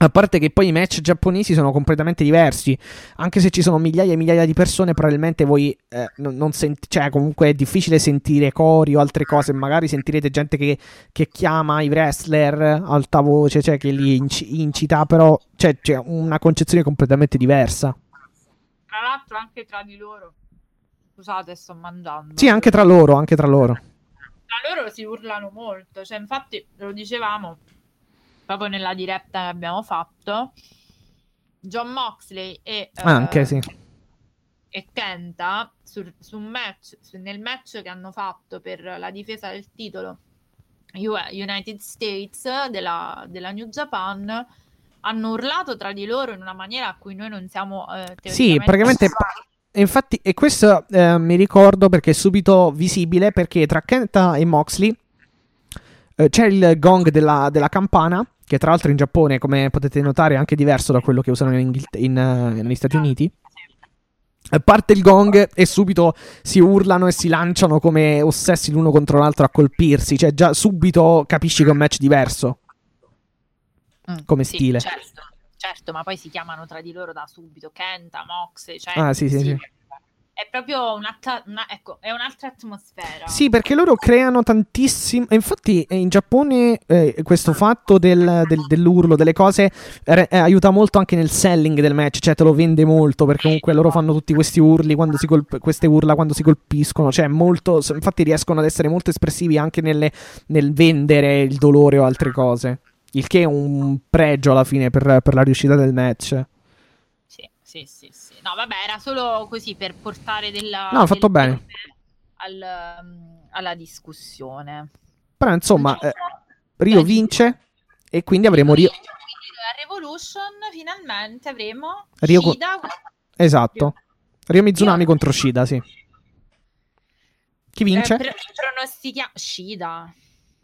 A parte che poi i match giapponesi sono completamente diversi, anche se ci sono migliaia e migliaia di persone, probabilmente voi eh, non, non sent- cioè comunque è difficile sentire cori o altre cose, magari sentirete gente che, che chiama i wrestler alta voce, cioè che li inci- incita, però cioè, c'è una concezione completamente diversa. Tra l'altro anche tra di loro. Scusate, sto mangiando. Sì, anche tra loro, anche tra loro. Tra loro si urlano molto, cioè infatti lo dicevamo proprio nella diretta che abbiamo fatto. John Moxley e, eh, Anche sì. e Kenta sul, su un match, su- nel match che hanno fatto per la difesa del titolo United States della, della New Japan hanno urlato tra di loro in una maniera a cui noi non siamo eh, Sì, praticamente. Infatti, e questo eh, mi ricordo perché è subito visibile perché tra Kenta e Moxley eh, c'è il gong della, della campana, che tra l'altro in Giappone, come potete notare, è anche diverso da quello che usano in Inghil- in, eh, negli Stati Uniti. Parte il gong e subito si urlano e si lanciano come ossessi l'uno contro l'altro a colpirsi. Cioè, già subito capisci che è un match diverso. Mm, come sì, stile. Certo, certo, ma poi si chiamano tra di loro da subito Kenta, Mox, cioè, Ah, sì, sì, sì. È proprio un'altra, una- ecco, è un'altra atmosfera. Sì, perché loro creano tantissimo. Infatti, eh, in Giappone eh, questo fatto del- del- dell'urlo, delle cose, eh, aiuta molto anche nel selling del match. Cioè, te lo vende molto. Perché comunque loro fanno tutti questi urli quando si colp- queste urla quando si colpiscono. Cioè, molto. Infatti, riescono ad essere molto espressivi anche nelle- nel vendere il dolore o altre cose. Il che è un pregio alla fine per, per la riuscita del match. Sì, sì, sì, sì. No, vabbè, era solo così per portare della... No, ha fatto bene. al- um, alla discussione. Però, insomma, eh, Rio vince. E quindi avremo Rio. Quindi a Revolution finalmente avremo Rio Shida Esatto. Rio Mizunami Io- contro Shida, sì. Chi vince? Eh, pro- pronostica- Shida.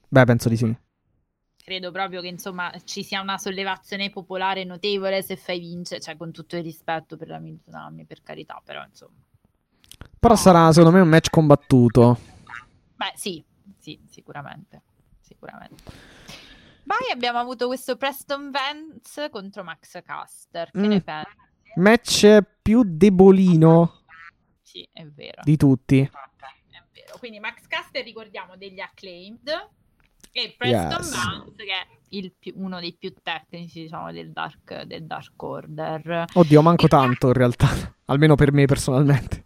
Beh, penso di sì. Credo proprio che insomma ci sia una sollevazione popolare notevole se fai vincere, cioè con tutto il rispetto per la Mizunami, per carità, però insomma. Però sarà secondo me un match combattuto. Beh, sì, sì, sicuramente. Sicuramente. Poi abbiamo avuto questo Preston Vance contro Max Caster. Che Mm. ne pensi? Match più debolino Sì, è vero. di tutti. È vero. Quindi Max Caster, ricordiamo, degli acclaimed. E Preston Yes. Vance, che è il più- uno dei più tecnici, diciamo, del Dark, del dark Order. Oddio, manco tanto in realtà. Almeno per me personalmente.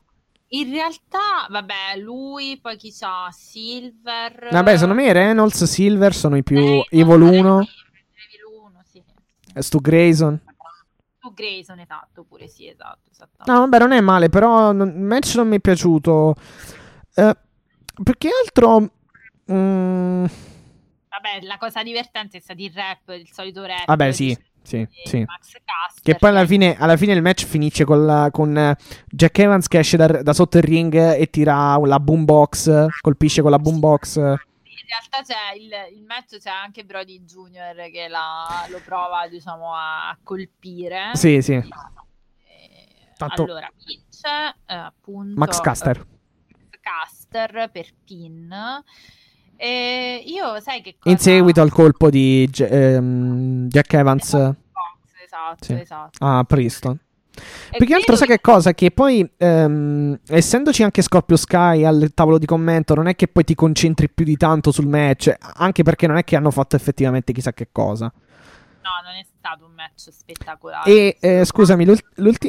In realtà, vabbè, lui, poi chi c'ha? Silver. Vabbè, secondo me Reynolds, Silver sono i più Reynolds, Evil 1. Evil 1, sì. Stu Grayson. Tu Grayson, esatto, pure sì, esatto. No, vabbè, non è male, però il match non mi è piaciuto. Eh, più che altro... mm, Vabbè, la cosa divertente è stato il rap, il solito rap. vabbè, di- sì, sì, sì. Max Che poi alla fine, alla fine il match finisce con, la- con, eh, Jack Evans che esce da, da sotto il ring e tira la boombox, colpisce con la boombox. In realtà c'è il, il match, c'è anche Brody Junior che la- lo prova, diciamo, a colpire. Sì, sì. Eh, Tanto- Allora, vince eh, appunto Max Caster. eh, Caster per pin. E io sai che cosa... In seguito al colpo di ehm, Jack Evans esatto, Sì. esatto. a Preston. E Più che altro, sai che cosa? Che poi, ehm, essendoci anche Scorpio Sky al tavolo di commento, non è che poi ti concentri più di tanto sul match, anche perché non è che hanno fatto effettivamente chissà che cosa. No, non è stato un match spettacolare. E eh, scusami,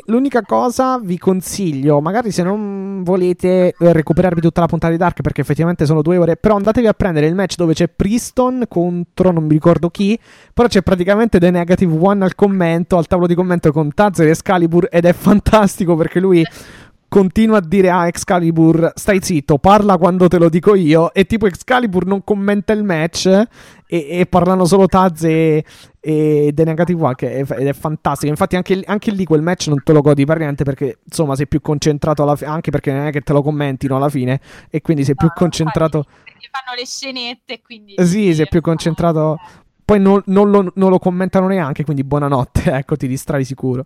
l'unica cosa vi consiglio, magari se non volete eh, recuperarvi tutta la puntata di Dark, perché effettivamente sono due ore, però andatevi a prendere il match dove c'è Priston contro non mi ricordo chi, però c'è praticamente The Negative One al commento, al tavolo di commento con Taz e Excalibur ed è fantastico perché lui continua a dire a Excalibur stai zitto, parla quando te lo dico io. E tipo Excalibur non commenta il match e, e parlano solo Taz e, e The Negative One che è, ed è fantastico. Infatti anche, anche lì quel match non te lo godi per niente perché insomma sei più concentrato alla fine anche perché non è che te lo commentino alla fine e quindi sei più No, concentrato Perché fanno le scenette quindi... sì sei più concentrato poi non, non lo, non lo commentano neanche quindi buonanotte ecco ti distrai sicuro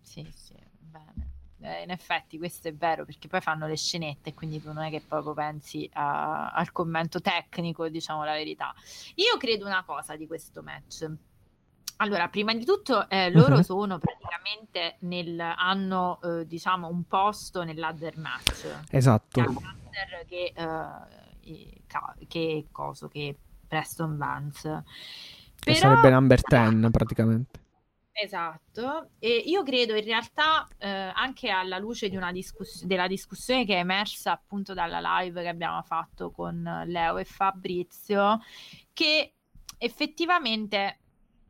Sì, sì, bene. Eh, in effetti questo è vero perché poi fanno le scenette quindi tu non è che proprio pensi a- al commento tecnico, diciamo la verità. Io credo una cosa di questo match. Allora, prima di tutto, eh, loro Mhm. sono praticamente nel, hanno eh, diciamo un posto nell'ladder match. esatto che, eh, che coso, che Preston Vance. Però- sarebbe number 10 praticamente Esatto, e io credo in realtà eh, anche alla luce di una discuss- della discussione che è emersa appunto dalla live che abbiamo fatto con Leo e Fabrizio, che effettivamente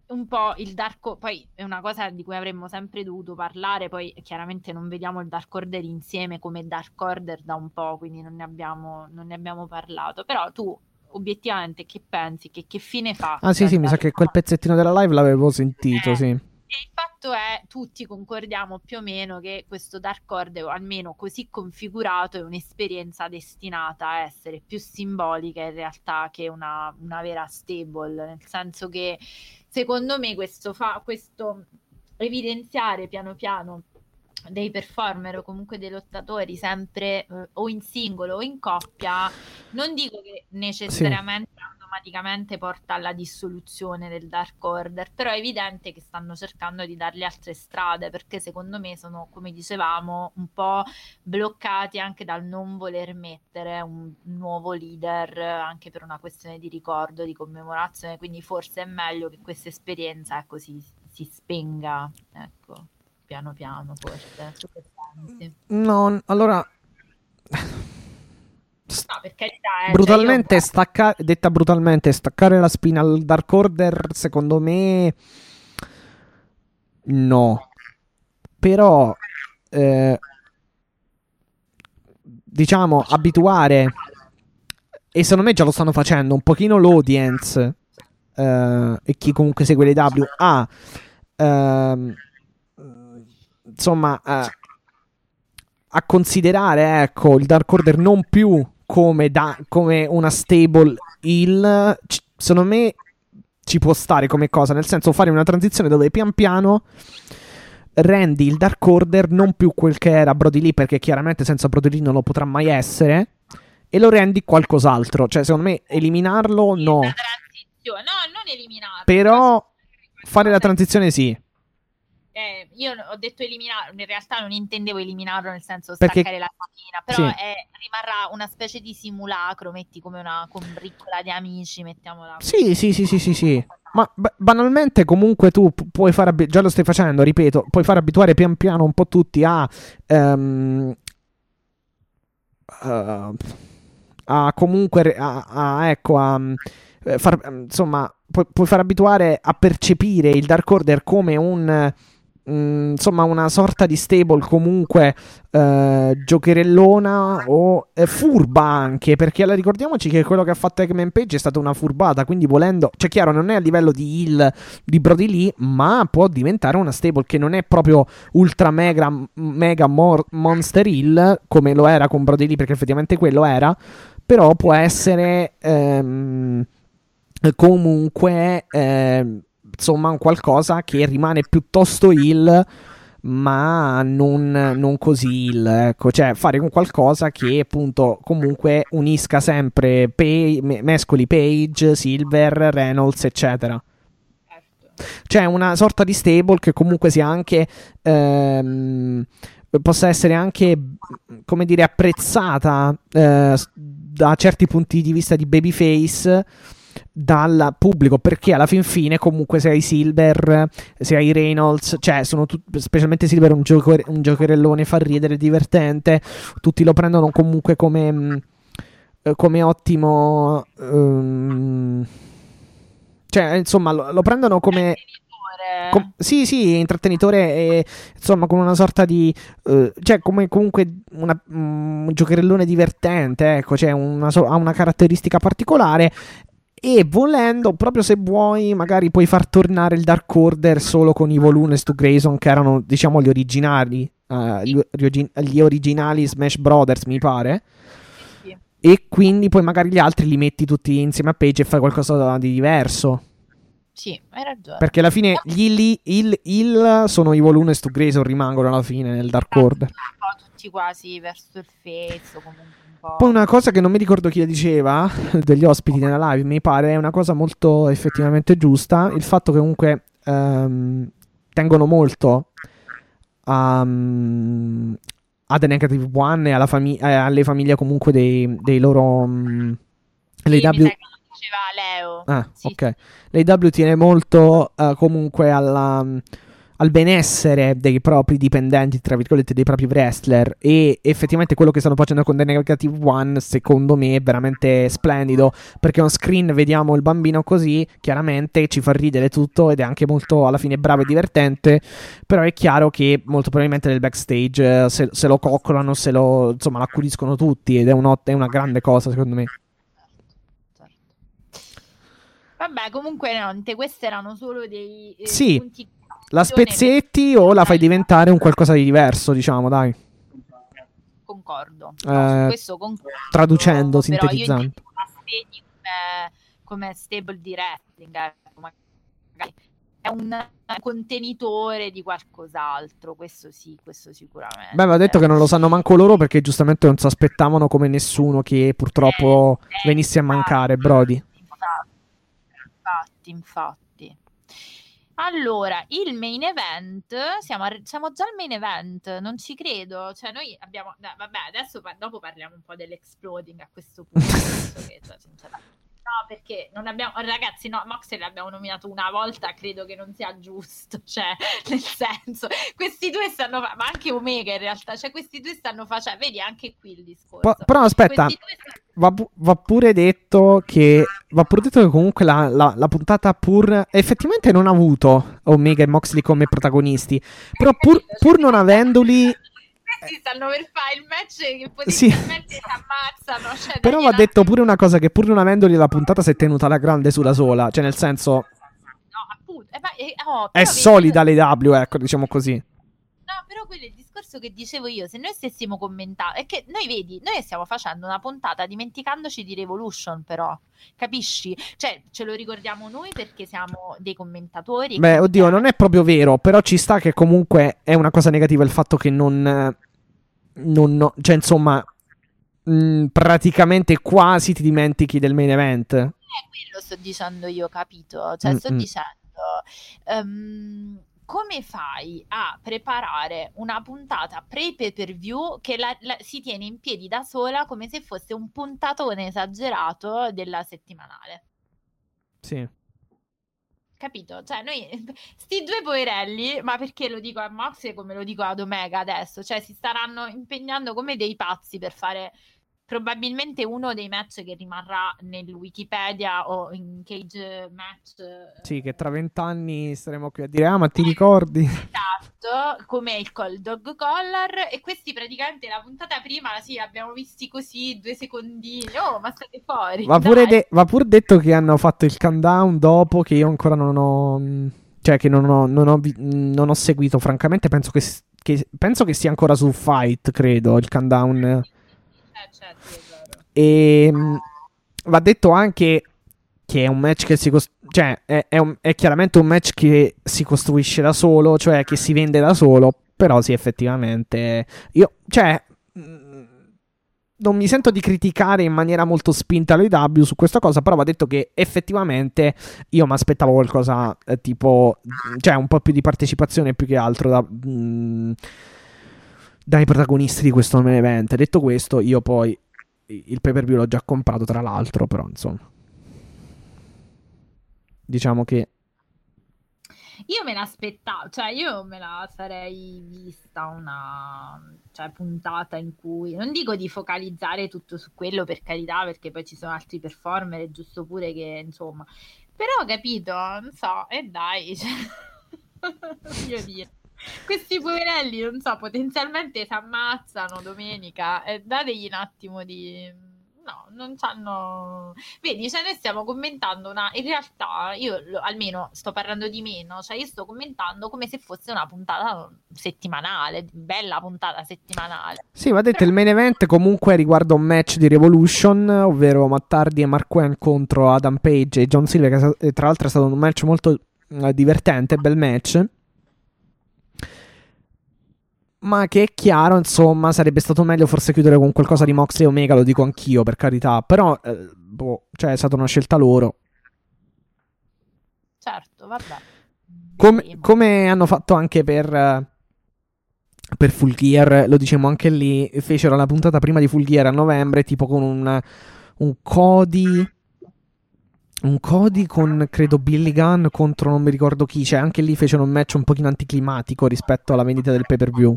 un po' il Dark poi è una cosa di cui avremmo sempre dovuto parlare, poi chiaramente non vediamo il Dark Order insieme come Dark Order da un po', quindi non ne abbiamo, non ne abbiamo parlato, però tu obiettivamente che pensi, che, che fine fa? ah sì sì mi sa che quel pezzettino della live l'avevo sentito Eh, sì e il fatto è, tutti concordiamo più o meno che questo Dark Order, o almeno così configurato, è un'esperienza destinata a essere più simbolica in realtà che una, una vera stable, nel senso che secondo me questo, fa, questo evidenziare piano piano dei performer o comunque dei lottatori sempre eh, o in singolo o in coppia, non dico che necessariamente automaticamente porta alla dissoluzione del Dark Order, però è evidente che stanno cercando di dargli altre strade perché secondo me sono, come dicevamo, un po' bloccati anche dal non voler mettere un nuovo leader anche per una questione di ricordo, di commemorazione, quindi forse è meglio che questa esperienza ecco, si, si spenga, ecco, piano piano forse. No allora No, per carità, eh, cioè brutalmente io- stacca- detta brutalmente staccare la spina al Dark Order secondo me no. Però eh, diciamo abituare e secondo me già lo stanno facendo un pochino l'audience eh, e chi comunque segue le W a ehm, insomma eh, a considerare ecco il Dark Order non più come, da- come una stable heal c- secondo me ci può stare come cosa nel senso fare una transizione dove pian piano rendi il Dark Order non più quel che era Brody Lee perché chiaramente senza Brody Lee non lo potrà mai essere e lo rendi qualcos'altro. Cioè secondo me eliminarlo no. la transizione, no, non eliminarlo, però fare la transizione sì. Eh, io ho detto eliminare, in realtà non intendevo eliminarlo nel senso Perché- staccare la spina, però Sì. è- rimarrà una specie di simulacro, metti come una combriccola di amici, mettiamola. Sì, sì, sì, sì, sì, sì. Ma ba- banalmente comunque tu pu- puoi far abi- già lo stai facendo, ripeto, puoi far abituare pian piano un po' tutti a ehm, eh, a comunque a, a- ecco a mm, far, insomma pu- puoi far abituare a percepire il Dark Order come un mm, insomma una sorta di stable comunque eh, giocherellona o eh, furba anche perché alla- ricordiamoci che quello che ha fatto Eggman Page è stata una furbata quindi volendo cioè chiaro non è a livello di heal di Brody Lee ma può diventare una stable che non è proprio ultra mega, mega mor- monster heal come lo era con Brody Lee perché effettivamente quello era però può essere ehm, comunque ehm, insomma un qualcosa che rimane piuttosto heal ma non, non così heal ecco cioè fare un qualcosa che appunto comunque unisca sempre Pay- me- mescoli Page, Silver, Reynolds eccetera Certo. cioè una sorta di stable che comunque sia anche ehm, possa essere anche come dire apprezzata eh, da certi punti di vista di babyface dal pubblico perché alla fin fine comunque se hai Silver se hai Reynolds cioè sono tut- specialmente Silver un, gioco- un giocherellone fa ridere divertente tutti lo prendono comunque come come ottimo ehm, cioè insomma lo, lo prendono come. Com- sì, sì, intrattenitore e insomma con una sorta di eh, cioè come comunque una- mm, un giocherellone divertente, ecco, cioè una so- ha una caratteristica particolare e volendo, proprio se vuoi, magari puoi far tornare il Dark Order solo con i Volunes to Grayson che erano, diciamo, gli originali, eh, gli, gli originali Smash Brothers, mi pare. Sì. E quindi poi magari gli altri li metti tutti insieme a Page e fai qualcosa di diverso. Sì, hai ragione. Perché alla fine gli il, il, il sono i Volunes to Grayson rimangono alla fine nel Dark Order. Un po' tutti quasi verso il face o comunque un po'. Poi una cosa che non mi ricordo chi la diceva degli ospiti nella live, mi pare è una cosa molto effettivamente giusta. Il fatto che comunque ehm, tengono molto a, mm, a The Negative One e alla fami- eh, alle famiglie comunque dei, dei loro. mm, Sì, W- diceva Leo. Ah, Sì, ok. L'AW tiene molto eh, comunque alla, al benessere dei propri dipendenti, tra virgolette, dei propri wrestler. E effettivamente quello che stanno facendo con The Negative One, secondo me, è veramente splendido. Perché on screen vediamo il bambino così, chiaramente ci fa ridere tutto ed è anche molto alla fine bravo e divertente. Però è chiaro che molto probabilmente nel backstage eh, se, se lo coccolano, se lo insomma, lo accudiscono tutti. Ed è, un- è una grande cosa, secondo me. Vabbè, comunque niente, questi erano solo dei eh, Sì. punti La spezzetti o la fai diventare un qualcosa di diverso, diciamo, dai. Concordo. Eh, No, questo concordo. traducendo, io sintetizzando. intendevo la svegli come, come stable di wrestling, ecco, magari è un contenitore di qualcos'altro, questo sì, questo sicuramente. Beh, va detto che non lo sanno manco loro perché giustamente non si aspettavano come nessuno che purtroppo Eh, venisse a mancare, Brody. Infatti, infatti. Allora, il main event, siamo, arri- siamo già al main event, non ci credo, cioè noi abbiamo, no, vabbè, adesso dopo parliamo un po' dell'exploding a questo punto, che, cioè, no, perché non abbiamo, ragazzi, no, Moxley l'abbiamo nominato una volta, credo che non sia giusto, cioè, nel senso, questi due stanno, ma anche Omega in realtà, cioè questi due stanno facendo, vedi anche qui il discorso. Po- però aspetta, stanno- va, pu- va pure detto che va pure detto che comunque la, la- la puntata pur effettivamente non ha avuto Omega e Moxley come protagonisti, però pur, pur non avendoli Questi stanno per fare il match che Sì. potenzialmente si ammazzano. Cioè, Però va detto pure una cosa che pur non avendoli la puntata si è tenuta alla grande sulla sola, cioè nel senso No, appunto. eh, ma- eh, oh, è solida l'AW, ecco, diciamo così. No, però quello è il discorso che dicevo io. Se noi stessimo commentando, è che noi vedi, noi stiamo facendo una puntata dimenticandoci di Revolution, però capisci? Cioè, ce lo ricordiamo noi perché siamo dei commentatori. Beh, oddio, non è proprio vero, però ci sta che comunque è una cosa negativa il fatto che non... non no- cioè, insomma, mh, praticamente quasi ti dimentichi del main event. Eh, quello sto dicendo io, capito? Cioè, sto Mm-mm. dicendo, ehm, come fai a preparare una puntata pre-pay per view che la, la, si tiene in piedi da sola come se fosse un puntatone esagerato della settimanale? Sì. Capito? Cioè, noi, sti due poverelli, ma perché lo dico a Max e come lo dico ad Omega adesso? Cioè, si staranno impegnando come dei pazzi per fare probabilmente uno dei match che rimarrà nel Wikipedia o in cage match. Sì, che tra vent'anni staremo qui a dire, ah, ma ti ricordi? Esatto, come il col dog collar. E questi praticamente la puntata prima, sì, abbiamo visti così due secondini. Oh, ma state fuori. Va pure, de- va pure detto che hanno fatto il countdown dopo che io ancora non ho... Cioè, che non ho, non ho, non ho seguito, francamente, penso che, che, penso che sia ancora su Fight, credo, il countdown e ehm, va detto anche che è un match che si costruisce. Cioè, è, è, un, è, chiaramente un match che si costruisce da solo, cioè che si vende da solo. Però sì, effettivamente. Io, cioè. Non mi sento di criticare in maniera molto spinta l'AW su questa cosa, però va detto che effettivamente io mi aspettavo qualcosa eh, tipo, cioè un po' più di partecipazione più che altro da, mh, mm, dai protagonisti di questo main event. Detto questo, io poi il pay per view l'ho già comprato, tra l'altro, però insomma. Diciamo che. Io me l'aspettavo, cioè io me la sarei vista una cioè, puntata in cui non dico di focalizzare tutto su quello per carità, perché poi ci sono altri performer, è giusto pure che insomma, però capito, non so, e dai, cioè... voglio dire questi poverelli, non so, potenzialmente si ammazzano domenica e dategli un attimo di... No, non sanno... Vedi, cioè noi stiamo commentando una... In realtà io almeno sto parlando di meno, cioè io sto commentando come se fosse una puntata settimanale, bella puntata settimanale. Sì, va detto, Però... il main event comunque riguarda un match di Revolution, ovvero Mattardi e Mark Quen contro Adam Page e John Silver, che tra l'altro è stato un match molto eh, divertente, bel match ma che è chiaro, insomma, sarebbe stato meglio forse chiudere con qualcosa di Moxley e Omega, lo dico anch'io, per carità, però, eh, boh, cioè, è stata una scelta loro. Certo, vabbè. Come, come hanno fatto anche per, uh, per Full Gear, lo diciamo anche lì, fecero la puntata prima di Full Gear a novembre, tipo con un, un Cody un Cody con credo Billy Gunn contro non mi ricordo chi, cioè anche lì fecero un match un pochino anticlimatico rispetto alla vendita del pay per view.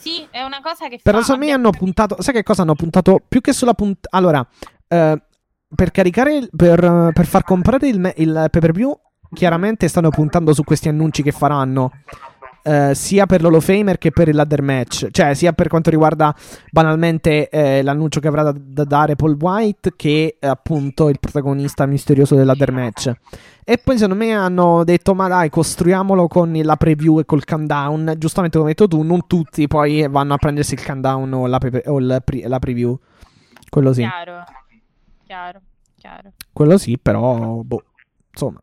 Sì, è una cosa che Però secondo me hanno puntato, sai che cosa? Hanno puntato più che sulla puntata Allora, eh, per caricare per, per, far comprare il, il pay per view chiaramente stanno puntando su questi annunci che faranno eh, sia per l'Hall of Famer che per il ladder match, cioè sia per quanto riguarda banalmente eh, l'annuncio che avrà da, da, dare Paul White che appunto il protagonista misterioso del ladder match. E poi secondo me hanno detto ma dai costruiamolo con la preview e col countdown, giustamente come hai detto tu, non tutti poi vanno a prendersi il countdown o la, pre- o la, pre- la preview. Quello sì. Chiaro, chiaro, chiaro. Quello sì, però boh, insomma.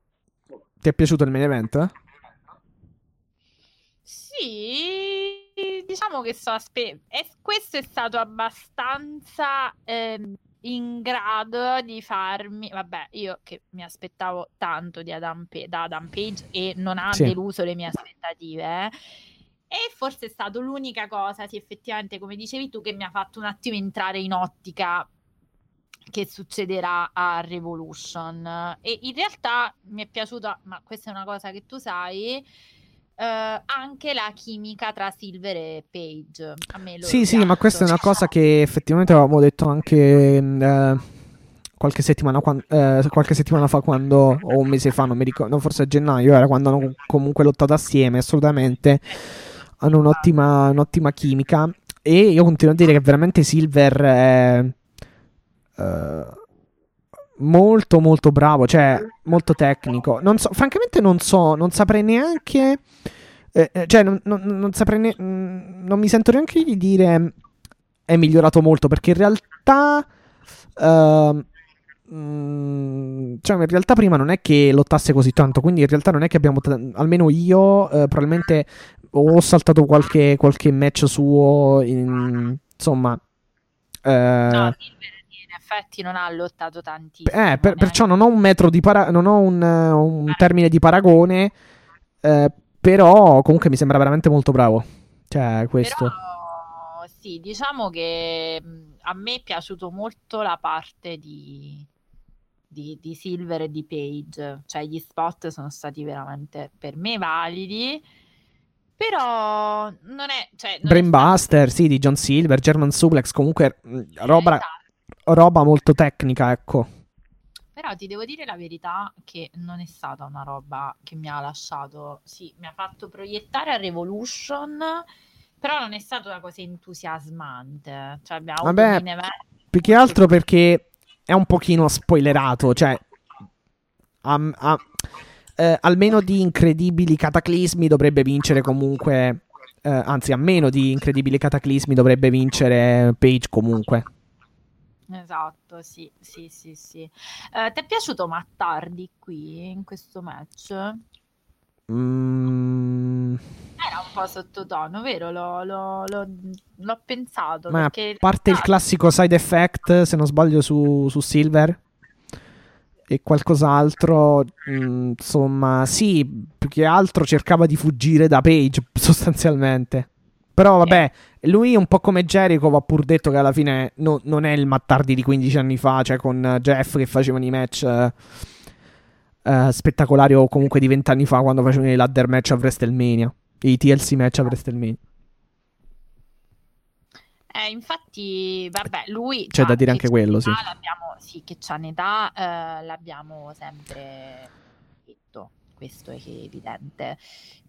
Ti è piaciuto il main event? Eh? Sì, diciamo che so, aspe- e questo è stato abbastanza ehm, in grado di farmi, vabbè, io che mi aspettavo tanto Adam P- da Adam Page e non ha sì. deluso le mie aspettative, eh. E forse è stato l'unica cosa, sì, effettivamente, come dicevi tu, che mi ha fatto un attimo entrare in ottica che succederà a Revolution. E in realtà mi è piaciuta, ma questa è una cosa che tu sai, Uh, anche la chimica tra Silver e Page. A me sì, sì, ma questa è una cosa che effettivamente avevamo detto anche uh, qualche, settimana, uh, qualche, settimana fa, quando, o un mese fa, non mi ricordo, forse a gennaio, era quando hanno comunque lottato assieme. Assolutamente hanno un'ottima, un'ottima chimica. E io continuo a dire che veramente Silver è molto molto bravo, cioè molto tecnico. Non so, francamente non so, non saprei neanche eh, eh cioè non, non, non saprei ne- mm, non mi sento neanche di dire è migliorato molto perché in realtà uh, cioè in realtà prima non è che lottasse così tanto, quindi in realtà non è che abbiamo almeno io uh, probabilmente ho saltato qualche, qualche match suo in, insomma uh, no, effetti non ha lottato tantissimo. Eh, per, perciò non ho un metro di para- non ho un, un termine di paragone. Eh, Però comunque mi sembra veramente molto bravo. Cioè, questo. Però, sì, diciamo che mh, a me è piaciuto molto la parte di, di, di Silver e di Page. Cioè, gli spot sono stati veramente per me validi. Però non è. Cioè, non è Brainbuster, sì, di John Silver, German Suplex, comunque mh, roba, Esatto. Roba molto tecnica, ecco. Però ti devo dire la verità che non è stata una roba che mi ha lasciato, sì, mi ha fatto proiettare a Revolution, però non è stata una cosa entusiasmante. Cioè abbiamo Vabbè, Più che altro perché è un pochino spoilerato, cioè am- a- eh, almeno di incredibili cataclismi dovrebbe vincere comunque, eh, anzi a meno di incredibili cataclismi dovrebbe vincere Page comunque. Esatto, sì, sì, sì, sì. Eh, ti è piaciuto Mattardi qui in questo match? Mm, Era un po' sottotono, vero? L'ho, l'ho- l'ho- l'ho pensato ma a perché in parte il realtà- classico side effect, se non sbaglio, su, su Silver e qualcos'altro, mm, insomma, sì, più che altro cercava di fuggire da Page sostanzialmente. Però vabbè, lui un po' come Jericho va pur detto che alla fine no- non è il Mattardi di 15 anni fa, cioè con Jeff che facevano i match eh, eh, spettacolari o comunque di 20 anni fa quando facevano i ladder match a WrestleMania, i TLC match a WrestleMania. Eh, infatti, vabbè, lui C'è da dire che anche quello, sì. L'abbiamo, sì, che c'ha un'età, eh, l'abbiamo sempre questo è evidente.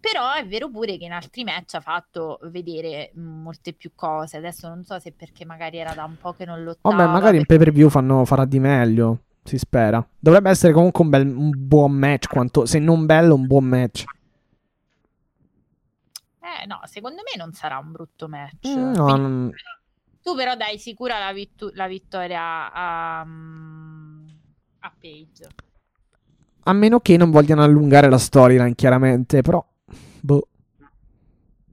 Però è vero pure che in altri match ha fatto vedere molte più cose. Adesso non so se perché magari era da un po' che non lottava. Vabbè, magari in perché- pay per view fanno, farà di meglio. Si spera. Dovrebbe essere comunque un, bel, un buon match. Quanto, se non bello, un buon match. Eh, no, secondo me non sarà un brutto match. Mm, no, Quindi- non- Tu però dai sicura la, vittu- la vittoria a, mm, a Page. A meno che non vogliano allungare la storyline, chiaramente. Però, boh.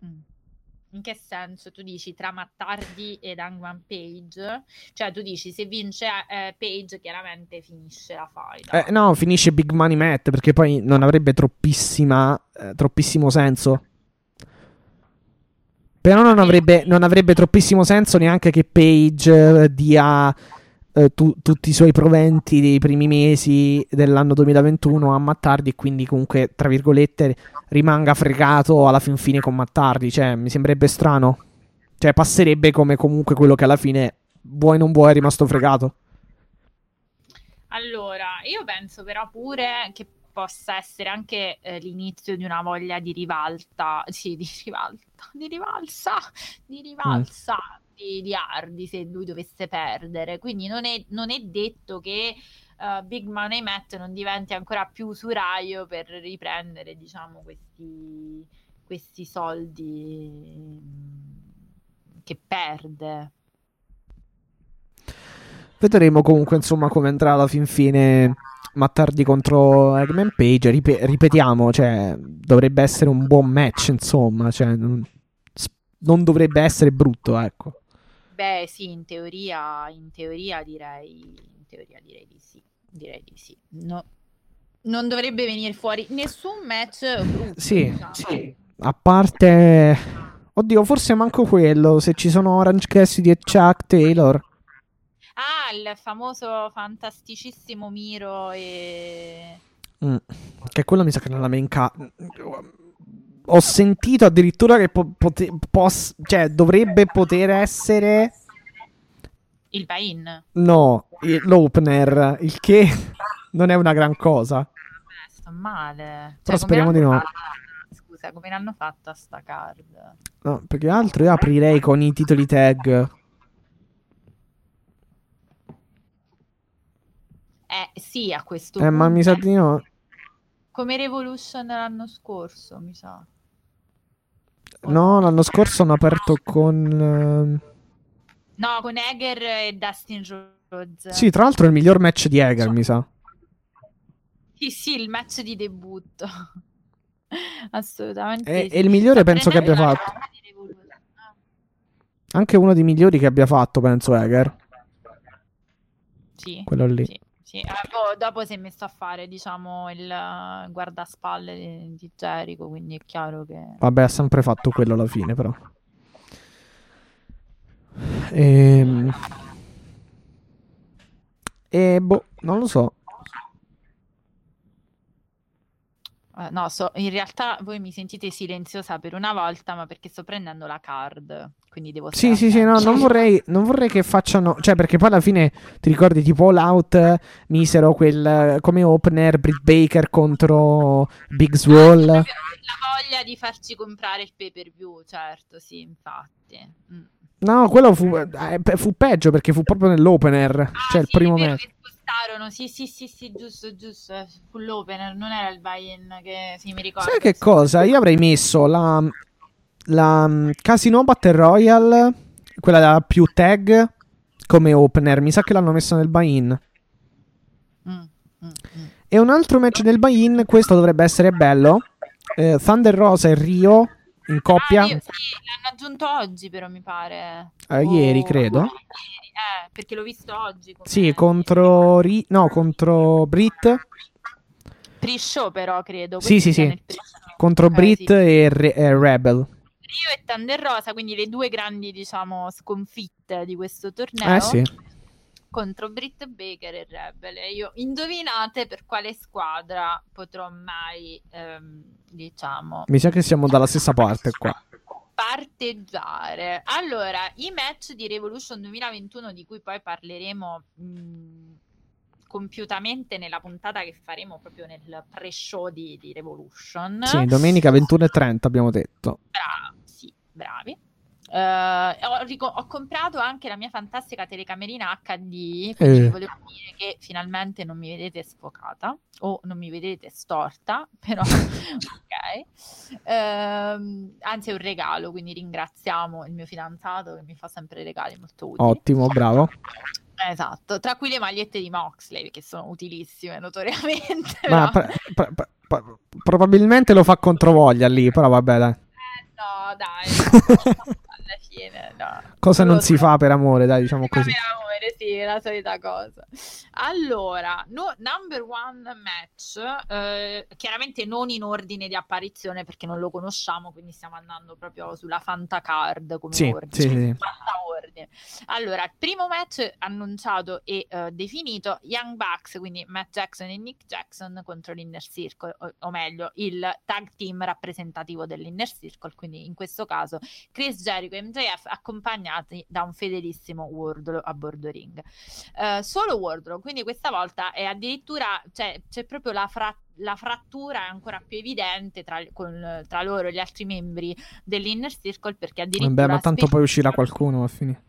Mm. In che senso tu dici tra Mattardi ed Hangman Page? Cioè tu dici se vince eh, Page chiaramente finisce la fight. Eh, no, finisce Big Money Matt perché poi non avrebbe troppissima, eh, troppissimo senso. Però non avrebbe, non avrebbe troppissimo senso neanche che Page eh, dia eh, tu- tutti i suoi proventi dei primi mesi dell'anno 2021 a Mattardi e quindi comunque, tra virgolette, rimanga fregato alla fin fine con Mattardi. Cioè, mi sembrerebbe strano. Cioè, passerebbe come comunque quello che alla fine, vuoi non vuoi, è rimasto fregato. Allora, io penso però pure che possa essere anche eh, l'inizio di una voglia di rivalta, sì, di rivalta, di rivalsa, di rivalsa di, di Hardy se lui dovesse perdere. Quindi non è, non è detto che eh, Big Money Matt non diventi ancora più usuraio per riprendere, diciamo, questi, questi soldi mm, che perde. Vedremo comunque insomma come andrà alla fin fine Mattardi contro Eggman Page. Ripe- ripetiamo, cioè, dovrebbe essere un buon match, insomma, cioè, non, non dovrebbe essere brutto, ecco. Beh, sì, in teoria, in teoria direi, in teoria direi di sì, direi di sì. No- non dovrebbe venire fuori nessun match brutto, Sì, diciamo. A parte Oddio, forse manco quello, se ci sono Orange Cassidy e Chuck Taylor. Ah, il famoso fantasticissimo Miro e... Mm, Che quello mi sa che nella main ca- Ho sentito addirittura che po- pote- pos- cioè, dovrebbe poter essere il Pain. No, l'opener, il che non è una gran cosa. Eh, sto male. Però Cioè, speriamo di no. fatta- Scusa, come l'hanno fatta sta card? No, perché altro io aprirei con i titoli tag. Eh, sì, a questo Eh, ma mi sa punto. di no. Come Revolution l'anno scorso, mi sa. No, l'anno scorso hanno aperto con... No, con Eger e Dustin Rhodes. Sì, tra l'altro è il miglior match di Hager, mi sa. Sì, sì, il match di debutto. Assolutamente. È- sì. è il migliore Sta penso che abbia fatto. Anche uno dei migliori che abbia fatto, penso, Hager. Sì, Quello lì. sì, sì. Eh, boh, dopo si è messo a fare, diciamo, il uh, guardaspalle di, Jericho, quindi è chiaro che... Vabbè, ha sempre fatto quello alla fine, però. Ehm... E boh, non lo so. Uh, no, so, in realtà voi mi sentite silenziosa per una volta, ma perché sto prendendo la card, quindi devo Sì, sì, sì, no, non vorrei, non vorrei che facciano, cioè perché poi alla fine ti ricordi tipo All Out misero quel come opener Britt Baker contro Big Swall. la voglia di farci comprare il pay-per-view, certo, sì, infatti. Mm. No, quello fu, eh, fu, peggio perché fu proprio nell'opener, ah, cioè sì, il primo match spostarono, sì, sì, sì, sì, giusto, giusto. Fu l'opener, non era il buy-in che sì, mi ricordo. Sai che cosa? Io avrei messo la, la mm, Casino Battle Royale, quella da più tag, come opener. Mi sa che l'hanno messa nel buy-in. Mm, mm, mm. E un altro match nel buy-in, questo dovrebbe essere bello. Eh, Thunder Rosa e Rio in coppia. Ah, io, sì, l'hanno aggiunto oggi, però mi pare. Eh, oh, ieri, credo. Eh, perché l'ho visto oggi. Sì, contro, Ri- no, contro Brit. Pre-show però, credo. Sì, sì, sì. Contro eh, Brit sì. E, Re- e Rebel. Rio e Thunder Rosa, quindi le due grandi, diciamo, sconfitte di questo torneo. Eh sì. Contro Britt Baker e Rebel. E io indovinate per quale squadra potrò mai, ehm, diciamo... Mi sa che siamo dalla stessa parte qua parteggiare. Allora, i match di Revolution 2021 di cui poi parleremo mh, compiutamente nella puntata che faremo proprio nel pre-show di, di Revolution. Sì, domenica 21.30 abbiamo detto. Bravi, sì, bravi. Uh, ho, ho, comprato anche la mia fantastica telecamerina HD. Quindi eh. volevo dire che finalmente non mi vedete sfocata o non mi vedete storta, però ok. Uh, anzi, è un regalo, quindi ringraziamo il mio fidanzato che mi fa sempre regali molto utili. Ottimo, bravo. Esatto, tra cui le magliette di Moxley che sono utilissime notoriamente. Ma però... pr- pr- pr- probabilmente lo fa controvoglia lì, però vabbè dai. Eh, no, dai. fine. No. Cosa non si fa per amore, dai, diciamo così. Per amore, sì, è la solita cosa. Allora, no, number one match, eh, chiaramente non in ordine di apparizione perché non lo conosciamo, quindi stiamo andando proprio sulla Fanta Card come sì, ordine. Sì, sì. ordine. Allora, il primo match annunciato e uh, definito, Young Bucks, quindi Matt Jackson e Nick Jackson contro l'Inner Circle, o, o meglio, il tag team rappresentativo dell'Inner Circle, quindi in questo caso Chris Jericho e MJF accompagnati da un fedelissimo Wardlow a bordo ring. Uh, solo Wardlow, quindi questa volta è addirittura, cioè, c'è proprio la, fra- la frattura ancora più evidente tra, con, tra, loro e gli altri membri dell'Inner Circle perché addirittura... Beh, ma tanto poi uscirà qualcuno a finire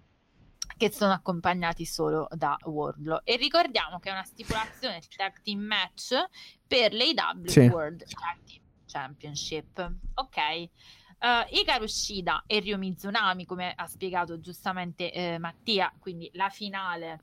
che sono accompagnati solo da Wardlow. E ricordiamo che è una stipulazione tag team match per l'AW sì. World Tag Team Championship. Ok. Uh, Ikaru Shida e Ryo Mizunami, come ha spiegato giustamente eh, Mattia, quindi la finale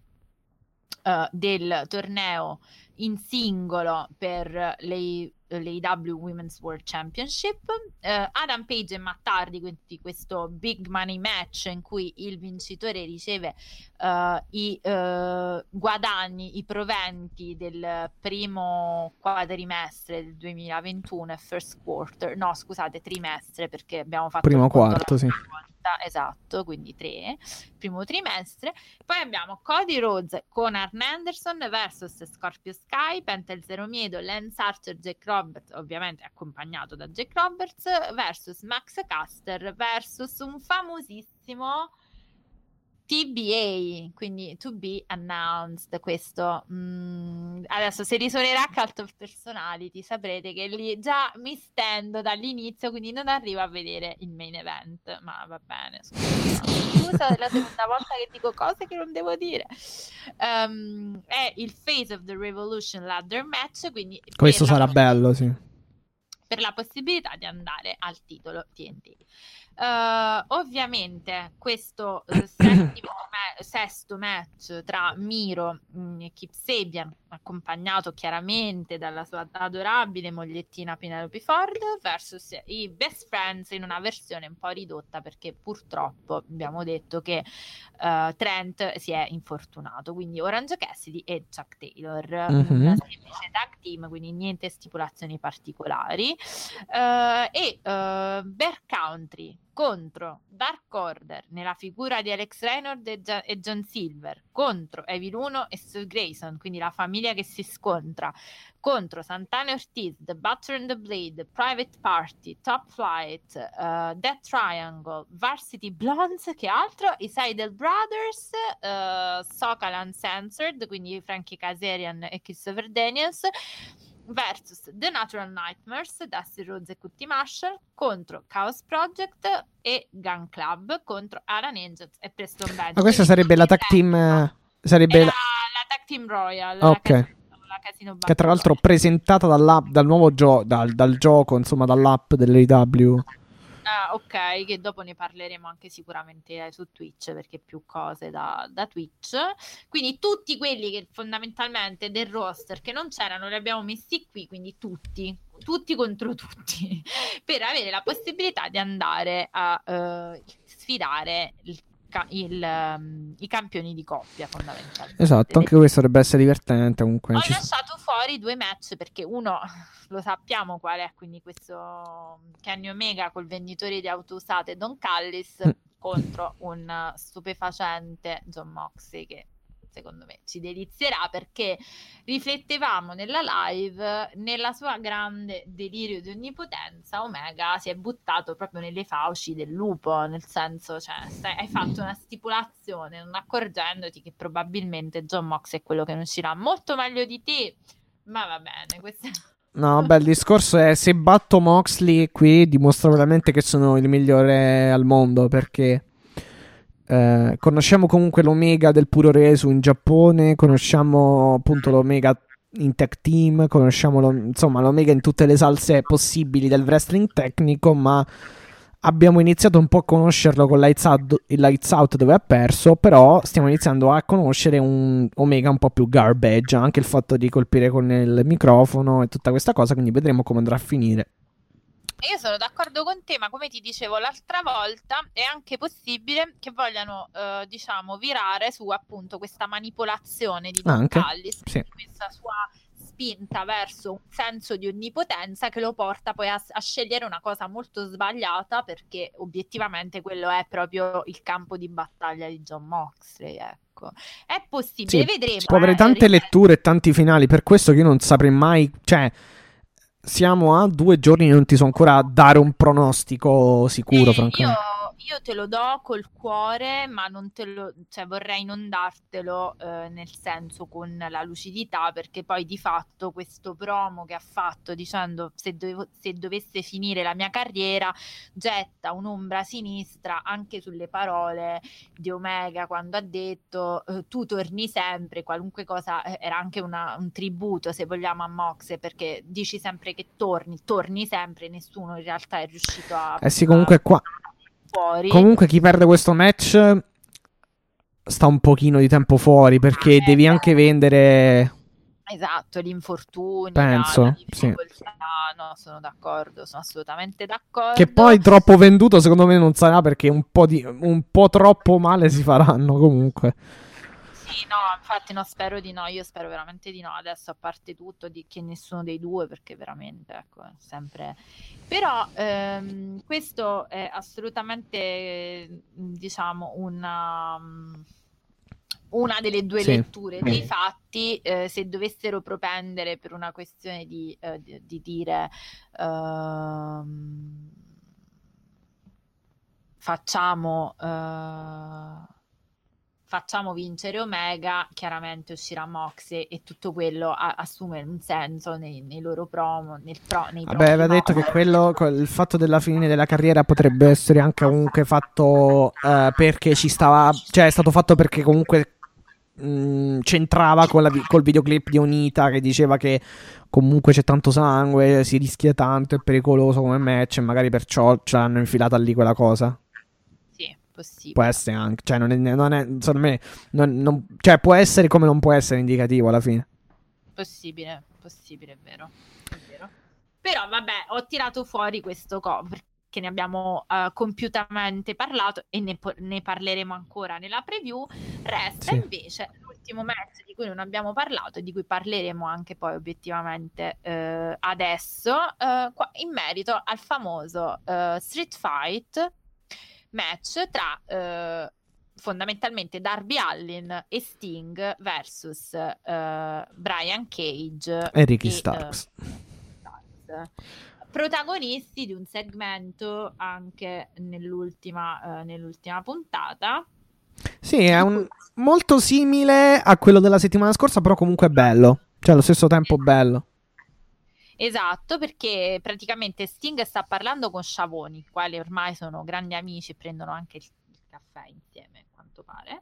uh, del torneo in singolo per le l'AW Women's World Championship. Uh, Adam Page e Matt Hardy, quindi questo big money match in cui il vincitore riceve uh, i uh, guadagni, i proventi del primo quadrimestre del 2021 e first quarter, no scusate, trimestre perché abbiamo fatto primo quarto, sì. Volta esatto, quindi tre, primo trimestre. Poi abbiamo Cody Rhodes con Arn Anderson versus Scorpio Sky, Pentel Zero Miedo, Lance Archer, Jack Roberts, ovviamente accompagnato da Jack Roberts, versus Max Caster versus un famosissimo TBA, quindi to be announced, questo mm, adesso se risuonerà Cult of Personality saprete che lì già mi stendo dall'inizio, quindi non arrivo a vedere il main event, ma va bene, scusa, è la seconda volta che dico cose che non devo dire. Um, è il Face of the Revolution Ladder Match, quindi questo sarà bello, sì. Per la possibilità di andare al titolo TNT. Uh, ovviamente questo uh, sesto match tra Miro mm, e Kip Sabian, accompagnato chiaramente dalla sua adorabile mogliettina Penelope Ford, versus i Best Friends in una versione un po' ridotta perché purtroppo abbiamo detto che uh, Trent si è infortunato. Quindi Orange Cassidy e Chuck Taylor, mm-hmm. una semplice tag team, quindi niente stipulazioni particolari. e Bear Country contro Dark Order nella figura di Alex Reynolds e, Gia- e John Silver, contro Evil 1 e Sue Grayson, quindi la famiglia che si scontra, contro Santana Ortiz, The Butcher and the Blade, Private Party, Top Flight, uh, Death Triangle, Varsity Blondes, che altro, i Seidel Brothers, uh, Sokal Uncensored, quindi Frankie Kazarian e Christopher Daniels, versus The Natural Nightmares, Dusty Rhodes e Cutty Marshall contro Chaos Project e Gun Club contro Alan Angels e Preston Bench. Ma questa sarebbe la tag team sarebbe la, la, tag team Royal. Ok. La casino, che tra l'altro presentata dal nuovo gioco dal, dal gioco, insomma, dall'app dell'AW. Ah, ok, che dopo ne parleremo anche sicuramente eh, su Twitch perché più cose da, da, Twitch. Quindi tutti quelli che fondamentalmente del roster che non c'erano li abbiamo messi qui, quindi tutti, tutti contro tutti, per avere la possibilità di andare a uh, sfidare il il, um, i campioni di coppia fondamentalmente. Esatto, anche questo dovrebbe essere divertente comunque. Ho lasciato fuori due match perché uno lo sappiamo qual è, quindi questo Kenny Omega col venditore di auto usate Don Callis mm. contro un stupefacente John Moxley che secondo me ci delizierà perché riflettevamo nella live nella sua grande delirio di onnipotenza Omega si è buttato proprio nelle fauci del lupo nel senso cioè stai, hai fatto una stipulazione non accorgendoti che probabilmente John Mox è quello che non uscirà. Molto meglio di te ma va bene questo No, beh, il discorso è se batto Moxley qui dimostro veramente che sono il migliore al mondo perché eh, conosciamo comunque l'Omega del Puro Resu in Giappone, conosciamo appunto l'Omega in tech team, conosciamo lo, insomma l'Omega in tutte le salse possibili del wrestling tecnico, ma abbiamo iniziato un po' a conoscerlo con Lights Out, il Lights Out dove ha perso, però stiamo iniziando a conoscere un Omega un po' più garbage, anche il fatto di colpire con il microfono e tutta questa cosa, quindi vedremo come andrà a finire. Io sono d'accordo con te, ma come ti dicevo l'altra volta, è anche possibile che vogliano, eh, diciamo, virare su appunto questa manipolazione di Don Callis, sì. questa sua spinta verso un senso di onnipotenza che lo porta poi a, a, scegliere una cosa molto sbagliata perché obiettivamente quello è proprio il campo di battaglia di John Moxley. Ecco. È possibile, sì, vedremo. Può avere eh, tante letture e tanti finali, per questo che io non saprei mai, cioè siamo a due giorni e non ti so ancora dare un pronostico sicuro, eh, francamente. Io io te lo do col cuore, ma non te lo, cioè vorrei non dartelo eh, nel senso con la lucidità, perché poi di fatto questo promo che ha fatto dicendo se, dovevo, se dovesse finire la mia carriera getta un'ombra sinistra anche sulle parole di Omega quando ha detto eh, tu torni sempre, qualunque cosa eh, era anche una, un tributo se vogliamo a Mox perché dici sempre che torni, torni sempre, nessuno in realtà è riuscito a... Eh sì, comunque qua fuori. Comunque chi perde questo match sta un pochino di tempo fuori perché ah, devi anche vendere... Esatto, gli infortuni, Penso, la sì. no, sono d'accordo, sono assolutamente d'accordo. Che poi troppo venduto secondo me non sarà perché un po', di, un po troppo male si faranno comunque. Sì, no, infatti no, spero di no, io spero veramente di no, adesso a parte tutto di che nessuno dei due perché veramente, ecco, sempre... Però ehm, questo è assolutamente, diciamo, una una delle due sì. letture dei fatti, eh, se dovessero propendere per una questione di, eh, di, di dire uh, facciamo uh, facciamo vincere Omega, chiaramente uscirà Moxie e tutto quello a- assume un senso nei, nei loro promo. Nel pro, nei Vabbè, aveva detto che quello, il fatto della fine della carriera potrebbe essere anche comunque fatto uh, perché ci stava, cioè è stato fatto perché comunque mh, mm, c'entrava con la, col videoclip di Onita che diceva che comunque c'è tanto sangue, si rischia tanto, è pericoloso come match e magari perciò ce l'hanno infilata lì quella cosa. Possibile. Può essere anche, cioè, non è, non è secondo me, non, non, cioè, può essere come non può essere indicativo alla fine. Possibile, possibile, è vero. È vero. Però vabbè, ho tirato fuori questo cover che ne abbiamo uh, compiutamente parlato e ne, ne, parleremo ancora nella preview. Resta sì. invece l'ultimo match di cui non abbiamo parlato e di cui parleremo anche poi obiettivamente uh, adesso, uh, qua, in merito al famoso Street Fight match tra fondamentalmente Darby Allin e Sting versus Brian Cage e Ricky e, Starks. Starks protagonisti di un segmento anche nell'ultima, uh, nell'ultima puntata. Sì, è un, molto simile a quello della settimana scorsa, però comunque bello. Cioè, allo stesso tempo bello. Esatto, perché praticamente Sting sta parlando con Sciavoni, i quali ormai sono grandi amici e prendono anche il, il caffè insieme, a quanto pare.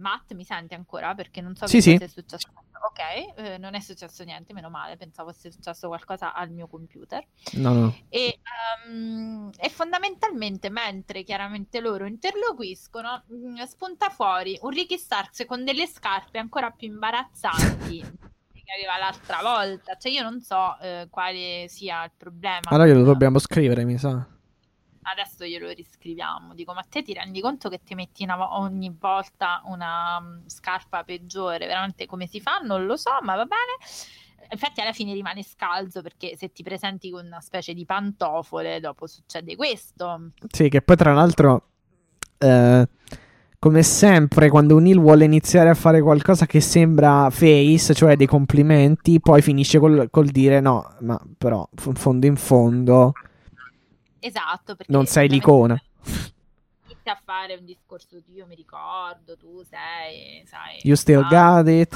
Matt, mi senti ancora? Perché non so sì, sì. è successo. Ok, eh, non è successo niente, meno male, pensavo sia successo qualcosa al mio computer. No, no. E, um, e fondamentalmente, mentre chiaramente loro interloquiscono, mm, spunta fuori un Ricky Starks con delle scarpe ancora più imbarazzanti che aveva l'altra volta. Cioè, io non so eh, quale sia il problema. Allora glielo dobbiamo scrivere, mi sa adesso glielo riscriviamo. Dico, ma te ti rendi conto che ti metti una, ogni volta una um, scarpa peggiore? Veramente come si fa? Non lo so, ma va bene. Infatti alla fine rimane scalzo perché se ti presenti con una specie di pantofole dopo succede questo. Sì, che poi tra l'altro... Eh come sempre, quando un Hill vuole iniziare a fare qualcosa che sembra face, cioè dei complimenti, poi finisce col, col dire no, ma però, in fondo in fondo, Esatto, perché non sei l'icona. Inizia a fare un discorso di io mi ricordo, tu sei, sai. You still got it.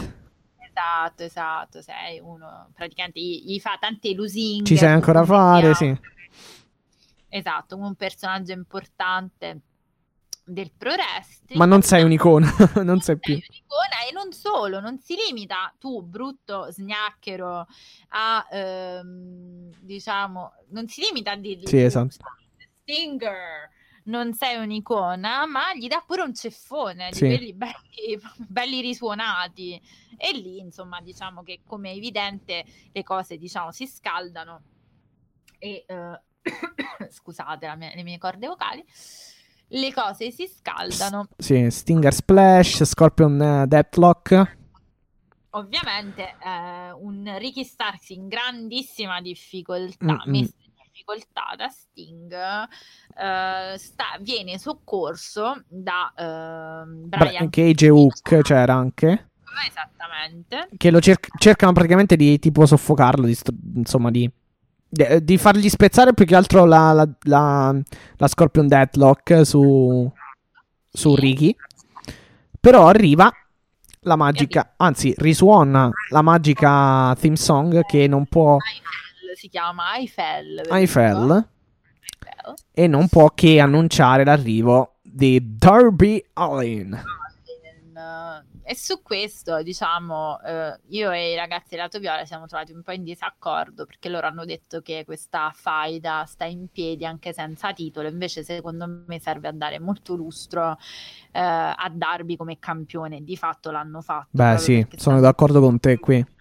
Esatto, esatto, sei uno, praticamente gli, gli fa tante lusinghe. Ci sai ancora fare, sì. Esatto, un personaggio importante del pro wrestling. Ma non sei un'icona, non sei più. un'icona e non solo, non si limita tu, brutto sgnacchero, a ehm, diciamo, non si limita a dirgli sì, esatto. Stinger, non sei un'icona, ma gli dà pure un ceffone sì. di quelli belli, belli risuonati. E lì, insomma, diciamo che come è evidente le cose, diciamo, si scaldano e eh, scusate mia, le mie corde vocali le cose si scaldano. S- sì, Stinger Splash, Scorpion uh, Deathlock. Ovviamente eh, un Ricky Starks in grandissima difficoltà, messo in difficoltà da Sting, eh, sta, viene soccorso da eh, Brian Cage e Hook c'era anche. Esattamente. Che lo cer- cercano praticamente di tipo soffocarlo, di st- insomma di di fargli spezzare più che altro la, la, la, la Scorpion Deadlock su, su Ricky. Però arriva la magica, anzi risuona la magica theme song che non può... Si chiama Eiffel. Eiffel. E non può che annunciare l'arrivo di Darby Allin e su questo, diciamo, eh, io e i ragazzi della Viola siamo trovati un po' in disaccordo perché loro hanno detto che questa faida sta in piedi anche senza titolo, invece secondo me serve a dare molto lustro eh, a Darby come campione, di fatto l'hanno fatto. Beh sì, sono d'accordo con te qui.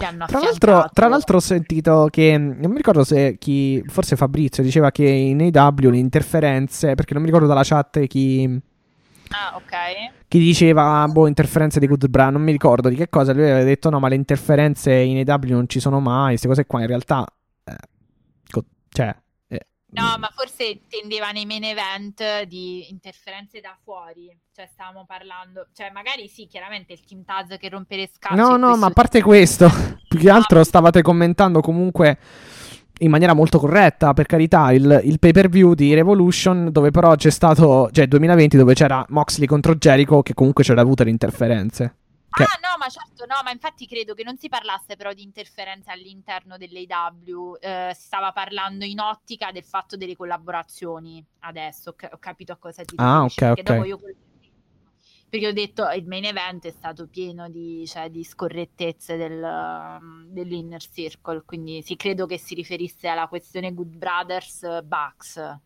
Tra l'altro, tra l'altro, ho sentito che non mi ricordo se chi, forse Fabrizio diceva che in AW le interferenze, perché non mi ricordo dalla chat chi, Ah, ok. Chi diceva, boh, interferenze di Good Bra, non mi ricordo di che cosa. Lui aveva detto, no, ma le interferenze in AW non ci sono mai. Queste cose qua in realtà, eh, co- cioè. Eh. No, ma forse intendeva nei main event di interferenze da fuori. Cioè, stavamo parlando. Cioè, magari sì, chiaramente il Team Taz che rompe le scatole. No, no, ma a parte questo, più che altro stavate commentando comunque in maniera molto corretta, per carità, il, il, pay per view di Revolution, dove però c'è stato, cioè 2020, dove c'era Moxley contro Jericho, che comunque c'era avuto le interferenze. Che... Ah no, ma certo no, ma infatti credo che non si parlasse però di interferenze all'interno dell'AW, eh, si stava parlando in ottica del fatto delle collaborazioni adesso, ho capito a cosa ti ah, riferisci, ah, ok, ok. Io perché ho detto il main event è stato pieno di, cioè, di scorrettezze del, dell'inner circle, quindi sì, credo che si riferisse alla questione Good Brothers Bucks.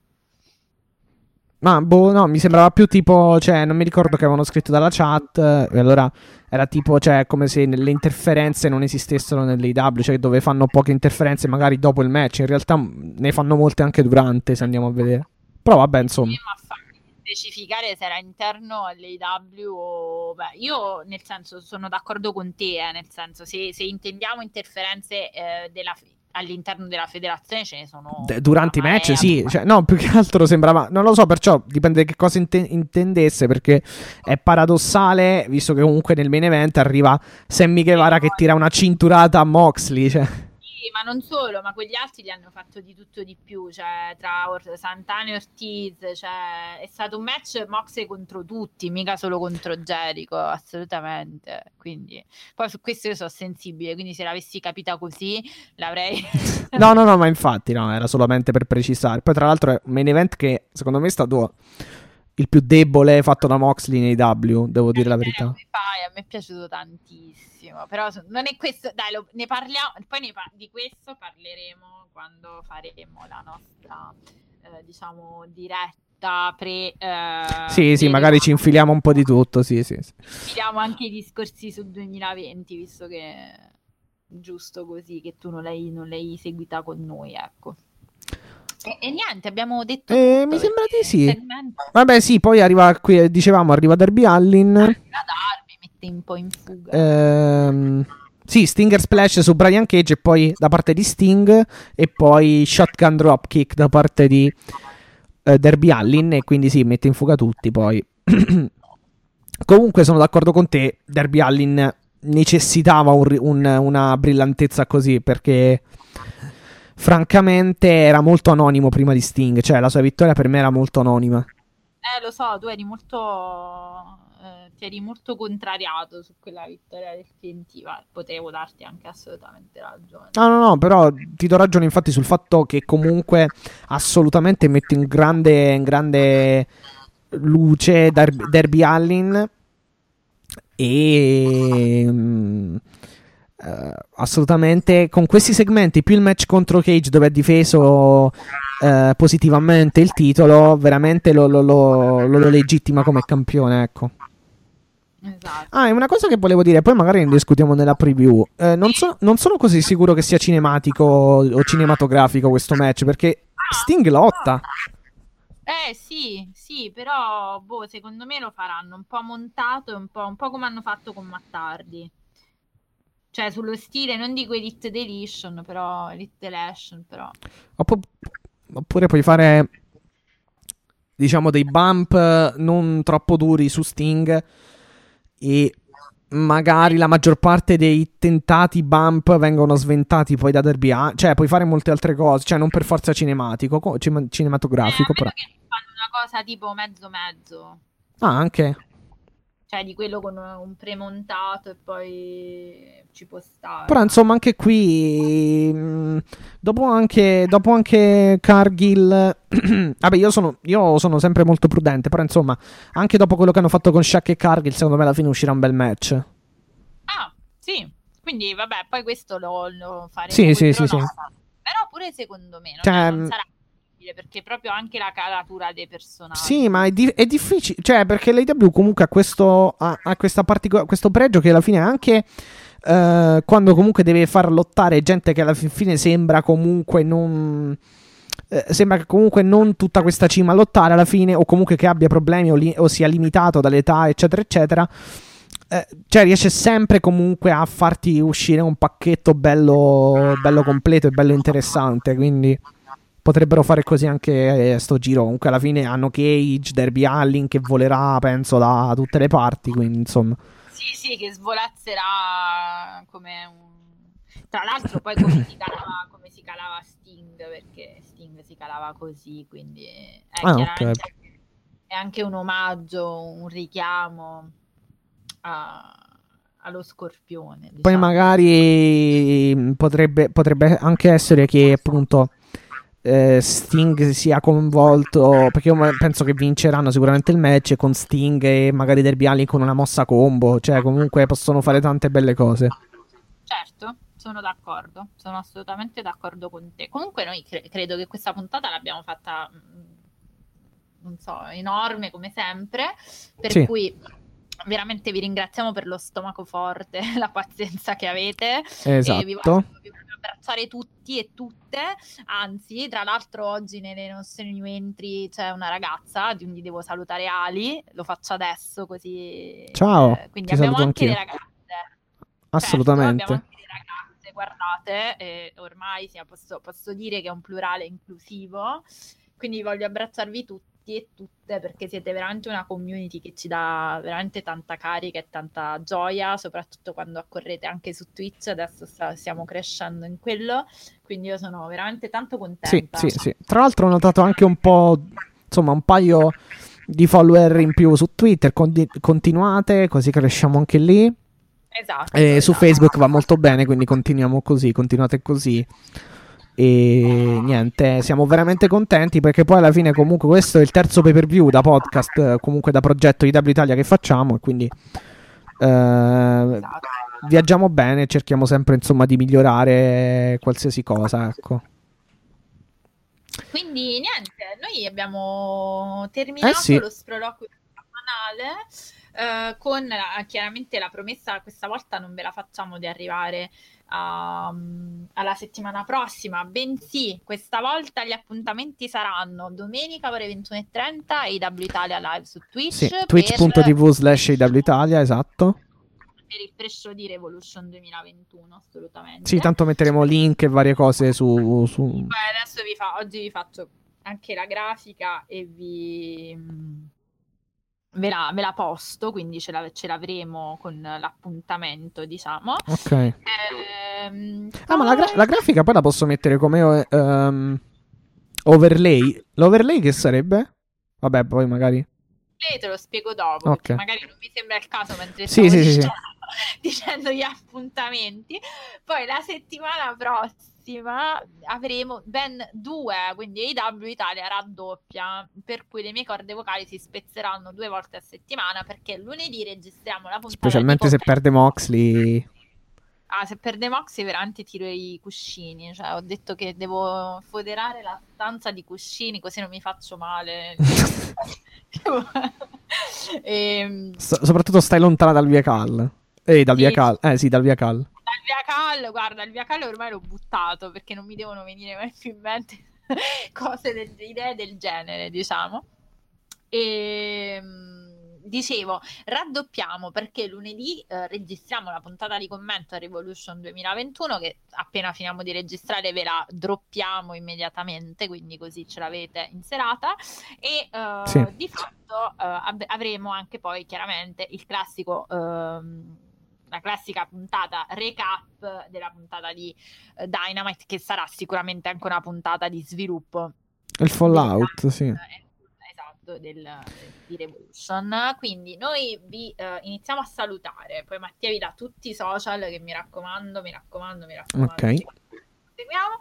Ma boh, no, mi sembrava più tipo, cioè, non mi ricordo che avevano scritto dalla chat, e allora era tipo, cioè, come se le interferenze non esistessero nell'AW, cioè dove fanno poche interferenze magari dopo il match, in realtà ne fanno molte anche durante, se andiamo a vedere. Però vabbè, insomma. Specificare se era interno all'AW o... Beh, io nel senso sono d'accordo con te, eh, nel senso se, se intendiamo interferenze eh, della all'interno della federazione ce ne sono D- durante i match sì cioè, no più che altro sembrava non lo so perciò dipende da che cosa inte- intendesse perché è paradossale visto che comunque nel main event arriva Sammy Guevara che tira una cinturata a Moxley cioè ma non solo, ma quegli altri gli hanno fatto di tutto di più, cioè tra Or- Santana e Ortiz, cioè è stato un match Moxe contro tutti, mica solo contro Jericho, assolutamente. Quindi poi su questo io sono sensibile, quindi se l'avessi capita così l'avrei No, no, no, ma infatti no, era solamente per precisare. Poi tra l'altro è un main event che secondo me è stato il più debole fatto da Moxley nei W, devo dire la verità. Fai, a me è piaciuto tantissimo, però non è questo, dai, lo, ne parliamo, poi ne par- di questo parleremo quando faremo la nostra, eh, diciamo, diretta pre... Eh, sì, sì, magari ci infiliamo un po' di tutto, sì, sì. sì. Infiliamo anche i discorsi sul 2020, visto che è giusto così, che tu non l'hai, non l'hai seguita con noi, ecco. E, e, niente, abbiamo detto. Eh, mi sembra di sì. Vabbè, sì, poi arriva qui, dicevamo, arriva Derby Allin. Arriva Darby, mette un po' in fuga. Ehm. Sì, Stinger Splash su Brian Cage e poi da parte di Sting e poi Shotgun Dropkick da parte di eh, Derby Allin e quindi sì, mette in fuga tutti poi. Comunque sono d'accordo con te, Derby Allin necessitava un, un, una brillantezza così perché francamente era molto anonimo prima di Sting, cioè la sua vittoria per me era molto anonima. Eh, lo so, tu eri molto eh, ti eri molto contrariato su quella vittoria del ma potevo darti anche assolutamente ragione. No, no, no, però ti do ragione infatti sul fatto che comunque assolutamente mette in grande, in grande luce Derby, Derby Allin e... Uh, assolutamente con questi segmenti più il match contro Cage dove ha difeso uh, positivamente il titolo veramente lo, lo, lo, lo, legittima come campione ecco. Esatto. ah è una cosa che volevo dire poi magari ne discutiamo nella preview. Uh, non, so, non, sono così sicuro che sia cinematico o cinematografico questo match perché Sting lotta. Eh sì, sì, però boh, secondo me lo faranno un po' montato e un po', un po' come hanno fatto con Mattardi cioè sullo stile, non dico Elite Deletion, però Elite Deletion, però. Oppure puoi fare diciamo dei bump non troppo duri su Sting e magari la maggior parte dei tentati bump vengono sventati poi da Derby A, cioè puoi fare molte altre cose, cioè non per forza cinematico, cinematografico eh, però. fanno una cosa tipo mezzo mezzo. Ah, anche cioè di quello con un premontato e poi ci può stare. Però insomma anche qui, mm, dopo anche, dopo anche Cargill, vabbè io sono, io sono, sempre molto prudente, però insomma anche dopo quello che hanno fatto con Shaq e Cargill, secondo me alla fine uscirà un bel match. Ah, sì, quindi vabbè, poi questo lo, lo faremo. Sì, sì, sì, sì. Però pure secondo me non, cioè, non sarà perché proprio anche la calatura dei personaggi. Sì, ma è, di- è difficile, cioè perché l'AW comunque ha questo, ha, ha partico- questo pregio che alla fine anche uh, quando comunque deve far lottare gente che alla fine sembra comunque non... Eh, sembra che comunque non tutta questa cima lottare alla fine, o comunque che abbia problemi o, li- o sia limitato dall'età, eccetera, eccetera. Eh, cioè, riesce sempre comunque a farti uscire un pacchetto bello, bello completo e bello interessante. Quindi potrebbero fare così anche eh, sto giro. Comunque alla fine hanno Cage, Derby Allin che volerà, penso, da tutte le parti. Quindi insomma. Sì, sì, che svolazzerà come un. Tra l'altro, poi come si calava, come si calava Sting, perché Sting si calava così, quindi è, ah, okay. è anche un omaggio, un richiamo a allo scorpione. Diciamo. Poi magari potrebbe, potrebbe, anche essere che appunto eh, Sting sia coinvolto, perché io penso che vinceranno sicuramente il match con Sting e magari Derby Allin con una mossa combo, cioè comunque possono fare tante belle cose. Certo, sono d'accordo, sono assolutamente d'accordo con te. Comunque noi cre- credo che questa puntata l'abbiamo fatta, mm, non so, enorme come sempre, per Sì. cui veramente vi ringraziamo per lo stomaco forte, la pazienza che avete. Esatto. Abbracciare tutti e tutte. Anzi, tra l'altro, oggi nei nostri new entry c'è una ragazza, quindi devo salutare Ali. Lo faccio adesso così. Ciao, eh, quindi ti abbiamo anche le anch'io. ragazze. Assolutamente. Certo, abbiamo anche le ragazze, guardate, e ormai sì, posso, posso dire che è un plurale inclusivo. Quindi voglio abbracciarvi tutti e tutte perché siete veramente una community che ci dà veramente tanta carica e tanta gioia, soprattutto quando accorrete anche su Twitch. Adesso sta- stiamo crescendo in quello, quindi io sono veramente tanto Sì, contenta. sì, sì. Tra l'altro ho notato anche un po', insomma, un paio di follower in più su Twitter. Condi- continuate, così cresciamo anche lì. Esatto. E su esatto. Facebook va molto bene, quindi continuiamo così, continuate così. E niente, siamo veramente contenti perché poi alla fine comunque questo è il terzo pay per view da podcast, eh, comunque da progetto IW Italia che facciamo e quindi eh, viaggiamo bene, cerchiamo sempre insomma di migliorare qualsiasi cosa, ecco. Quindi niente, noi abbiamo terminato Eh sì. lo sproloquio settimanale eh, con chiaramente la promessa, questa volta non ve la facciamo di arrivare a- alla settimana prossima, bensì questa volta gli appuntamenti saranno domenica ore 21.30 IW Italia live su Twitch Sì, twitch.tv slash IW Italia, esatto. per il pre-show di Revolution 2021 assolutamente. Sì, tanto metteremo link e varie cose su... su- Poi adesso vi fa, oggi vi faccio anche la grafica e vi ve la, ve la posto, quindi ce, la- ce l'avremo con l'appuntamento, diciamo. Ok. Ehm, Ah, ma la, gra- la grafica poi la posso mettere come ehm, overlay. L'overlay che sarebbe? Vabbè, poi magari. Te lo spiego dopo, Ok. perché magari non mi sembra il caso mentre Sì, sì, sì, sì. dicendo, dicendo gli appuntamenti. Poi la settimana prossima avremo ben due, quindi AW Italia raddoppia, per cui le mie corde vocali si spezzeranno due volte a settimana perché lunedì registriamo la puntata Specialmente se perde Moxley. Ah, se perde Moxie veramente tiro i cuscini, cioè ho detto che devo foderare la stanza di cuscini così non mi faccio male. Ehm, So- soprattutto stai lontana dal via Cal. Eh, dal Sì. via Cal. Eh, sì, dal via Cal. Dal via Cal, guarda, il via Cal ormai l'ho buttato perché non mi devono venire mai più in mente cose, del, idee del genere, diciamo. E dicevo, raddoppiamo perché lunedì eh, registriamo la puntata di commento a Revolution 2021 che appena finiamo di registrare ve la droppiamo immediatamente, quindi così ce l'avete in serata e eh, Sì. di fatto eh, avremo anche poi chiaramente il classico ehm, la classica puntata recap della puntata di eh, Dynamite che sarà sicuramente anche una puntata di sviluppo Il Fallout, sì. eh, esatto del, di Revolution quindi noi vi eh, iniziamo a salutare poi Mattia vi dà tutti i social che mi raccomando mi raccomando mi raccomando Ok. seguiamo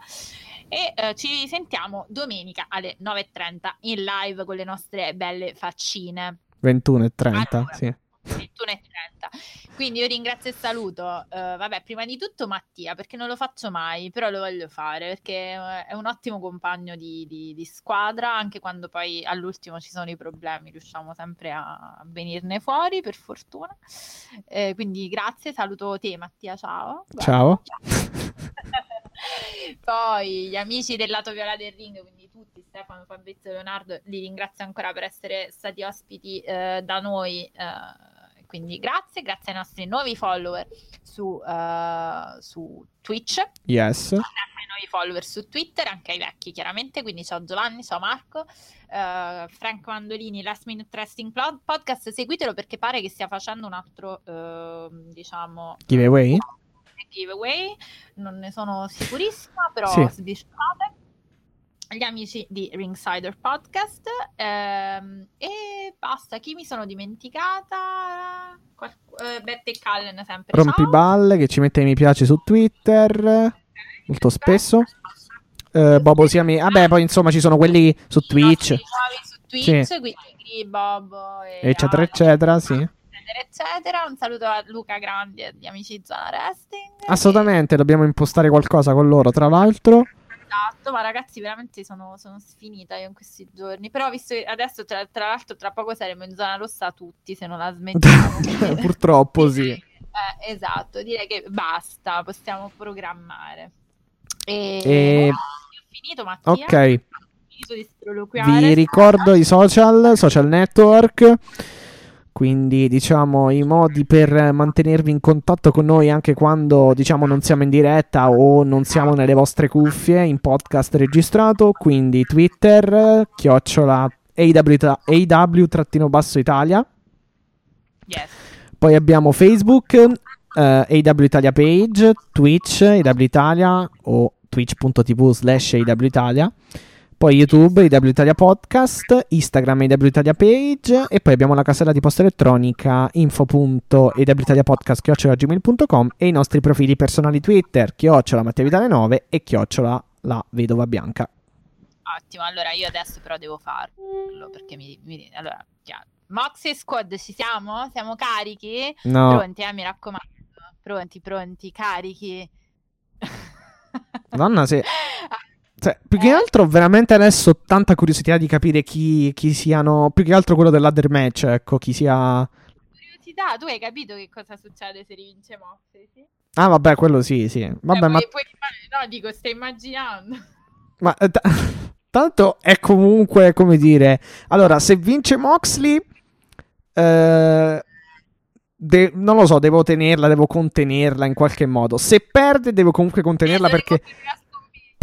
e eh, ci sentiamo domenica alle 9.30 in live con le nostre belle faccine 21 e 30, Allora. sì. 21.30. Quindi io ringrazio e saluto, eh, vabbè, prima di tutto Mattia, perché non lo faccio mai, però lo voglio fare, perché eh, è un ottimo compagno di, di- di squadra, anche quando poi all'ultimo ci sono i problemi, riusciamo sempre a, venirne fuori, per fortuna. Eh, quindi grazie, saluto te Mattia, ciao. Ciao. Poi gli amici del lato viola del ring, quindi tutti, Stefano, Fabrizio e Leonardo, li ringrazio ancora per essere stati ospiti eh, da noi. eh, quindi grazie, grazie ai nostri nuovi follower su, eh, su Twitch, Yes. ai nuovi follower su Twitter, anche ai vecchi chiaramente, quindi ciao Giovanni, ciao Marco, eh, Franco Mandolini, Last Minute Wrestling Pod- Podcast, seguitelo perché pare che stia facendo un altro, eh, diciamo, Giveaway? Giveaway, non ne sono sicurissima, però Sì. sbirciate. Gli amici di Ringsider Podcast ehm, e basta. Chi mi sono dimenticata? Qual- eh, Bette e Callen sempre. Rompiballe che ci mette mi piace su Twitter molto spesso. eh, Bobo Siamese. Vabbè, poi insomma ci sono quelli su Twitch. I nuovi su Twitch, Sì. quindi Bobo e Eccetera, Ale, eccetera, sì. Eccetera, eccetera. Un saluto a Luca Grandi e di Amici Zona Wrestling. Assolutamente, dobbiamo impostare qualcosa con loro, tra l'altro. Esatto, ma ragazzi, veramente sono, sono sfinita io in questi giorni. Però, visto che adesso, tra, tra l'altro, tra poco saremo in zona rossa tutti se non la smettiamo. Purtroppo sì. Eh, esatto, direi che basta, possiamo programmare. E... E- Ho finito, Mattia. Ok. Vi ricordo i social, social network. Quindi, diciamo, i modi per mantenervi in contatto con noi anche quando, diciamo, non siamo in diretta o non siamo nelle vostre cuffie in podcast registrato. Quindi, Twitter, chiocciola AW-basso Italia. Yes. Poi abbiamo Facebook, eh, AW Italia Page, Twitch, AW Italia o twitch.tv slash AW Italia. Poi YouTube, AW Italia Podcast, Instagram, AW Italia Page e poi abbiamo la casella di posta elettronica info.awitaliapodcast.gmail.com e i nostri profili personali Twitter, chiocciola Matteo Vitale 9 e chiocciola la vedova bianca. Ottimo, allora io adesso però devo farlo perché mi... mi- allora, chiaro. Moxie Squad, ci siamo? Siamo carichi? No, Pronti, eh, mi raccomando. Pronti, pronti, carichi. Madonna, se... Cioè, più che altro ho veramente adesso ho tanta curiosità di capire chi, chi siano, più che altro quello dell'ladder match, ecco, chi sia... Curiosità, tu hai capito che cosa succede se rivince Moxie? Sì? Ah, vabbè, quello sì, sì. Vabbè, Eh, ma, puoi- puoi No, dico, stai immaginando. ma, eh, ta- tanto è comunque, come dire... Allora, se vince Moxley... eh, de- non lo so, devo tenerla, devo contenerla in qualche modo. Se perde, devo comunque contenerla Eh, perché... sconfitta.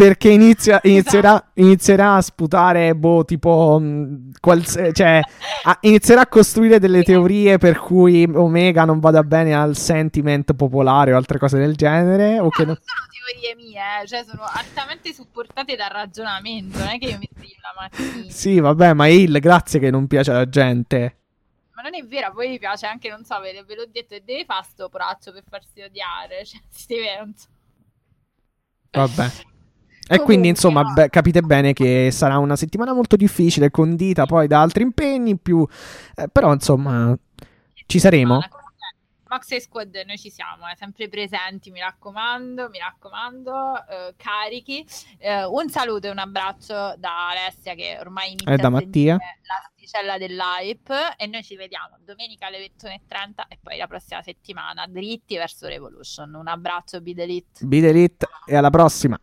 Perché inizia- inizierà, inizierà a sputare, boh, tipo, mh, quals- cioè, a- inizierà a costruire delle teorie per cui Omega non vada bene al sentiment popolare o altre cose del genere. O che No, non- non sono teorie mie, eh, cioè sono altamente supportate dal ragionamento, non è che io mi sveglio la mattina. Sì, vabbè, ma Il, grazie che non piace alla gente. Ma non è vero, a voi vi piace anche, non so, ve, ve l'ho detto, e deve fare sto poraccio per farsi odiare, cioè si deve, non so. Vabbè. E Comunque, quindi, insomma, no. beh, capite bene che sarà una settimana molto difficile, condita poi da altri impegni, più... eh, però, insomma, ci saremo. Ma- Max e Squad, noi ci siamo, eh, sempre presenti, mi raccomando, mi raccomando, eh, carichi. Eh, un saluto e un abbraccio da Alessia che ormai inizia E da Mattia. l'asticella dell'hype e noi ci vediamo domenica alle 21.30 e poi la prossima settimana dritti verso Revolution. Un abbraccio, Bidelit. Beat Elite e alla prossima.